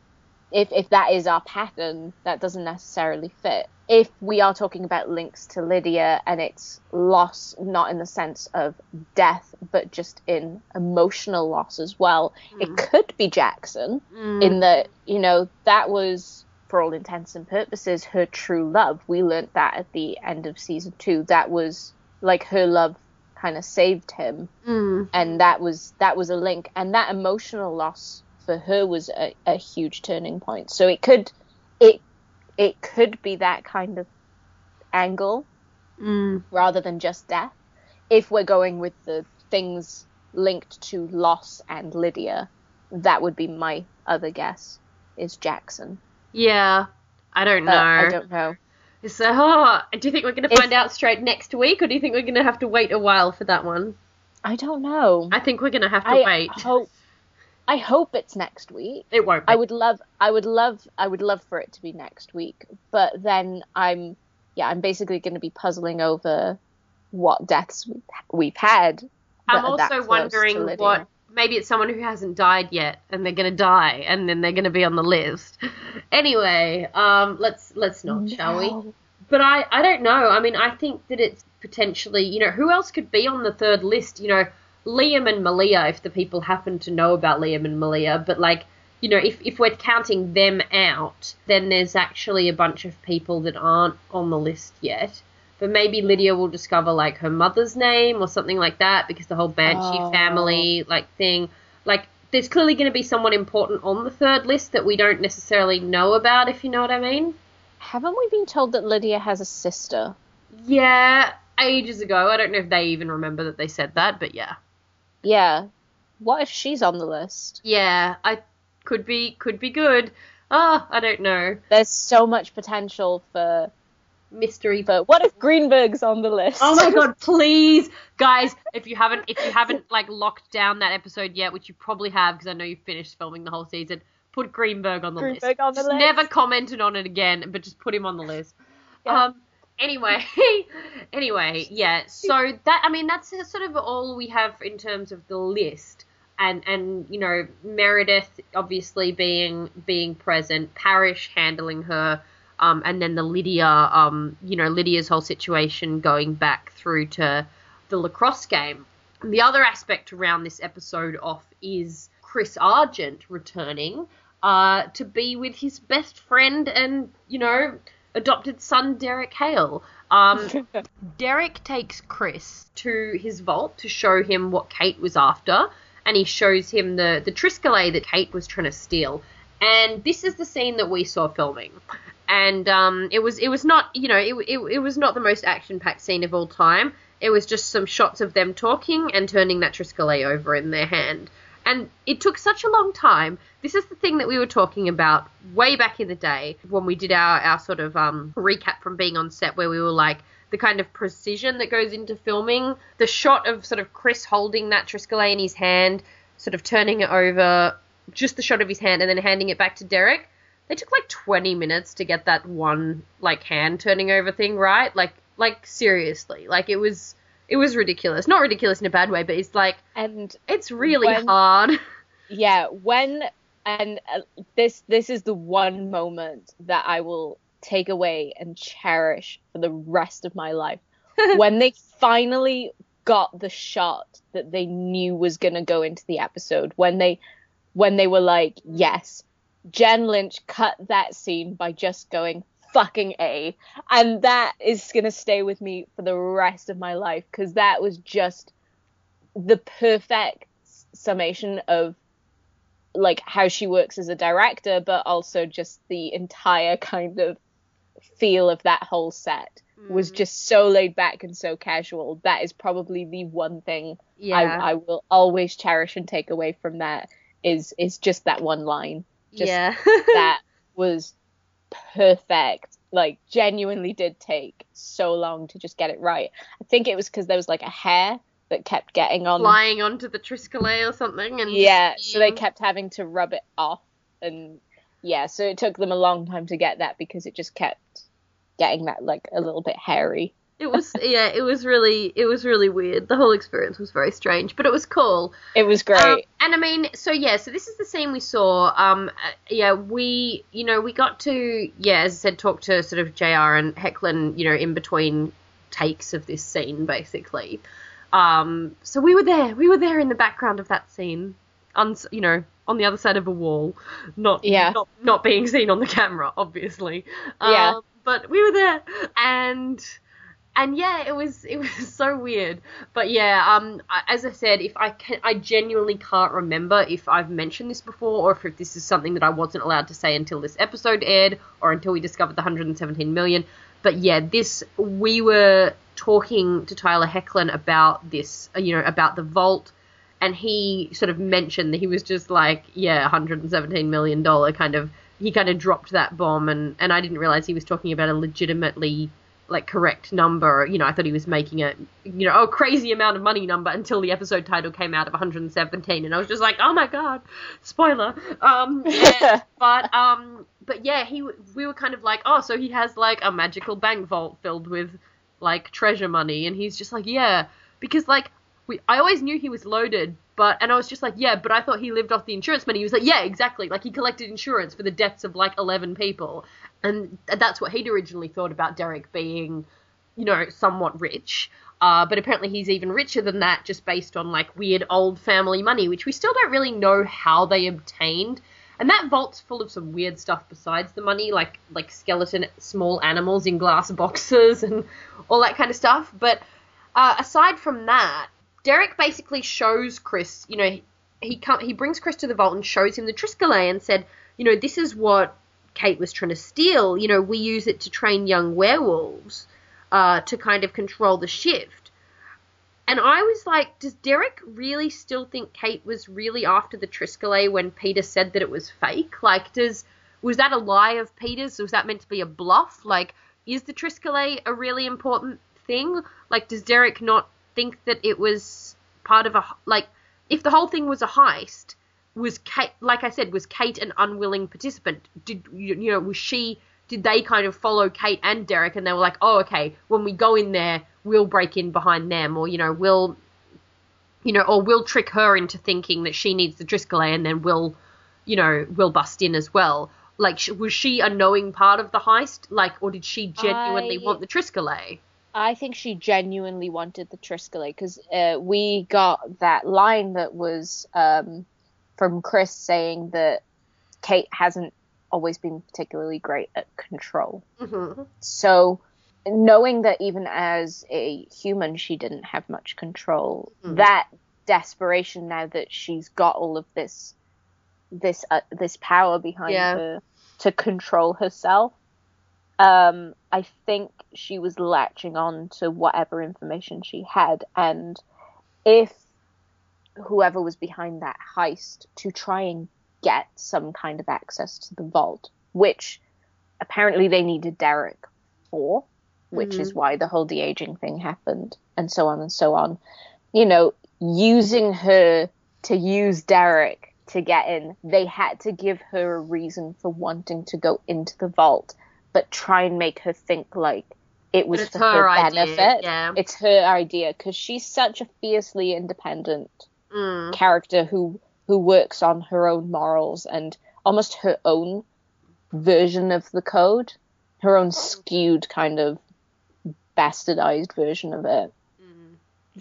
if if that is our pattern, that doesn't necessarily fit. If we are talking about links to Lydia and it's loss not in the sense of death, but just in emotional loss as well, it mm-hmm. could be Jackson mm. in that, you know, that was for all intents and purposes her true love. We learnt that at the end of season two. That was like her love kind of saved him, Mm. and that was that was a link, and that emotional loss for her was a, a huge turning point. So it could it it could be that kind of angle Mm. rather than just death. If we're going with the things linked to loss and Lydia, that would be my other guess is Jackson. Yeah. I don't know. I don't know. So, oh, do you think we're going to If- find out straight next week, or do you think we're going to have to wait a while for that one? I don't know. I think we're going to have to I wait. hope I hope it's next week. It won't. Be. I would love I would love I would love for it to be next week. But then I'm yeah, I'm basically going to be puzzling over what deaths we've, had. I'm that are that also wondering what. Maybe it's someone who hasn't died yet, and they're going to die, and then they're going to be on the list. Anyway, um, let's let's not, shall we? But I, I don't know. I mean, I think that it's potentially, you know, who else could be on the third list? You know, Liam and Malia, if the people happen to know about Liam and Malia. But, like, you know, if, if we're counting them out, then there's actually a bunch of people that aren't on the list yet. But maybe Lydia will discover, like, her mother's name or something like that because the whole Banshee Oh. family, like, thing. Like, there's clearly going to be someone important on the third list that we don't necessarily know about, if you know what I mean. Haven't we been told that Lydia has a sister? Yeah, ages ago. I don't know if they even remember that they said that, but yeah. Yeah. What if she's on the list? Yeah, I could be could be good. Ah, I don't know. There's so much potential for Mystery. but what if Greenberg's on the list? Oh my god, please, guys! If you haven't, if you haven't like locked down that episode yet, which you probably have, because I know you finished filming the whole season, put Greenberg on the list. Greenberg on the Just list. Never commented on it again, but just put him on the list. Yeah. Um. Anyway, anyway, yeah. So that I mean that's sort of all we have in terms of the list, and and you know Meredith obviously being being present, Parrish handling her, um, and then the Lydia, um, you know Lydia's whole situation going back through to the lacrosse game. And the other aspect around this episode off is Chris Argent returning uh, to be with his best friend and you know adopted son Derek Hale. Um, Derek takes Chris to his vault to show him what Kate was after, and he shows him the the Triskele that Kate was trying to steal. And this is the scene that we saw filming. And um, it was it was not you know it, it, it was not the most action packed scene of all time. It was just some shots of them talking and turning that Triskele over in their hand. And it took such a long time. This is the thing that we were talking about way back in the day when we did our, our sort of um, recap from being on set, where we were like, the kind of precision that goes into filming. The shot of sort of Chris holding that Triskele in his hand, sort of turning it over, just the shot of his hand, and then handing it back to Derek. They took like 20 minutes to get that one like hand turning over thing right. Like, like seriously, like it was, it was ridiculous. Not ridiculous in a bad way, but it's like and it's really When- hard. yeah, when and uh, this this is the one moment that I will take away and cherish for the rest of my life. when they finally got the shot that they knew was going to go into the episode when they when they were like, "Yes, Jen Lynch cut that scene by just going fucking A." And that is going to stay with me for the rest of my life cuz that was just the perfect summation of like how she works as a director, but also just the entire kind of feel of that whole set was Mm. just so laid back and so casual. That is probably the one thing Yeah. I, I will always cherish and take away from that is is just that one line. Just yeah. that was perfect. Like genuinely did take so long to just get it right. I think it was because there was like a hair that kept getting on Flying onto the Triskele or something, and yeah, so they kept having to rub it off, and yeah, so it took them a long time to get that because it just kept getting that like a little bit hairy. It was yeah, it was really it was really weird. The whole experience was very strange, but it was cool. It was great. Um, and I mean, so yeah, so this is the scene we saw. Um, uh, yeah, we you know we got to yeah, as I said, talk to sort of Jr. and Hoechlin, you know, in between takes of this scene, basically. Um, so we were there, we were there in the background of that scene, on you know on the other side of a wall, not Yeah. not not being seen on the camera, obviously. Yeah. Um, but we were there, and and yeah, it was it was so weird. But yeah, um, as I said, if I can, I genuinely can't remember if I've mentioned this before, or if this is something that I wasn't allowed to say until this episode aired, or until we discovered the 117 million. But yeah, this we were talking to Tyler Hoechlin about this, uh, you know, about the vault, and he sort of mentioned that he was just like, yeah, 117 million dollar kind of. He kind of dropped that bomb, and and I didn't realize he was talking about a legitimately like correct number. You know, I thought he was making a you know a crazy amount of money number until the episode title came out of 117, and I was just like, oh my god, spoiler. Um, yeah, but um, but yeah, he we were kind of like, oh, so he has like a magical bank vault filled with like treasure money, and he's just like, yeah, because like we I always knew he was loaded. But and I was just like, yeah, but I thought he lived off the insurance money. He was like, yeah, exactly. Like he collected insurance for the deaths of like eleven people, and that's what he'd originally thought about Derek being, you know, somewhat rich. Uh, but apparently he's even richer than that, just based on like weird old family money, which we still don't really know how they obtained. And that vault's full of some weird stuff besides the money, like like skeleton small animals in glass boxes and all that kind of stuff. But uh, aside from that, Derek basically shows Chris, you know, he he, he brings Chris to the vault and shows him the Triskele and said, you know, this is what Kate was trying to steal. You know, we use it to train young werewolves uh, to kind of control the shift. And I was like, does Derek really still think Kate was really after the Triskele when Peter said that it was fake? Like, does was that a lie of Peter's? Was that meant to be a bluff? Like, is the Triskele a really important thing? Like, does Derek not think that it was part of a like? If the whole thing was a heist, was Kate, like I said, was Kate an unwilling participant? Did you, you know was she? Did they kind of follow Kate and Derek, and they were like, oh, okay, when we go in there, we'll break in behind them, or you know, we'll, you know, or we'll trick her into thinking that she needs the Triskele, and then we'll, you know, we'll bust in as well. Like, was she a knowing part of the heist? Like, or did she genuinely I- want the Triskele? I think she genuinely wanted the Triskele because uh, we got that line that was um, from Chris saying that Kate hasn't always been particularly great at control. hmm So, knowing that even as a human she didn't have much control, Mhm. that desperation now that she's got all of this this uh, this power behind Yeah. her to control herself, um, I think she was latching on to whatever information she had, and if whoever was behind that heist to try and get some kind of access to the vault, which apparently they needed Derek for, which is mm-hmm. why the whole de aging thing happened, and so on and so on. You know, using her to use Derek to get in, they had to give her a reason for wanting to go into the vault, but try and make her think like it was for her her, benefit. yeah. It's her idea because she's such a fiercely independent Mm. character who who works on her own morals and almost her own version of the code, her own skewed kind of bastardized version of it.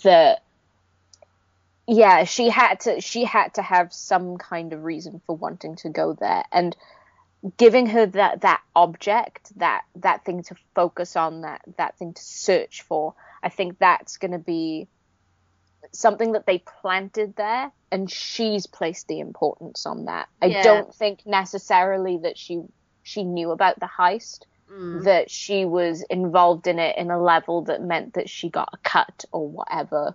That yeah, she had to she had to have some kind of reason for wanting to go there and giving her that that object, that that thing to focus on, that that thing to search for. I think that's going to be something that they planted there and she's placed the importance on that. I Yeah. don't think necessarily that she she knew about the heist, Mm. that she was involved in it in a level that meant that she got a cut or whatever.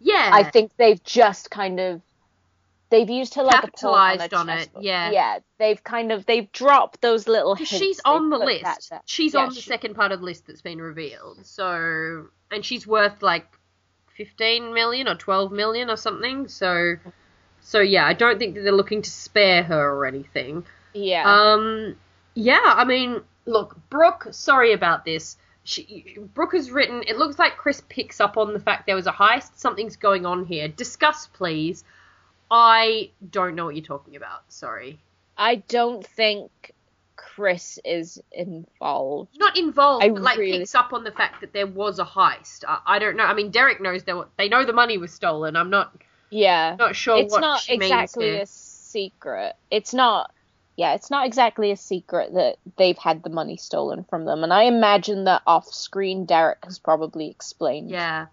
Yeah. I think they've just kind of they've used her like a pawn on, on it, yeah. Yeah, they've kind of they've dropped those little hints. she's on the list. She's Yeah, on the she- second part of the list that's been revealed. So, and she's worth like 15 million or 12 million or something. So, so yeah, I don't think that they're looking to spare her or anything. Yeah. Um, yeah, I mean, look, Brooke, sorry about this. She, Brooke has written, it looks like Chris picks up on the fact there was a heist. Something's going on here. Discuss, please. I don't know what you're talking about. Sorry. I don't think Chris is involved. not involved, I but like really- picks up on the fact that there was a heist. I, I don't know. I mean, Derek knows they were, they know the money was stolen. I'm not Yeah. not sure it's not exactly a secret. It's not yeah, it's not exactly a secret that they've had the money stolen from them, and I imagine that off-screen Derek has probably explained. Yeah.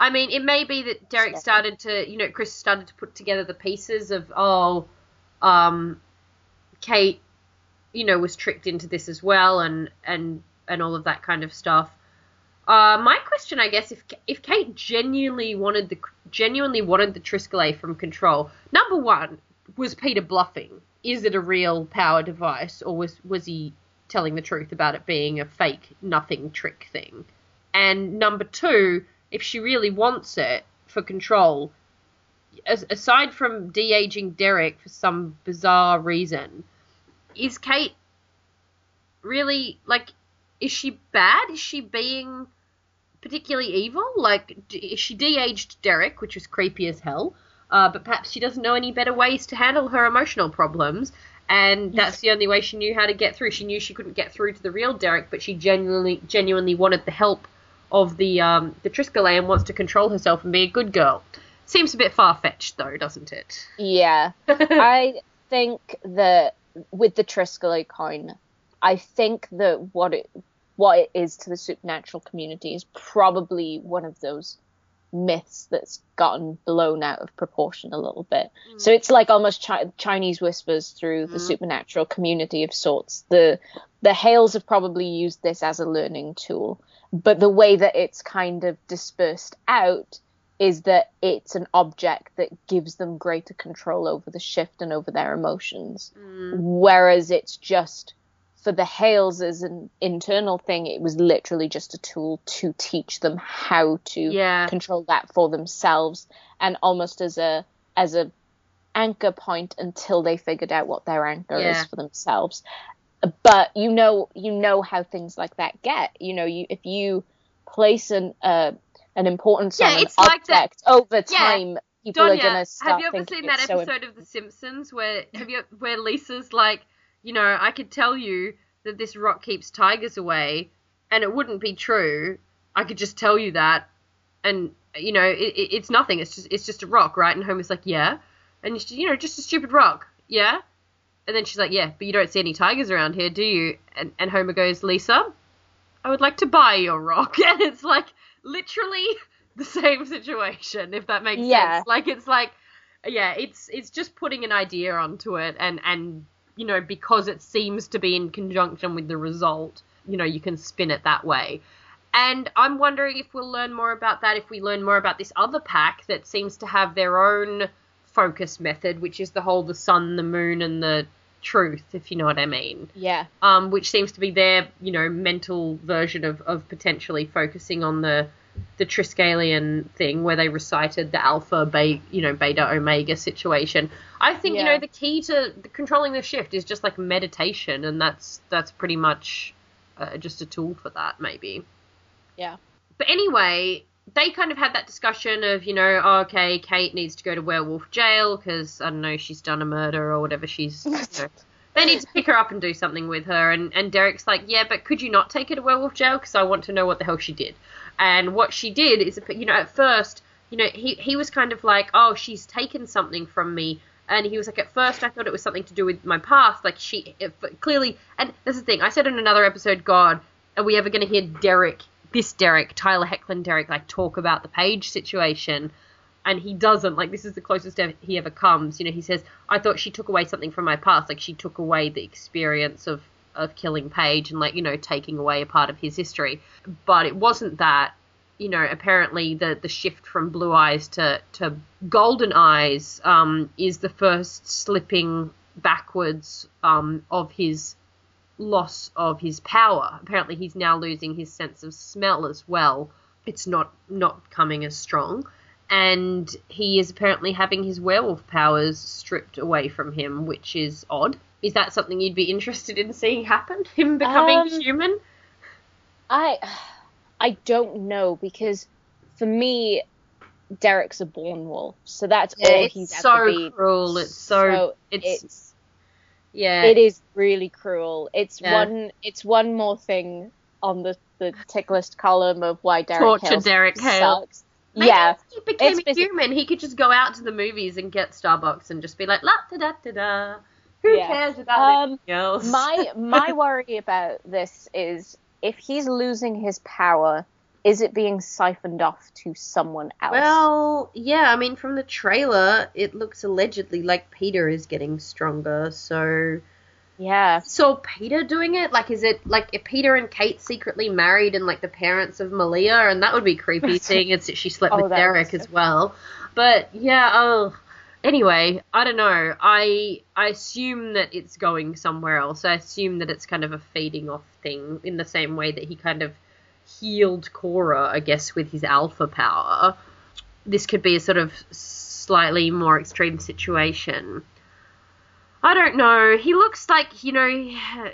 I mean, it may be that Derek started to, you know, Chris started to put together the pieces of, oh, um, Kate, you know, was tricked into this as well, and and and all of that kind of stuff. Uh, my question, I guess, if if Kate genuinely wanted the genuinely wanted the Triskele from Control, number one, was Peter bluffing? Is it a real power device, or was was he telling the truth about it being a fake, nothing trick thing? And number two, if she really wants it for Control, as, aside from de aging Derek for some bizarre reason, is Kate really like? Is she bad? Is she being particularly evil? Like, d- she de-aged Derek, which was creepy as hell. Uh, but perhaps she doesn't know any better ways to handle her emotional problems, and that's the only way she knew how to get through. She knew she couldn't get through to the real Derek, but she genuinely, genuinely wanted the help of the um, the Triskele and wants to control herself and be a good girl. Seems a bit far fetched, though, doesn't it? Yeah, I think that with the Triskele coin, I think that what it what it is to the supernatural community is probably one of those myths that's gotten blown out of proportion a little bit. Mm. So it's like almost chi- Chinese whispers through the mm. supernatural community of sorts. The the Hales have probably used this as a learning tool, but the way that it's kind of dispersed out is that it's an object that gives them greater control over the shift and over their emotions, mm. whereas it's just for the Hales as an internal thing, it was literally just a tool to teach them how to yeah. control that for themselves, and almost as a as a anchor point until they figured out what their anchor yeah. is for themselves. But you know, you know how things like that get. You know, you if you place an uh, an importance yeah, on an like object that. over time. People Donya, are gonna start have you ever seen that so episode of The Simpsons where have you where Lisa's like, you know, I could tell you that this rock keeps tigers away, and it wouldn't be true. I could just tell you that, and you know, it, it, it's nothing. It's just it's just a rock, right? And Homer's like, yeah, and you know, just a stupid rock, yeah. And then she's like, yeah, but you don't see any tigers around here, do you? And, and Homer goes, Lisa, I would like to buy your rock, and it's like literally the same situation, if that makes yeah. sense. Like it's like, yeah, it's it's just putting an idea onto it, and and you know, because it seems to be in conjunction with the result, you know, you can spin it that way. And I'm wondering if we'll learn more about that if we learn more about this other pack that seems to have their own focus method, which is the whole the sun, the moon, and the truth, if you know what I mean. Yeah. Um, which seems to be their, you know, mental version of, of potentially focusing on the the Triskelion thing where they recited the alpha, be, you know, beta, omega situation. I think Yeah. you know the key to the, controlling the shift is just like meditation, and that's that's pretty much uh, just a tool for that, maybe. Yeah. But anyway, they kind of had that discussion of, you know, oh, okay, Kate needs to go to werewolf jail because I don't know, she's done a murder or whatever she's. You know, they need to pick her up and do something with her. And and Derek's like, yeah, but could you not take her to werewolf jail because I want to know what the hell she did. And what she did is, you know, at first, you know, he he was kind of like, oh, she's taken something from me. And he was like, at first, I thought it was something to do with my past. Like she clearly, and that's the thing. I said in another episode, God, are we ever going to hear Derek, this Derek, Tyler Hoechlin Derek, like talk about the Paige situation? And he doesn't. Like this is the closest he ever comes. You know, he says, I thought she took away something from my past. Like she took away the experience of of killing Paige and like you know taking away a part of his history. But it wasn't that. You know, apparently the the shift from blue eyes to to golden eyes um, is the first slipping backwards um, of his loss of his power. Apparently, he's now losing his sense of smell as well. It's not not coming as strong, and he is apparently having his werewolf powers stripped away from him, which is odd. Is that something you'd be interested in seeing happen? Him becoming Um, human? I I don't know because for me Derek's a born wolf, so that's Yeah, all he's so ever been. cruel. It's so, it's, it's yeah. it is really cruel. It's Yeah. one it's one more thing on the the tick list column of why Derek Torture Hale Derek Hale. sucks. Maybe yeah, if he became it's a human, he could just go out to the movies and get Starbucks and just be like, la da da da da. Who Yeah. cares about Um, anything else? my my worry about this is if he's losing his power, is it being siphoned off to someone else? Well, yeah, I mean, from the trailer, it looks allegedly like Peter is getting stronger. So, yeah, so Peter doing it? Like, is it like if Peter and Kate secretly married and like the parents of Malia? And that would be creepy, seeing it's she slept Oh, with Derek as well. But yeah, oh. Anyway, I don't know. I I assume that it's going somewhere else. I assume that it's kind of a feeding off thing in the same way that he kind of healed Cora, I guess, with his alpha power. This could be a sort of slightly more extreme situation. I don't know. He looks like, you know,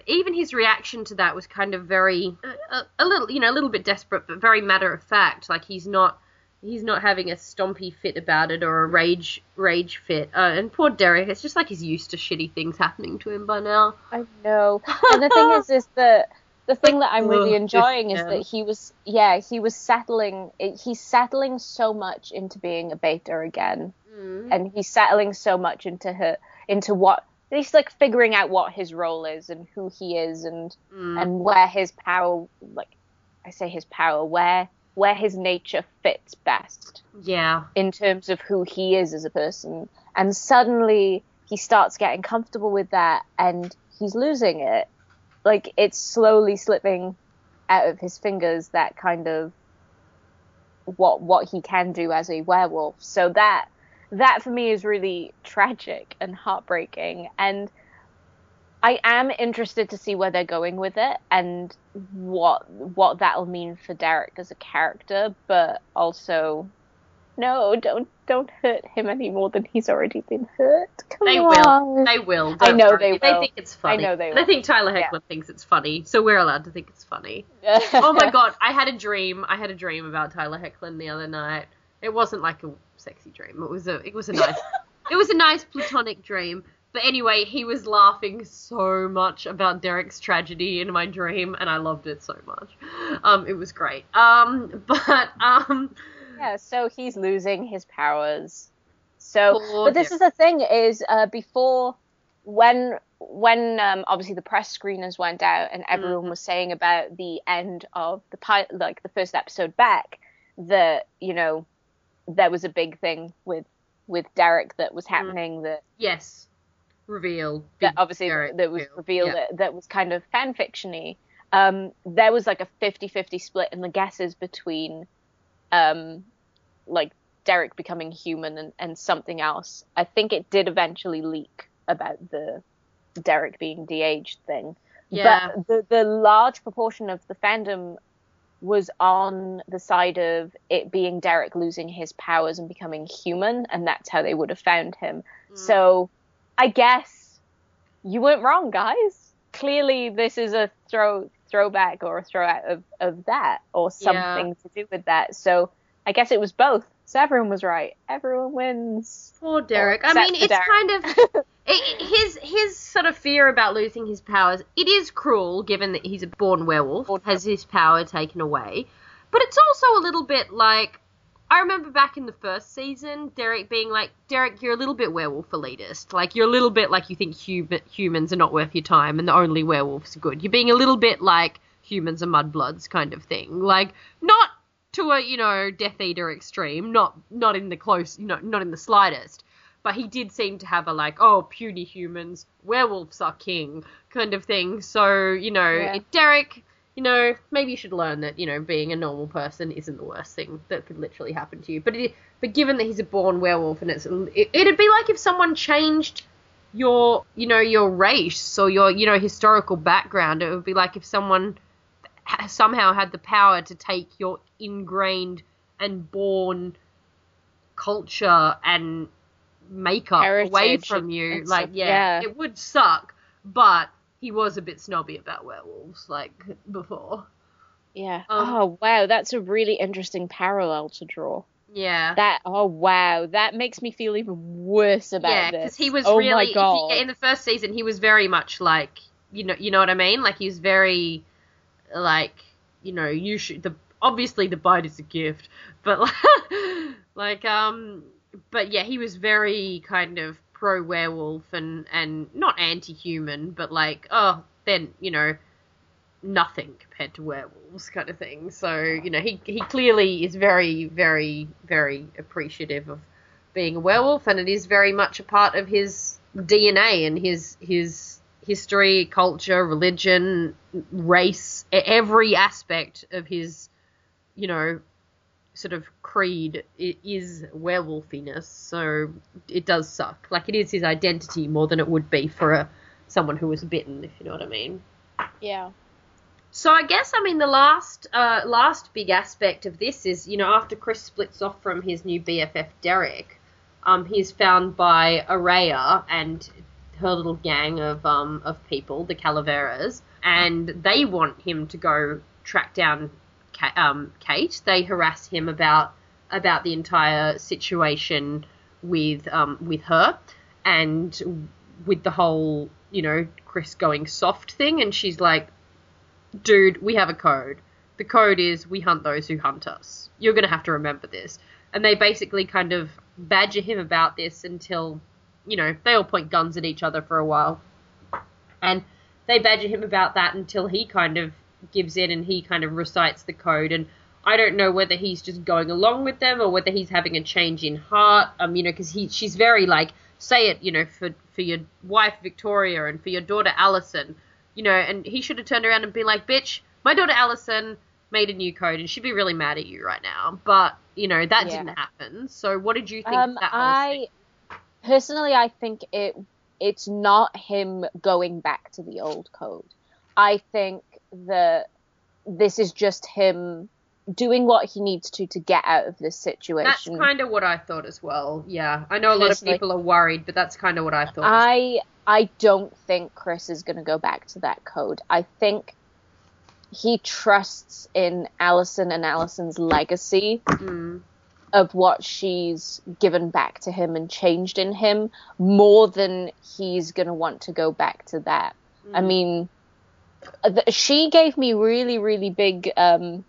even his reaction to that was kind of very, a, a little, you know, a little bit desperate, but very matter of fact. Like he's not, he's not having a stompy fit about it or a rage, rage fit. Uh, and poor Derek, it's just like he's used to shitty things happening to him by now. I know. And the thing is, is that the thing that I'm really enjoying is that he was, yeah, he was settling. He's settling so much into being a beta again, and he's settling so much into her, into what he's like figuring out what his role is and who he is and Mm. and where his power, like I say, his power, where where his nature fits best Yeah. in terms of who he is as a person. And suddenly he starts getting comfortable with that and he's losing it. Like it's slowly slipping out of his fingers that kind of what what he can do as a werewolf. So that that for me is really tragic and heartbreaking and I am interested to see where they're going with it and what what that'll mean for Derek as a character, but also no, don't don't hurt him any more than he's already been hurt. Come They on. will. They will. I know worry. they will. think it's funny. I know they And I think Tyler Hoechlin thinks it's funny, so we're allowed to think it's funny. oh my god, I had a dream. I had a dream about Tyler Hoechlin the other night. It wasn't like a sexy dream. It was a it was a nice it was a nice platonic dream. But anyway, he was laughing so much about Derek's tragedy in my dream, and I loved it so much. Um, it was great. Um, but um, Yeah, so he's losing his powers. So, Poor but this is the thing: is uh, before when when um, obviously the press screeners went out and everyone Mhm. was saying about the end of the pilot, like the first episode back, that you know there was a big thing with with Derek that was happening that yes, reveal. that obviously Derek that was reveal. revealed Yeah. that, that was kind of fan fictiony. Um, there was like a 50-50 split in the guesses between um, like Derek becoming human and, and something else. I think it did eventually leak about the Derek being de-aged thing. Yeah. But the the large proportion of the fandom was on the side of it being Derek losing his powers and becoming human, and that's how they would have found him. Mm. So I guess you weren't wrong, guys. Clearly, this is a throw throwback or a throw out of, of that or Yeah. something to do with that. So I guess it was both. So everyone was right. Everyone wins. Poor Derek. I mean, it's Derek. kind of it, his his sort of fear about losing his powers. It is cruel, given that he's a born werewolf, Born has his power taken away. But it's also a little bit like I remember back in the first season, Derek being like, Derek, you're a little bit werewolf elitist. Like you're a little bit like you think hum- humans are not worth your time and the only werewolves are good. You're being a little bit like humans are mudbloods kind of thing. Like not to a you know Death Eater extreme, not not in the close, you know, not in the slightest. But he did seem to have a like, oh, puny humans, werewolves are king kind of thing. So you know, Yeah. Derek, you know, maybe you should learn that you know being a normal person isn't the worst thing that could literally happen to you. But it, but given that he's a born werewolf and it's it, it'd be like if someone changed your you know your race or your you know historical background. It would be like if someone somehow had the power to take your ingrained and born culture and makeup away from you. Like, yeah, yeah. it would suck, but he was a bit snobby about werewolves, like before. Yeah. Um, oh wow, that's a really interesting parallel to draw. Yeah. That oh wow, that makes me feel even worse about yeah, this. because he was oh really my he- in the first season. He was very much like you know you know what I mean. Like he was very like you know you should the obviously the bite is a gift, but like, like um but yeah he was very kind of pro werewolf and and not anti-human, but like oh then you know nothing compared to werewolves kind of thing. So you know he he clearly is very very very appreciative of being a werewolf, and it is very much a part of his DNA and his his history, culture, religion, race, every aspect of his you know sort of creed is werewolfiness. So it does suck. Like it is his identity more than it would be for a someone who was bitten, if you know what I mean. Yeah. So I guess I mean the last uh, last big aspect of this is you know after Chris splits off from his new BFF Derek, um, he's found by Araya and her little gang of um, of people, the Calaveras, and they want him to go track down um, Kate. They harass him about about the entire situation with um, with her and with the whole you know Chris going soft thing, and she's like, dude, we have a code. The code is we hunt those who hunt us. You're to have to remember this. And they basically kind of badger him about this until, you know, they all point guns at each other for a while. And they badger him about that until he kind of gives in and he kind of recites the code. And I don't know whether he's just going along with them or whether he's having a change in heart. Um, you know, because he she's very like say it, you know, for for your wife Victoria and for your daughter Allison you know, and he should have turned around and been like, bitch, my daughter Allison made a new code and she'd be really mad at you right now. But, you know, that Yeah. didn't happen. So what did you think Um, I thing? personally, I think it it's not him going back to the old code. I think that this is just him doing what he needs to to get out of this situation. That's kind of what I thought as well. Yeah. I know a lot of people are worried, but that's kind of what I thought. I I don't think Chris is going to go back to that code. I think he trusts in Allison and Allison's legacy Mm. of what she's given back to him and changed in him more than he's going to want to go back to that. I Mm. mean, th- she gave me really, really big, um,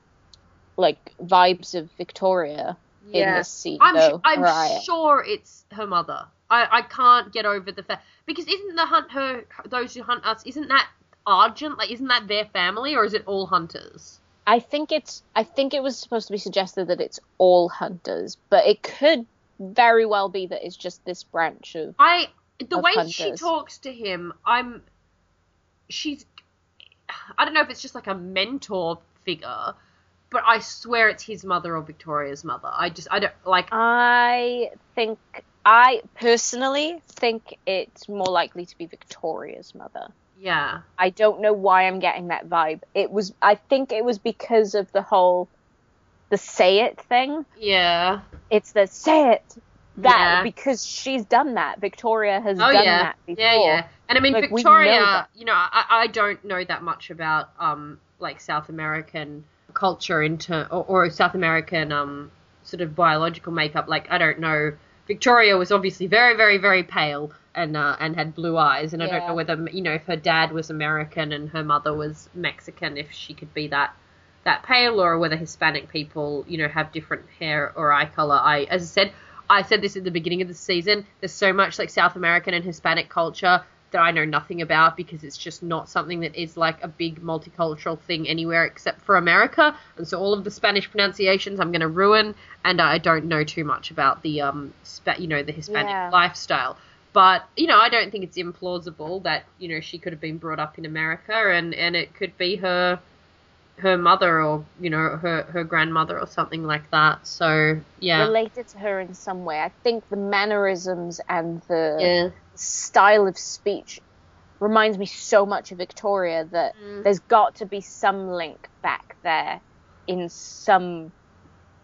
like vibes of Victoria in this scene. I'm, though, I'm Mariah. sure it's her mother. I, I can't get over the fact because isn't the hunt her those who hunt us isn't that Argent like isn't that their family or is it all hunters? I think it's. I think it was supposed to be suggested that it's all hunters, but it could very well be that it's just this branch of. I the Of way she talks to him, I'm she's I don't know if it's just like a mentor figure, but I swear it's his mother or Victoria's mother. I just I don't like I think. I personally think it's more likely to be Victoria's mother. yeah. I don't know why I'm getting that vibe. It was. I think it was because of the whole, the say it thing. Yeah. It's the say it. That Yeah. because she's done that. Victoria has Oh done yeah. that before. Yeah, yeah. And I mean Like, we know Victoria, you know, I, I don't know that much about um like South American culture in ter- or, or South American um sort of biological makeup. Like I don't know. Victoria was obviously very, very, very pale and uh, and had blue eyes, and I don't know whether you know if her dad was American and her mother was Mexican, if she could be that that pale, or whether Hispanic people you know have different hair or eye color. I, as I said, I said this at the beginning of the season. There's so much like South American and Hispanic culture that I know nothing about because it's just not something that is like a big multicultural thing anywhere except for America. And so all of the Spanish pronunciations I'm going to ruin, and I don't know too much about the um, spa- you know, the Hispanic Yeah. lifestyle. But you know, I don't think it's implausible that you know she could have been brought up in America, and and it could be her her mother or you know her her grandmother or something like that. So yeah, Related to her in some way. I think the mannerisms and the yeah. style of speech reminds me so much of Victoria that Mm. there's got to be some link back there in some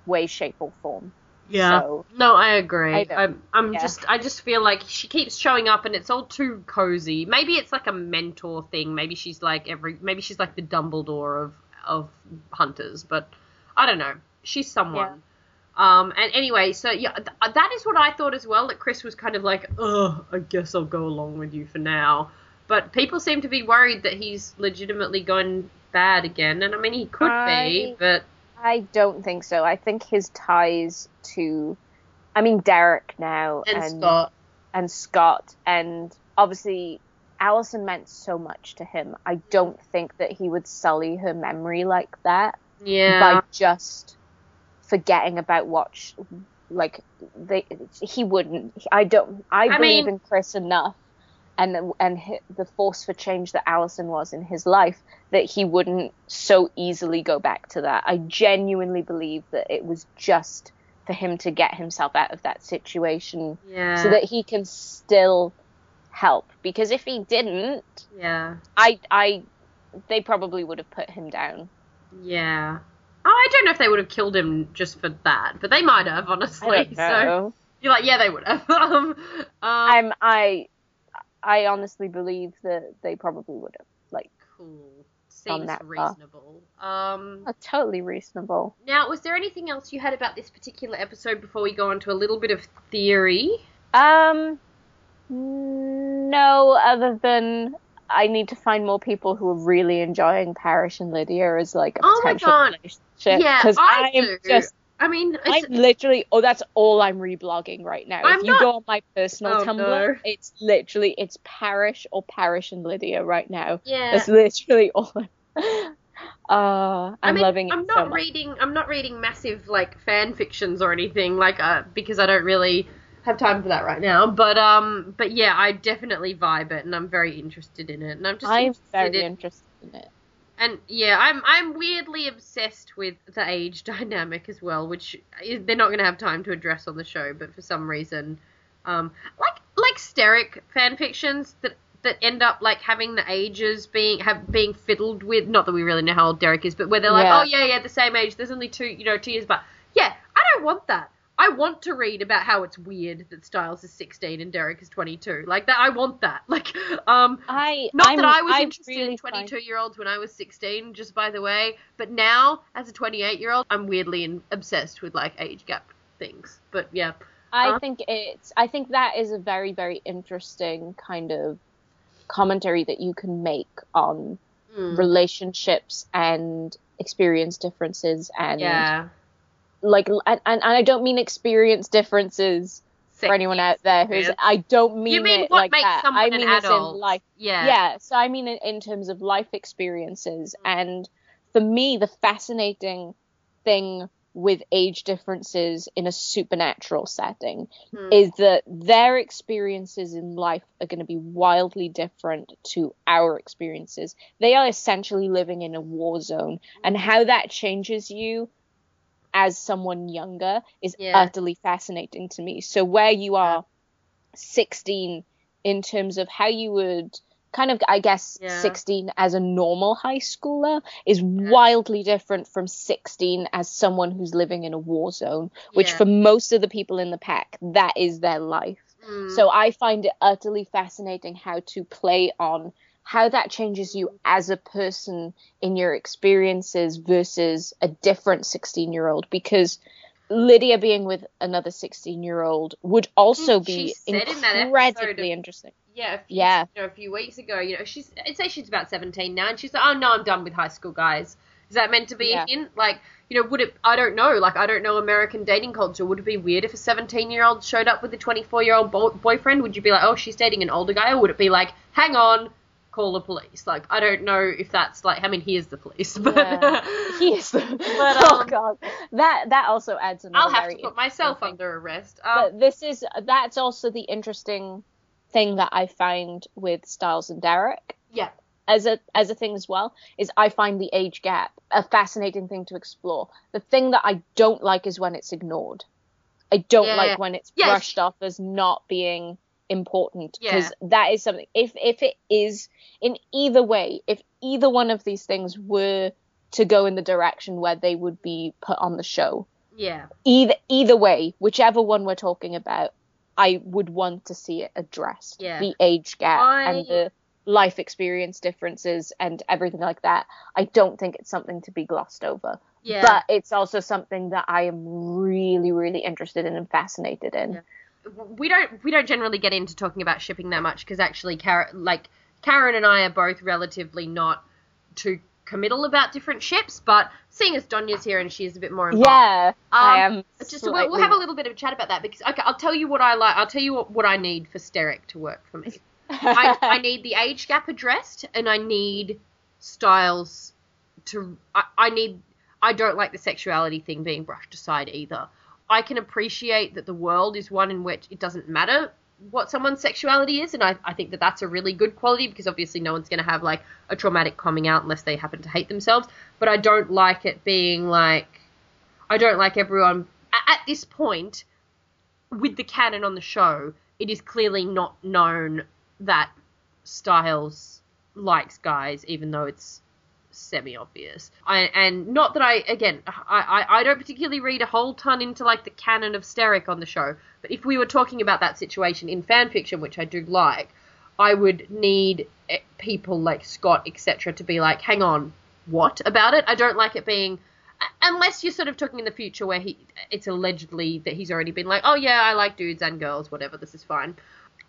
way, shape, or form. Yeah. So- no, I agree. I don't- I'm, I'm yeah. just, I just feel like she keeps showing up, and it's all too cozy. Maybe it's like a mentor thing. Maybe she's like every, maybe she's like the Dumbledore of of hunters. But I don't know. She's someone. Um, and anyway, so yeah, th- that is what I thought as well. That Chris was kind of like, oh, I guess I'll go along with you for now. But people seem to be worried that he's legitimately gone bad again, and I mean he could be, I- but I don't think so. I think his ties to, I mean, Derek now and, and Scott. and Scott, and obviously Allison meant so much to him. I don't think that he would sully her memory like that Yeah. by just forgetting about what, sh- like they, he wouldn't. I don't. I, I believe mean- in Chris enough, and and the force for change that Allison was in his life that he wouldn't so easily go back to that. I genuinely believe that it was just for him to get himself out of that situation yeah. so that he can still help. Because if he didn't, yeah. I I they probably would have put him down. Yeah. Oh, I don't know if they would have killed him just for that, but they might have, honestly. So you're like, yeah, they would have. um, um, I'm I I honestly believe that they probably would have. Like, cool. Seems reasonable. Um, oh, totally reasonable. now, was there anything else you had about this particular episode before we go on to a little bit of theory? Um, no, other than I need to find more people who are really enjoying Parrish and Lydia as like a Oh my potential God. relationship. Yeah, because I I'm do. just I mean, I'm literally oh that's all I'm reblogging right now. I'm if you not- go on my personal Oh, Tumblr, no. it's literally it's Parrish or Parrish and Lydia right now. yeah. That's literally all. Uh, I'm I mean, loving it I'm so not much. reading. I'm not reading massive like fan fictions or anything like uh, because I don't really have time for that right now. But um, but yeah, I definitely vibe it, and I'm very interested in it, and I'm just I'm interested very in, interested in it. and yeah, I'm I'm weirdly obsessed with the age dynamic as well, which is, they're not going to have time to address on the show, but for some reason, um, like like Sterek fan fictions that that end up like having the ages being have being fiddled with. Not that we really know how old Derek is, but where they're like, Yeah. oh yeah, yeah, the same age. There's only two, you know, two years. But yeah, I don't want that. I want to read about how it's weird that Stiles is 16 and Derek is 22. Like that, I want that. Like, um, I not I'm, that I was I interested really in find- 22 year olds when I was 16, just by the way. But now, as a 28 year old, I'm weirdly in, obsessed with like age gap things. But yeah, I Uh, think it's I think that is a very very interesting kind of commentary that you can make on Mm. relationships and experience differences and yeah. Like and, and, I don't mean experience differences for anyone out there who's. I don't mean, You mean it what like makes that. someone I an mean as in life Yeah. yeah so i mean in, in terms of life experiences and for me the fascinating thing with age differences in a supernatural setting Hmm. is that their experiences in life are going to be wildly different to our experiences they are essentially living in a war zone and how that changes you as someone younger is Yeah. utterly fascinating to me so where you are 16 in terms of how you would kind of i guess Yeah. 16 as a normal high schooler is wildly different from 16 as someone who's living in a war zone which Yeah. for most of the people in the pack that is their life Mm. so i find it utterly fascinating how to play on how that changes you as a person in your experiences versus a different 16 year old because Lydia being with another 16 year old would also Mm, she be said in incredibly of- interesting. Yeah, a few, Yeah. You know, a few weeks ago, you know, she's I'd say she's about seventeen now, and she's like, "Oh no, I'm done with high school guys." Is that meant to be Yeah. a hint? Like, you know, would it? I don't know. Like, I don't know American dating culture. Would it be weird if a seventeen-year-old showed up with a twenty-four-year-old bo- boyfriend? Would you be like, "Oh, she's dating an older guy," or would it be like, "Hang on, call the police"? Like, I don't know if that's like. I mean, he is the police, but Yeah. He is the, oh um, god, that that also adds another. I'll have to put myself thing. under arrest. Um, But this is that's also the interesting thing that I find with Stiles and Derek. yeah, as a as a thing as well is I find the age gap a fascinating thing to explore. The thing that I don't like is when it's ignored. I don't Yeah. like when it's brushed off as not being important because Yeah. that is something if if it is in either way if either one of these things were to go in the direction where they would be put on the show yeah, either either way whichever one we're talking about I would want to see it addressed Yeah. the age gap I- and the life experience differences and everything like that. I don't think it's something to be glossed over. yeah. But it's also something that I am really, really interested in and fascinated in. Yeah. We don't we don't generally get into talking about shipping that much because actually Karen like Karen and I are both relatively not too committal about different ships, but seeing as Donya's here and she is a bit more involved, Yeah, I Um, am. just we'll, we'll have a little bit of a chat about that because okay, I'll tell you what I like. I'll tell you what, what I need for Sterek to work for me. I, I need the age gap addressed, and I need Stiles to. I, I need. I don't like the sexuality thing being brushed aside either. I can appreciate that the world is one in which it doesn't matter what someone's sexuality is, and I, I think that that's a really good quality because obviously no one's going to have like a traumatic coming out unless they happen to hate themselves. But I don't like it being like. I don't like everyone. a- At this point, with the canon on the show, it is clearly not known that Stiles likes guys, even though it's semi obvious. And not that I, again, I, I, I don't particularly read a whole ton into like the canon of Sterek on the show, but if we were talking about that situation in fan fiction, which I do like, I would need eh, people like Scott, etc., to be like, hang on, what about it? I don't like it being. Unless you're sort of talking in the future where he, it's allegedly that he's already been like, oh yeah, I like dudes and girls, whatever, this is fine.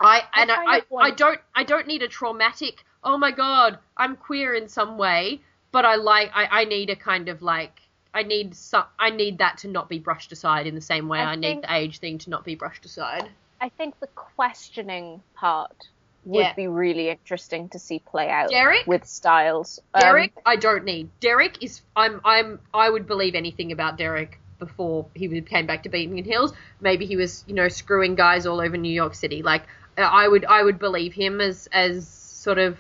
I and I, I, I don't I don't need a traumatic oh my god I'm queer in some way but I like I, I need a kind of like I need some I need that to not be brushed aside in the same way I, I need the age thing to not be brushed aside. I think the questioning part would Yeah. be really interesting to see play out Derek? with Stiles. Um, Derek I don't need. Derek is I'm I'm I would believe anything about Derek before he came back to Beacon Hills. Maybe he was you know screwing guys all over New York City. Like I would I would believe him as as sort of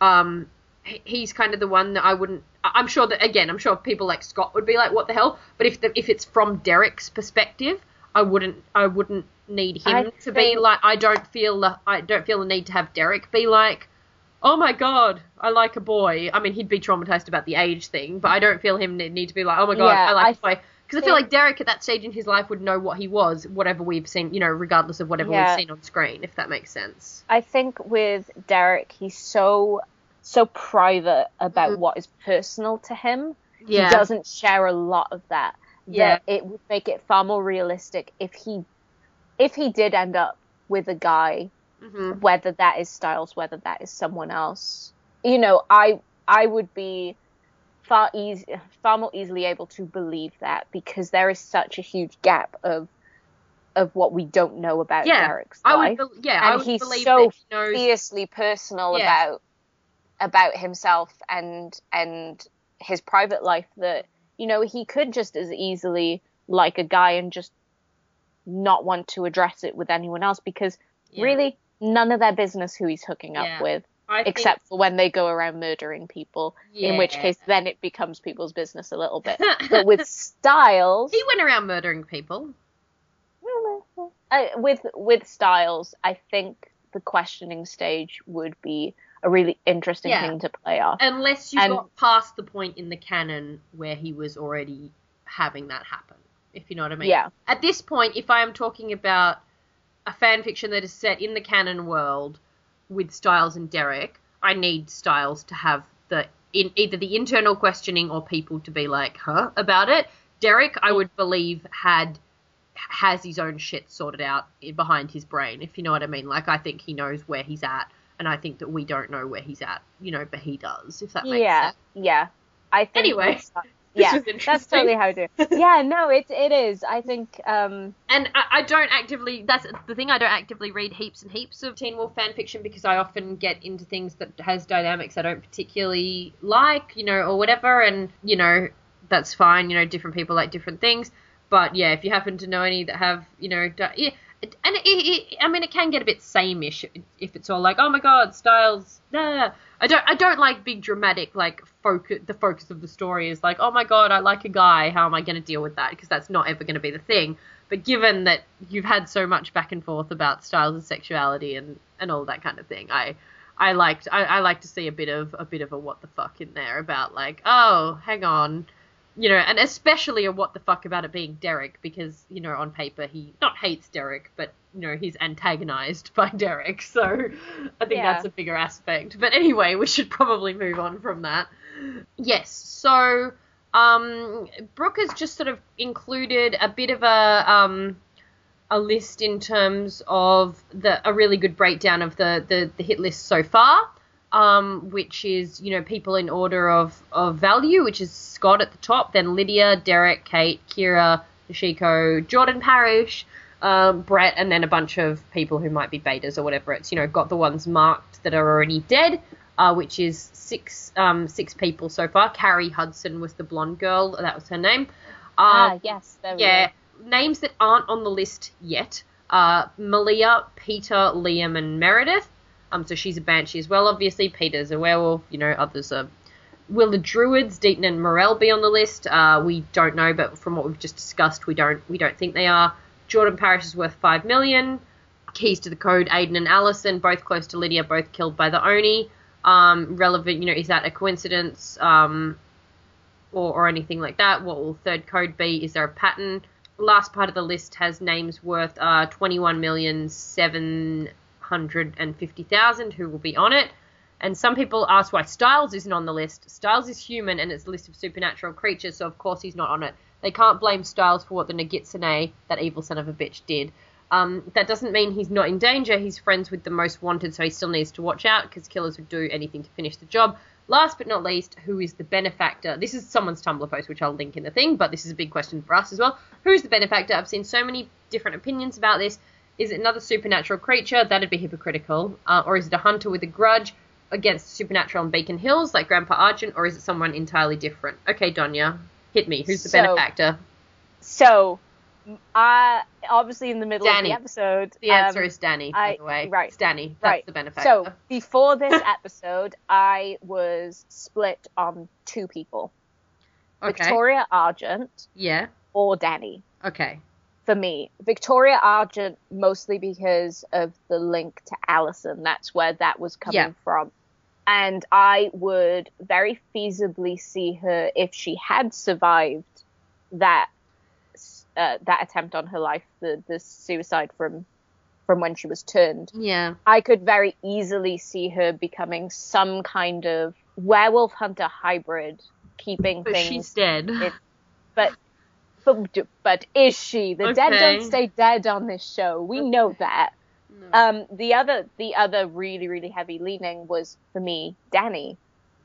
um he's kind of the one that I wouldn't. I'm sure that again, I'm sure people like Scott would be like, "What the hell?" But if the, if it's from Derek's perspective, I wouldn't. I wouldn't need him I to be like. I don't feel. the I don't feel the need to have Derek be like, "Oh my god, I like a boy." I mean, he'd be traumatized about the age thing, but I don't feel him need to be like, "Oh my god, Yeah, I like I a boy." Because I feel like Derek at that stage in his life would know what he was, whatever we've seen, you know, regardless of whatever Yeah. we've seen on screen, if that makes sense. I think with Derek, he's so so private about Mhm. what is personal to him. Yeah. He doesn't share a lot of that. Yeah. That it would make it far more realistic if he if he did end up with a guy, hmm whether that is Stiles, whether that is someone else. You know, I I would be far easy far more easily able to believe that because there is such a huge gap of of what we don't know about Yeah, Derek's I life would, be- yeah, I would he's believe so that he knows. fiercely personal Yeah. about about himself and and his private life that you know he could just as easily like a guy and just not want to address it with anyone else because Yeah. really none of their business who he's hooking up Yeah. with I think- except for when they go around murdering people in which case then it becomes people's business a little bit but with stiles he went around murdering people. uh, with with stiles i think the questioning stage would be a really interesting Yeah. thing to play off Unless you And- got past the point in the canon where he was already having that happen, if you know what I mean. Yeah. At this point, if I am talking about a fan fiction that is set in the canon world with Stiles and Derek, I need Stiles to have the in either the internal questioning or people to be like, "Huh?" about it. Derek, I would believe had has his own shit sorted out behind his brain, if you know what I mean. Like I think he knows where he's at, and I think that we don't know where he's at, you know, but he does. If that makes yeah sense. yeah yeah. i think Anyway, yeah that's totally how i do it yeah no it, it is i think um And I, I don't actively. That's the thing. I don't actively read heaps and heaps of Teen Wolf fan fiction because I often get into things that has dynamics I don't particularly like, you know, or whatever. And you know, that's fine. You know, different people like different things. But yeah, if you happen to know any that have, you know, di- yeah, and it, it, I mean, it can get a bit sameish if it's all like, oh my god, Stiles. Nah. I don't. I don't like big dramatic like focus. The focus of the story is like, oh my god, I like a guy. How am I going to deal with that? Because that's not ever going to be the thing. But given that you've had so much back and forth about Stiles' and sexuality and and all that kind of thing, I. I liked I, I like to see a bit of a bit of a what the fuck in there about like oh hang on you know, and especially a what the fuck about it being Derek because you know on paper he not hates Derek, but you know he's antagonized by Derek, so I think Yeah. that's a bigger aspect. But anyway, we should probably move on from that. Yes, so um, Brooke has just sort of included a bit of a um, a list in terms of the a really good breakdown of the the, the hit list so far. Um, which is you know people in order of of value, which is Scott at the top, then Lydia, Derek, Kate, Kira, Noshiko, Jordan Parrish, um, Brett, and then a bunch of people who might be betas or whatever. It's you know got the ones marked that are already dead, uh, which is six um, six people so far. Carrie Hudson was the blonde girl, that was her name. ah, Um, yes, there we yeah, go. names that aren't on the list yet. Uh, Malia, Peter, Liam, and Meredith. Um, so she's a banshee as well. Obviously, Peter's a werewolf. You know, others are. Will the druids, Deaton and Morrell, be on the list? Uh, we don't know, but from what we've just discussed, we don't we don't think they are. Jordan Parrish is worth five million. Keys to the code, Aiden and Allison, both close to Lydia, both killed by the Oni. Um, relevant, you know, is that a coincidence? Um, or, or anything like that. What will third code be? Is there a pattern? Last part of the list has names worth uh, twenty one million seven hundred and fifty thousand who will be on it. And some people ask why Stiles isn't on the list. Stiles is human and it's a list of supernatural creatures, so of course he's not on it. They can't blame Stiles for what the Nogitsune, that evil son of a bitch, did. Um, that doesn't mean he's not in danger. He's friends with the most wanted, so he still needs to watch out because killers would do anything to finish the job. Last but not least, who is the benefactor? This is someone's Tumblr post, which I'll link in the thing, but this is a big question for us as well. Who is the benefactor? I've seen so many different opinions about this. Is it another supernatural creature? That'd be hypocritical. Uh, or is it a hunter with a grudge against supernatural on Beacon Hills, like Grandpa Argent? Or is it someone entirely different? Okay, Donya, hit me. Who's the So- benefactor? So, uh, obviously in the middle Danny. of the episode, The answer um, is Danny, by I- the way. right, It's Danny. That's right. the benefactor. So before this episode, I was split on two people: okay. Victoria Argent Yeah. or Danny. Okay. For me, Victoria Argent mostly because of the link to Allison. That's where that was coming Yeah. from. And I would very feasibly see her if she had survived that uh, that attempt on her life, the the suicide from from when she was turned. Yeah. I could very easily see her becoming some kind of werewolf hunter hybrid, keeping But things. she's dead. it- but but but is she? The dead don't stay dead on this show. We know that. Um, the other the other really really heavy leaning was for me Danny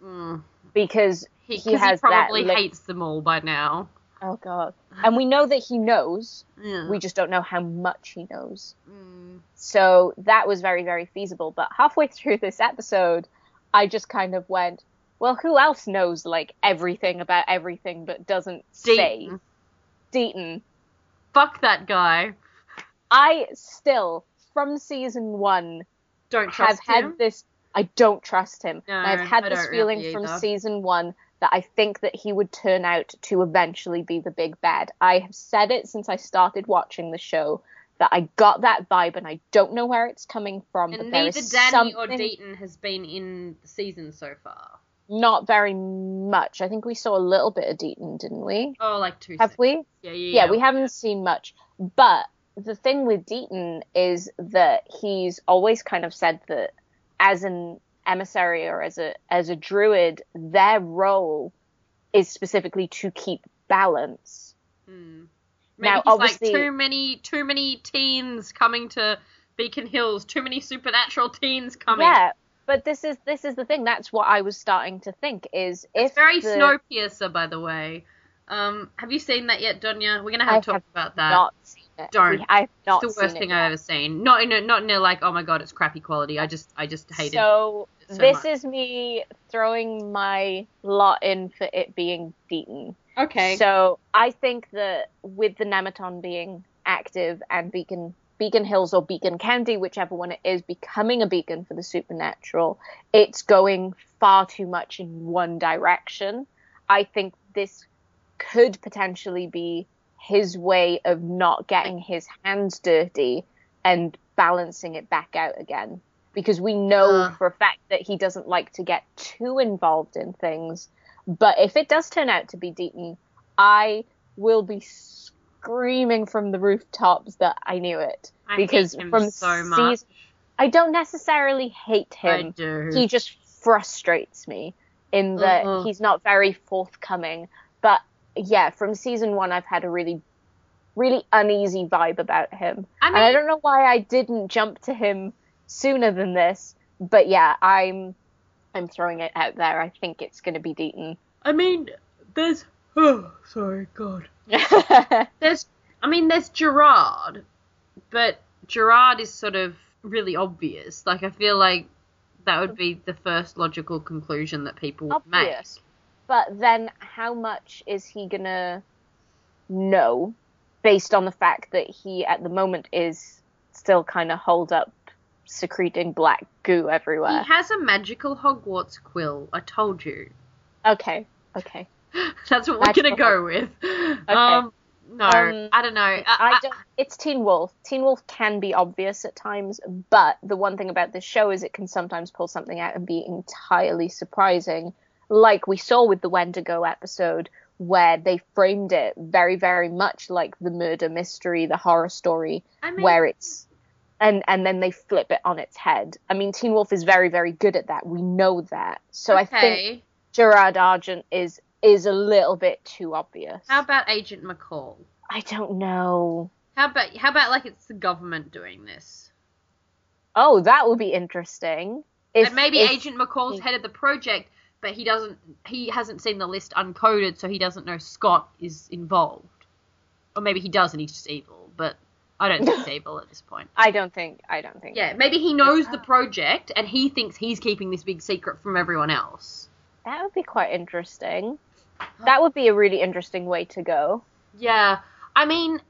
Mm. because He, he has he probably that hates them all by now. oh god, and we know that he knows. Yeah. We just don't know how much he knows. Mm. So that was very, very feasible. But halfway through this episode, I just kind of went, well, who else knows like everything about everything but doesn't say? Deaton. Fuck that guy. I still, from season one, Don't have trust had this. I don't trust him. No, I've had I this feeling really from either. season one that I think that he would turn out to eventually be the big bad. I have said it since I started watching the show that I got that vibe, and I don't know where it's coming from. and but neither Danny or something Deaton has been in the season so far. Not very much. I think we saw a little bit of Deaton, didn't we? Oh, like two. Have seconds. we? Yeah, yeah, Yeah, yeah. we haven't seen much. But the thing with Deaton is that he's always kind of said that as an emissary or as a as a druid, their role is specifically to keep balance. Hmm. Now, Maybe he's obviously- like too many, too many teens coming to Beacon Hills. Too many supernatural teens coming. Yeah, but this is this is the thing. That's what I was starting to think is if It's very the, Snowpiercer, by the way. Um, have you seen that yet, Donya? We're gonna have I to talk about that. not seen it. Don't. We- I've not it's the worst thing. I've ever seen. Not in a, not in a like, oh my god, it's crappy quality. I just I just hated. So, it so this much. is me throwing my lot in for it being Deaton. okay. So I think that with the Nemeton being active and Beacon Beacon Hills or Beacon County, whichever one it is, becoming a beacon for the supernatural, it's going far too much in one direction. I think this could potentially be his way of not getting his hands dirty and balancing it back out again. Because we know Ugh. for a fact that he doesn't like to get too involved in things. But if it does turn out to be Deaton, I will be screaming from the rooftops that I knew it. I because from so much. season, I don't necessarily hate I him. do. He just frustrates me in that Mhm. he's not very forthcoming. But yeah, from season one, I've had a really, really uneasy vibe about him. I and I don't know why I didn't jump to him sooner than this. But yeah, I'm I'm throwing it out there. I think it's going to be Deaton. I mean, there's. Oh, sorry, God. There's. I mean, there's Gerard, but Gerard is sort of really obvious. Like, I feel like that would be the first logical conclusion that people would Obvious. make. but then, how much is he to know based on the fact that he, at the moment, is still kind of holed up, secreting black goo everywhere? He has a magical Hogwarts quill. I told you. Okay, okay. That's what we're gonna go with. Um, no, Um, I don't know. I, I don't. It's Teen Wolf. Teen Wolf can be obvious at times, but the one thing about this show is it can sometimes pull something out and be entirely surprising, like we saw with the Wendigo episode, where they framed it very, very much like the murder mystery, the horror story, I mean, where it's and and then they flip it on its head. I mean, Teen Wolf is very, very good at that. We know that. So I think. Gerard Argent is is a little bit too obvious. How about Agent McCall? I don't know. How about how about like it's the government doing this? Oh, that would be interesting. If, and maybe if- Agent McCall's mm. head of the project, but he doesn't. He hasn't seen the list uncoded, so he doesn't know Scott is involved. Or maybe he does, and he's just evil. But I don't think he's evil at this point. I don't think. I don't think. Yeah, maybe he knows the project, and he thinks he's keeping this big secret from everyone else. That would be quite interesting. That would be a really interesting way to go. Yeah, I mean,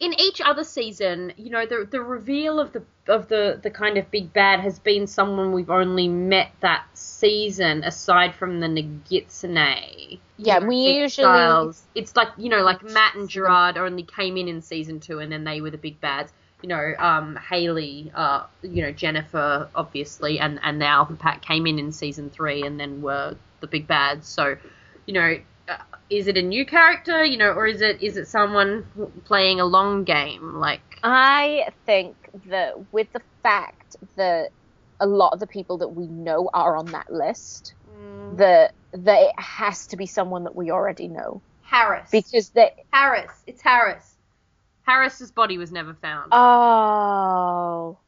in each other season, you know, the the reveal of the of the the kind of big bad has been someone we've only met that season, aside from the Nogitsune. Yeah, You know, we usually- Stiles. It's like you know, like Matt and Gerard only came in in season two, and then they were the big bads. You know, um, Haley, uh, you know, Jennifer, obviously, and and the Alpha Pack came in in season three, and then were the big bads. So, you know, uh, is it a new character, you know, or is it is it someone playing a long game? Like, I think that with the fact that a lot of the people that we know are on that list, that that it has to be someone that we already know Harris. because they. Harris. It's Harris. Harris's body was never found. Oh,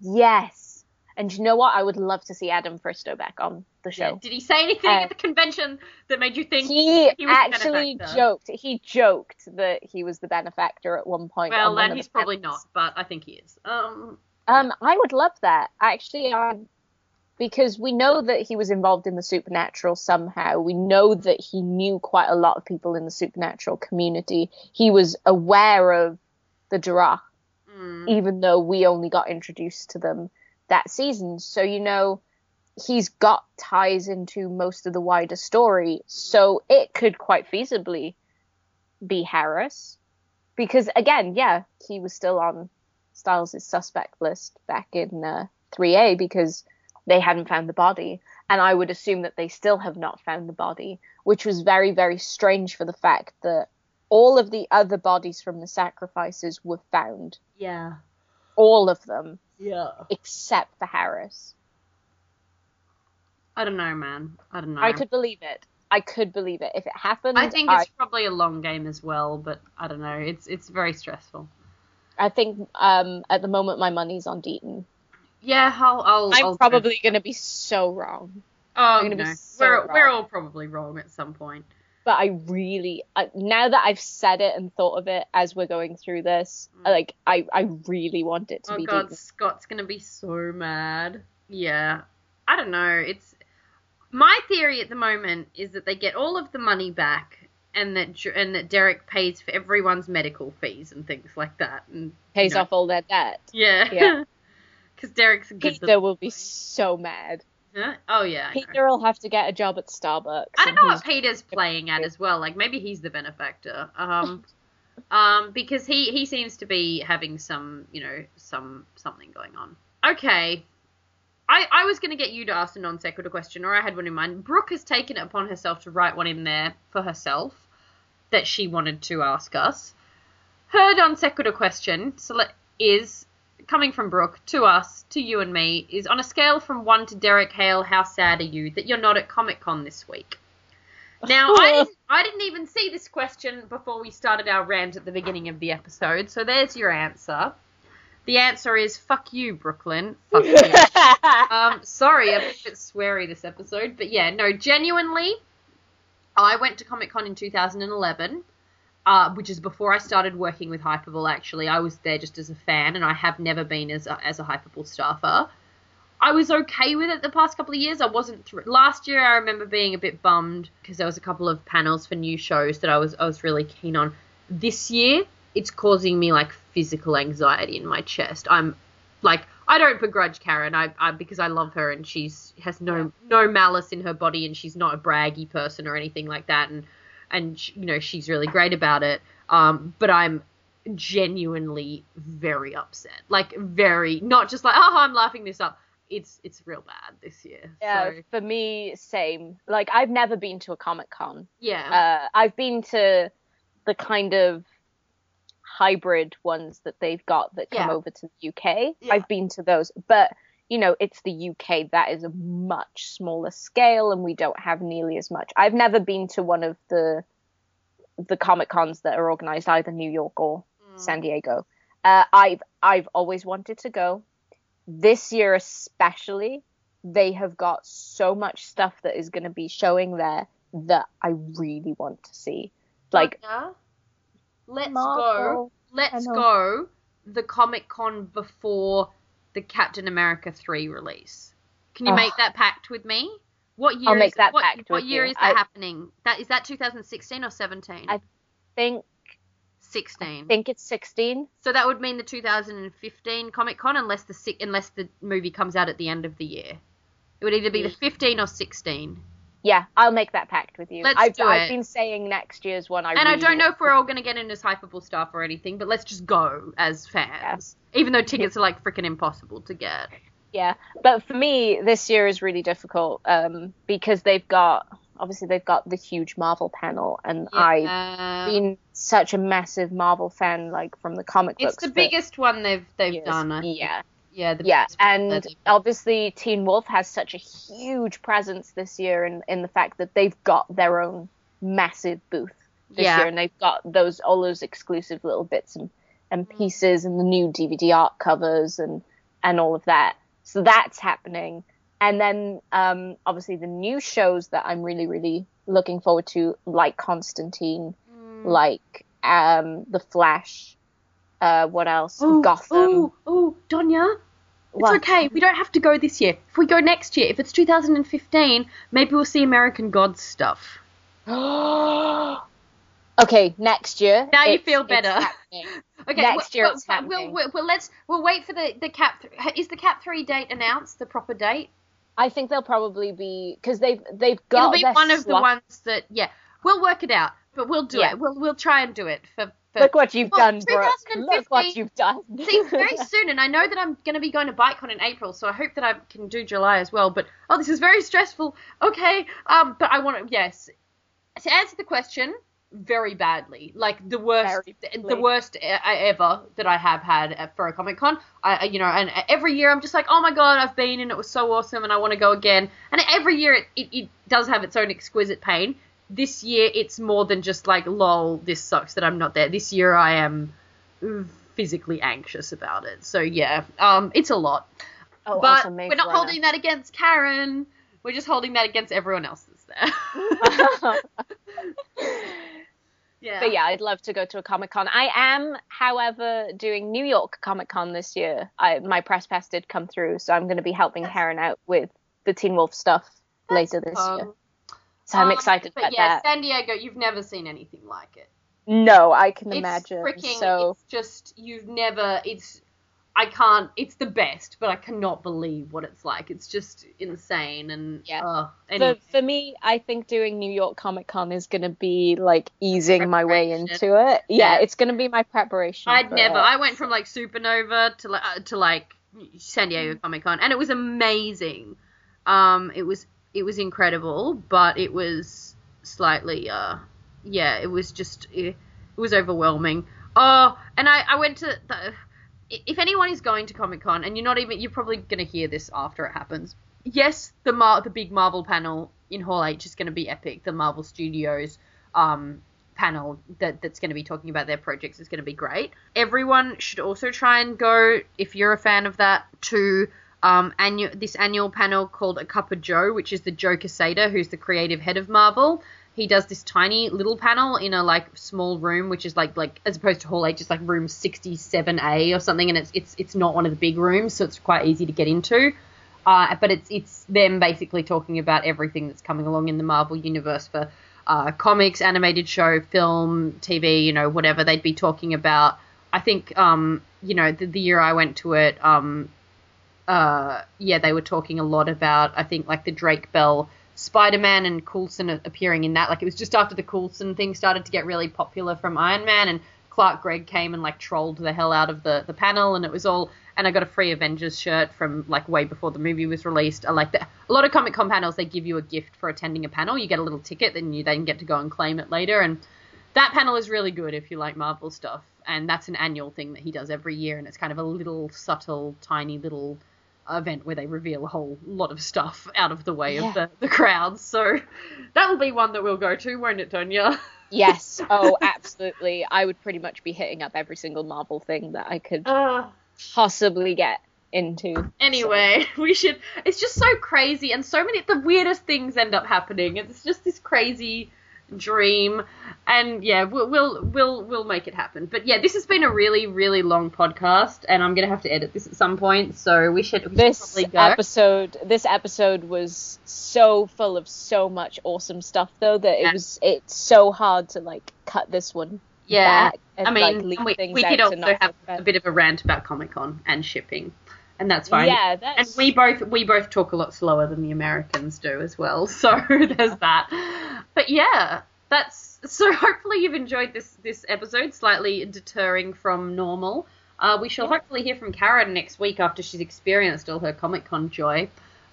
yes. And you know what? I would love to see Adam Fristoe back on the Yeah. show. Did he say anything Uh, at the convention that made you think he, he actually joked. He joked that he was the benefactor at one point. Well, on then he's the probably panels. not, but I think he is. Um, Um, I would love that actually. Um, because we know that he was involved in the supernatural somehow. We know that he knew quite a lot of people in the supernatural community. He was aware of the Jirah, mm, even though we only got introduced to them that season. So you know, he's got ties into most of the wider story. So it could quite feasibly be Harris, because again, yeah, he was still on Stiles' suspect list back in uh, 3A because they hadn't found the body. And I would assume that they still have not found the body, which was very, very strange for the fact that all of the other bodies from the sacrifices were found. yeah. All of them, Yeah. except for Harris. I don't know, man. I don't know. I could believe it. I could believe it. If it happened, I think I, it's probably a long game as well, but I don't know. It's it's very stressful. I think um, at the moment my money's on Deaton. Yeah, I'll. I'll I'm I'll probably going to be so wrong. Oh, gonna no. so we're wrong. we're all probably wrong at some point. but I really I, now that I've said it and thought of it as we're going through this, like I I really want it to Mm. Oh be god, Deaton. Scott's gonna be so mad. Yeah, I don't know. It's my theory at the moment is that they get all of the money back, and that and that Derek pays for everyone's medical fees and things like that. And Pays you know, off all their debt. Yeah. Yeah. Because Derek's a good. Peter will be so mad. Huh? Oh yeah. I know. Peter will have to get a job at Starbucks. I don't know what Peter's playing at as well. Like maybe he's the benefactor. Um, um, because he he seems to be having some you know some something going on. Okay. I, I was going to get you to ask a non sequitur question, or I had one in mind. Brooke has taken it upon herself to write one in there for herself that she wanted to ask us. Her non sequitur question so is coming from Brooke to us, to you and me, is on a scale from one to Derek Hale, how sad are you that you're not at Comic Con this week? Now, I didn't, I didn't even see this question before we started our rant at the beginning of the episode, so there's your answer. The answer is fuck you, Brooklyn. Fuck you. um, sorry, I'm a bit sweary this episode, but yeah, no, genuinely, I went to Comic Con in 2011, uh, which is before I started working with Hypable. Actually, I was there just as a fan, and I have never been as a, as a Hypable staffer. I was okay with it the past couple of years. I wasn't thr last year. I remember being a bit bummed because there was a couple of panels for new shows that I was I was really keen on. This year, it's causing me like physical anxiety in my chest. I'm like I don't begrudge Karen, I, I because I love her and she's has no no malice in her body and she's not a braggy person or anything like that and and sh- you know she's really great about it. Um, but I'm genuinely very upset, like very not just like oh I'm laughing this up. It's it's real bad this year. Yeah, So, for me, same. Like I've never been to a Comic Con. yeah. Uh, I've been to the kind of hybrid ones that they've got that come Yeah. over to the UK. Yeah. I've been to those, but you know, it's the UK. That is a much smaller scale, and we don't have nearly as much. I've never been to one of the the Comic Cons that are organized either New York or Mm. San Diego. Uh, I've I've always wanted to go. This year especially, they have got so much stuff that is going to be showing there that I really want to see. Like Sonia, let's go. Marvel. I Let's go. The Comic Con before the Captain America three release. Can you Oh. make that pact with me? What year? I'll make is, that what, pact What year you. is that I- happening? That is that 2016 or 17? I think 16. I think it's 16. So that would mean the 2015 Comic Con, unless the unless the movie comes out at the end of the year. It would either be the 15 or 16. Yeah, I'll make that pact with you. Let's I've, do I've it. been saying next year's one. I and I don't know if we're all going to get in as Hypable stuff or anything, but let's just go as fans. Yes. Even though tickets are like freaking impossible to get. Yeah, but for me, this year is really difficult um, because they've got obviously they've got the huge Marvel panel, and I've been such a massive Marvel fan, like from the comic It's books. It's the biggest one they've they've years. done. I think. Yeah, yeah, the yeah, and obviously Teen Wolf has such a huge presence this year, in in the fact that they've got their own massive booth this Yeah. year, and they've got those all those exclusive little bits and and pieces, and the new DVD art covers, and and all of that. So that's happening, and then um, obviously the new shows that I'm really really looking forward to, like Constantine, Mm. like um, the Flash. Uh, what else? Ooh, Gotham. Ooh, ooh, Donya. It's What? okay. We don't have to go this year. If we go next year, if it's 2015, maybe we'll see American Gods stuff. okay, next year. Now you feel better. Okay, Next year we'll, it's we'll, happening. we'll, we'll, let's we'll wait for the the cap. Th- is the cap three date announced? The proper date? I think they'll probably be because they've they've got. It'll be one of the ones that yeah. We'll work it out, but we'll do Yeah. it. We'll we'll try and do it for. Look what you've Well, done, Brooke. Look what you've done. See, very soon, and I know that I'm going to be going to BikeCon in April, so I hope that I can do July as well. But oh, this is very stressful. Okay, um, but I want to yes. To answer the question, very badly, like the worst, the worst ever that I have had for a Comic Con. I, I- you know, and every year I'm just like, oh my god, I've been and it was so awesome, and I want to go again. And every year it, it, it does have its own exquisite pain. This year it's more than just like, lol, this sucks that I'm not there. This year I am physically anxious about it. So yeah, um, it's a lot. Oh, but we're not Runner. holding that against Karen. We're just holding that against everyone else that's there. yeah. But yeah, I'd love to go to a Comic Con. I am, however, doing New York Comic Con this year. I, my press pass did come through, so I'm going to be helping Karen out with the Teen Wolf stuff later this fun. year. So I'm Um, excited but about yeah, that. San Diego, you've never seen anything like it. No, I can imagine. It's imagine. freaking. so It's just you've never. It's. I can't. It's the best, but I cannot believe what it's like. It's just insane and. Yeah. Uh, for, anyway. for me, I think doing New York Comic Con is going to be like easing my way into it. Yeah, Yeah. it's going to be my preparation. I'd never. it. I went from like Supanova to like uh, to like San Diego Comic Con, and it was amazing. Um, it was it was incredible, but it was slightly uh, yeah, it was just it, it was overwhelming. Oh, and I I went to the. If anyone is going to Comic Con, and you're not even, you're probably gonna hear this after it happens. Yes, the Mar- the big Marvel panel in Hall H is gonna be epic. The Marvel Studios um panel that, that's going to be talking about their projects is going to be great. Everyone should also try and go, if you're a fan of that, to um, annual, this annual panel called A Cup of Joe, which is the Joe Quesada, who's the creative head of Marvel. He does this tiny little panel in a like small room, which is like like as opposed to Hall H, it's like room 67A or something, and it's it's it's not one of the big rooms, so it's quite easy to get into. Uh, but it's it's them basically talking about everything that's coming along in the Marvel universe for uh, comics, animated show, film, TV, you know, whatever. They'd be talking about. I think, um, you know, the, the year I went to it, um, uh, yeah, they were talking a lot about. I think like the Drake Bell Spider-Man and Coulson appearing in that. Like it was just after the Coulson thing started to get really popular from Iron Man, and Clark Gregg came and like trolled the hell out of the the panel, and it was all. And I got a free Avengers shirt from like way before the movie was released. I like that. A lot of Comic Con panels they give you a gift for attending a panel. You get a little ticket, then you then get to go and claim it later. And that panel is really good if you like Marvel stuff. And that's an annual thing that he does every year, and it's kind of a little subtle, tiny little event where they reveal a whole lot of stuff out of the way Yeah. of the, the crowds. So that'll be one that we'll go to, won't it, Donya? Yes. Oh, absolutely. I would pretty much be hitting up every single Marvel thing that I could Uh, possibly get into. anyway, we should. It's just so crazy, and so many the weirdest things end up happening. It's just this crazy dream, and yeah, we'll we'll we'll, we'll make it happen. But yeah, this has been a really really long podcast, and I'm gonna have to edit this at some point, so we should, we should This probably go. episode, this episode was so full of so much awesome stuff, though that Yeah. it was it's so hard to like cut this one Yeah, back and I mean, like leave we, things we could also have a bit of a rant about Comic Con and shipping, and that's fine. Yeah, and we both we both talk a lot slower than the Americans do as well, so there's that. But yeah, that's so. Hopefully you've enjoyed this this episode, slightly deterring from normal. Uh, we shall hopefully hear from Karen next week after she's experienced all her Comic Con joy.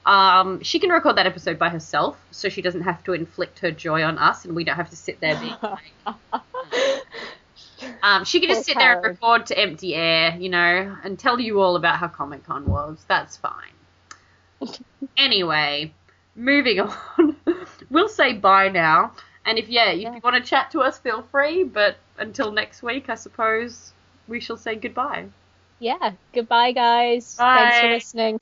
Um, she can record that episode by herself, so she doesn't have to inflict her joy on us, and we don't have to sit there being like, um, she can just sit there and record to empty air, you know, and tell you all about how Comic Con was. That's fine. anyway, moving on. we'll say bye now. And if yeah, if you want to chat to us, feel free. But until next week, I suppose we shall say goodbye. yeah. Goodbye, guys. Bye. Thanks for listening.